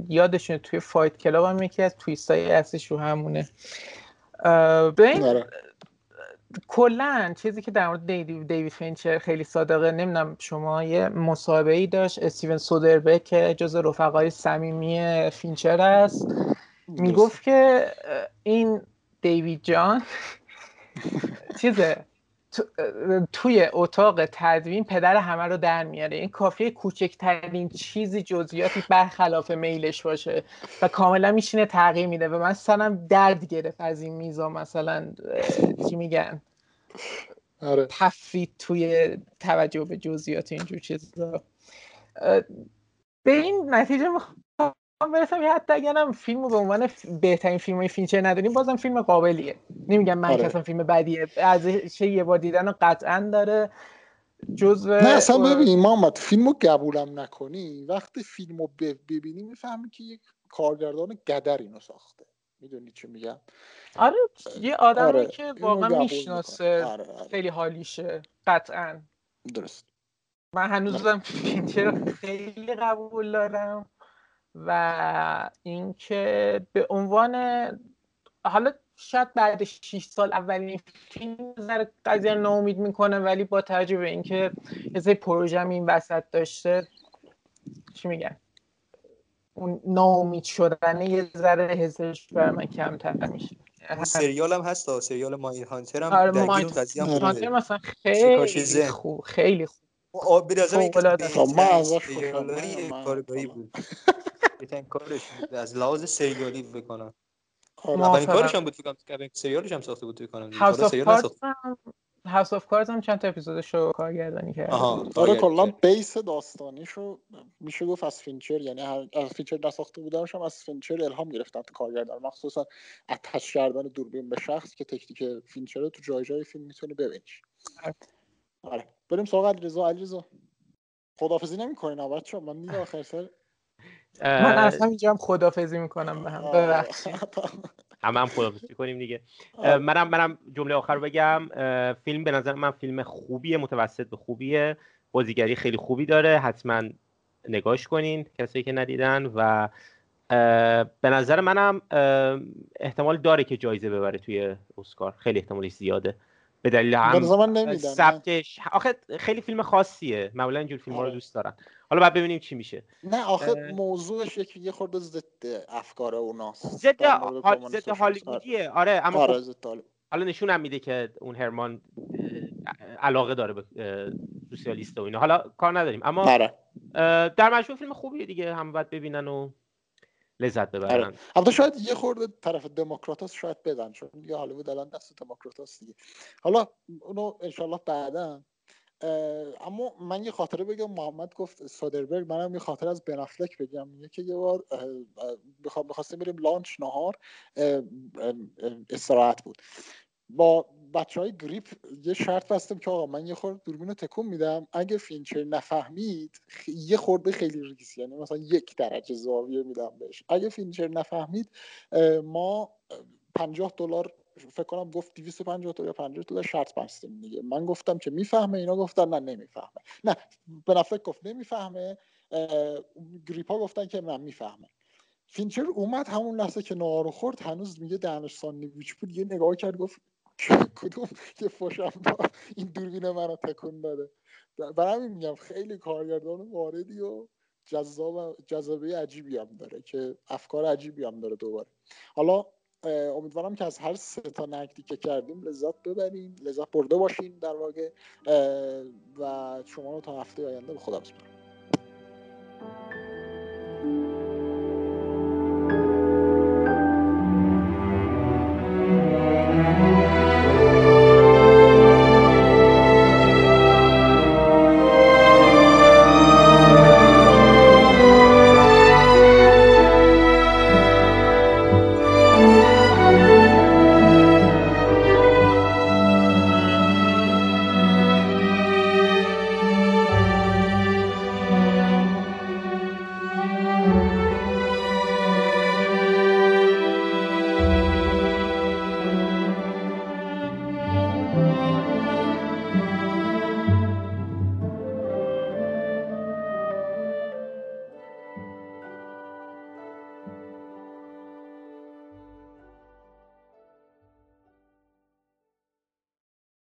یادشونه توی Fight Club هم یکی از twist های اصلش رو همونه. به این آره. کلا چیزی که در مورد دیوید فینچر خیلی صادقه نمی‌دونم شما یه مصاحبه ای داشت استیون سودربرگ که جز رفقای صمیمی فینچره. می‌گفت که این دیوید جان چیزه توی اتاق تدوین پدر همه رو در میاره. این کافیه کوچکترین چیزی جزئیاتی برخلاف میلش باشه و کاملا میشینه تغییر میده و من سنم درد گرفت از این میزا مثلا چی میگن؟ آره. تفرید توی توجه به جزئیات اینجور چیزا. به این نتیجه برسم یه حتی اگر فیلم رو به عنوان بهترین فیلم های فینچر نداریم بازم فیلم قابلیه. نمیگم من آره. فیلم بدیه از یه بار دیدن رو قطعا داره. جزو نه اصلا ببینیم محمد فیلم رو قبولم نکنی. وقتی فیلم رو ببینی می‌فهمی که یک کارگردان گدر اینو ساخته. می‌دونی چی میگم؟ آره یه آدمی آره. که واقعا می‌شناسه. آره، آره. خیلی حالیشه قطعا. درست. من هنوزم فینچر خیلی قبول دارم. و اینکه به عنوان حالا شاید بعد 6 سال اولین فیلم نظر قضیه ناامید می‌کنه ولی با توجه به اینکه یه سری پروژه این وسط داشته چی میگن؟ اون ناامید شدن یه ذره حسش بر من کمتر میشه. سریال هم هست سریال ماین هانتر هم آره ماین هانتر مثلا خیلی خوب خیلی خوب. به نظر اینکه بود. بهترین کارش بود. از لحاظ سریالی بکنم. اولین کارش هم بود فکر سریالش هم ساخته بود کنم House of Cards هم چند تا اپیزودش رو کارگردانی کرد. آره کلا base داستانیشو میشه گفت از فینچر یعنی از فینچر نساخته بودنش هم از فینچر الهام گرفتن تو کارگردان. مخصوصا اتش کردن دوربین به شخص که تکنیک فینچر رو تو جای جای فیلم می‌تونی ببینیش. آره. بریم سراغ علیرضا. علیرضا خدافظی نمی‌کنین بچه‌ها من میگم آخر سر من اصلا اینجا هم خدافظی می‌کنم به هم. ببخشید. همه هم خدافزی کنیم دیگه. منم منم جمله آخر بگم. فیلم به نظر من فیلم خوبیه متوسط به خوبیه. بازیگری خیلی خوبی داره. حتما نگاش کنین کسایی که ندیدن و به نظر منم احتمال داره که جایزه ببره توی اسکار. خیلی احتمالش زیاده. به دلیل هم سبکش. آخه خیلی فیلم خاصیه. معمولا اینجور فیلم ها رو آره. دوست دارن حالا بعد ببینیم چی میشه. نه آخه موضوعش یکی یه خورده ضد افکار اوناست. ضد ضد هالیوودیه. آره اما آره خب حالا نشون هم میده که اون هرمان علاقه داره به سوسیالیست و اینا. حالا کار نداریم. اما آره. در مجموع فیلم خوبیه دیگه. هم باید ببینن و لذت ببرن. آره. البته شاید یه خورده طرف دموکراتاس شاید بدن چون دیگه هالیوود الان دست دموکراتاس دیگه. حالا اونو انشالله بعدا. اما من یه خاطره بگم محمد گفت سادربرگ منم یه خاطره از بنفلک بگم. میگه که یه بار می‌خواستیم بریم lunch نهار استراحت بود. با بچه های grip یه شرط بستم که آقا من یه خورده دوربین رو تکون میدم. اگه فینچر نفهمید یه خورده خیلی ریس یعنی مثلا یک درجه زاویه میدم بهش. اگه فینچر نفهمید ما 50 دلار فکر کنم گفت 250 تا یا 50 دلار شرط بستیم دیگه. من گفتم که می‌فهمه اینا گفتن نه نمی‌فهمه. نه نه گفت نمی‌فهمه. grip ا گفتن که من می‌فهمه. فینچر اومد همون لحظه که نهار خورد هنوز میگه دهنش ساندویچ بود یه نگاه کرد گفت کدوم که فشم این دوربین منو تکون داده؟ برای همین میگم خیلی کارگردان واردی و جذاب جذابه عجیبی هم داره که افکار عجیبی هم داره دوباره. حالا امیدوارم که از هر سه تا نکته‌ای که کردیم لذت ببریم لذت برده باشین در واقع و شما رو تا هفته آینده به خدا بسپارم.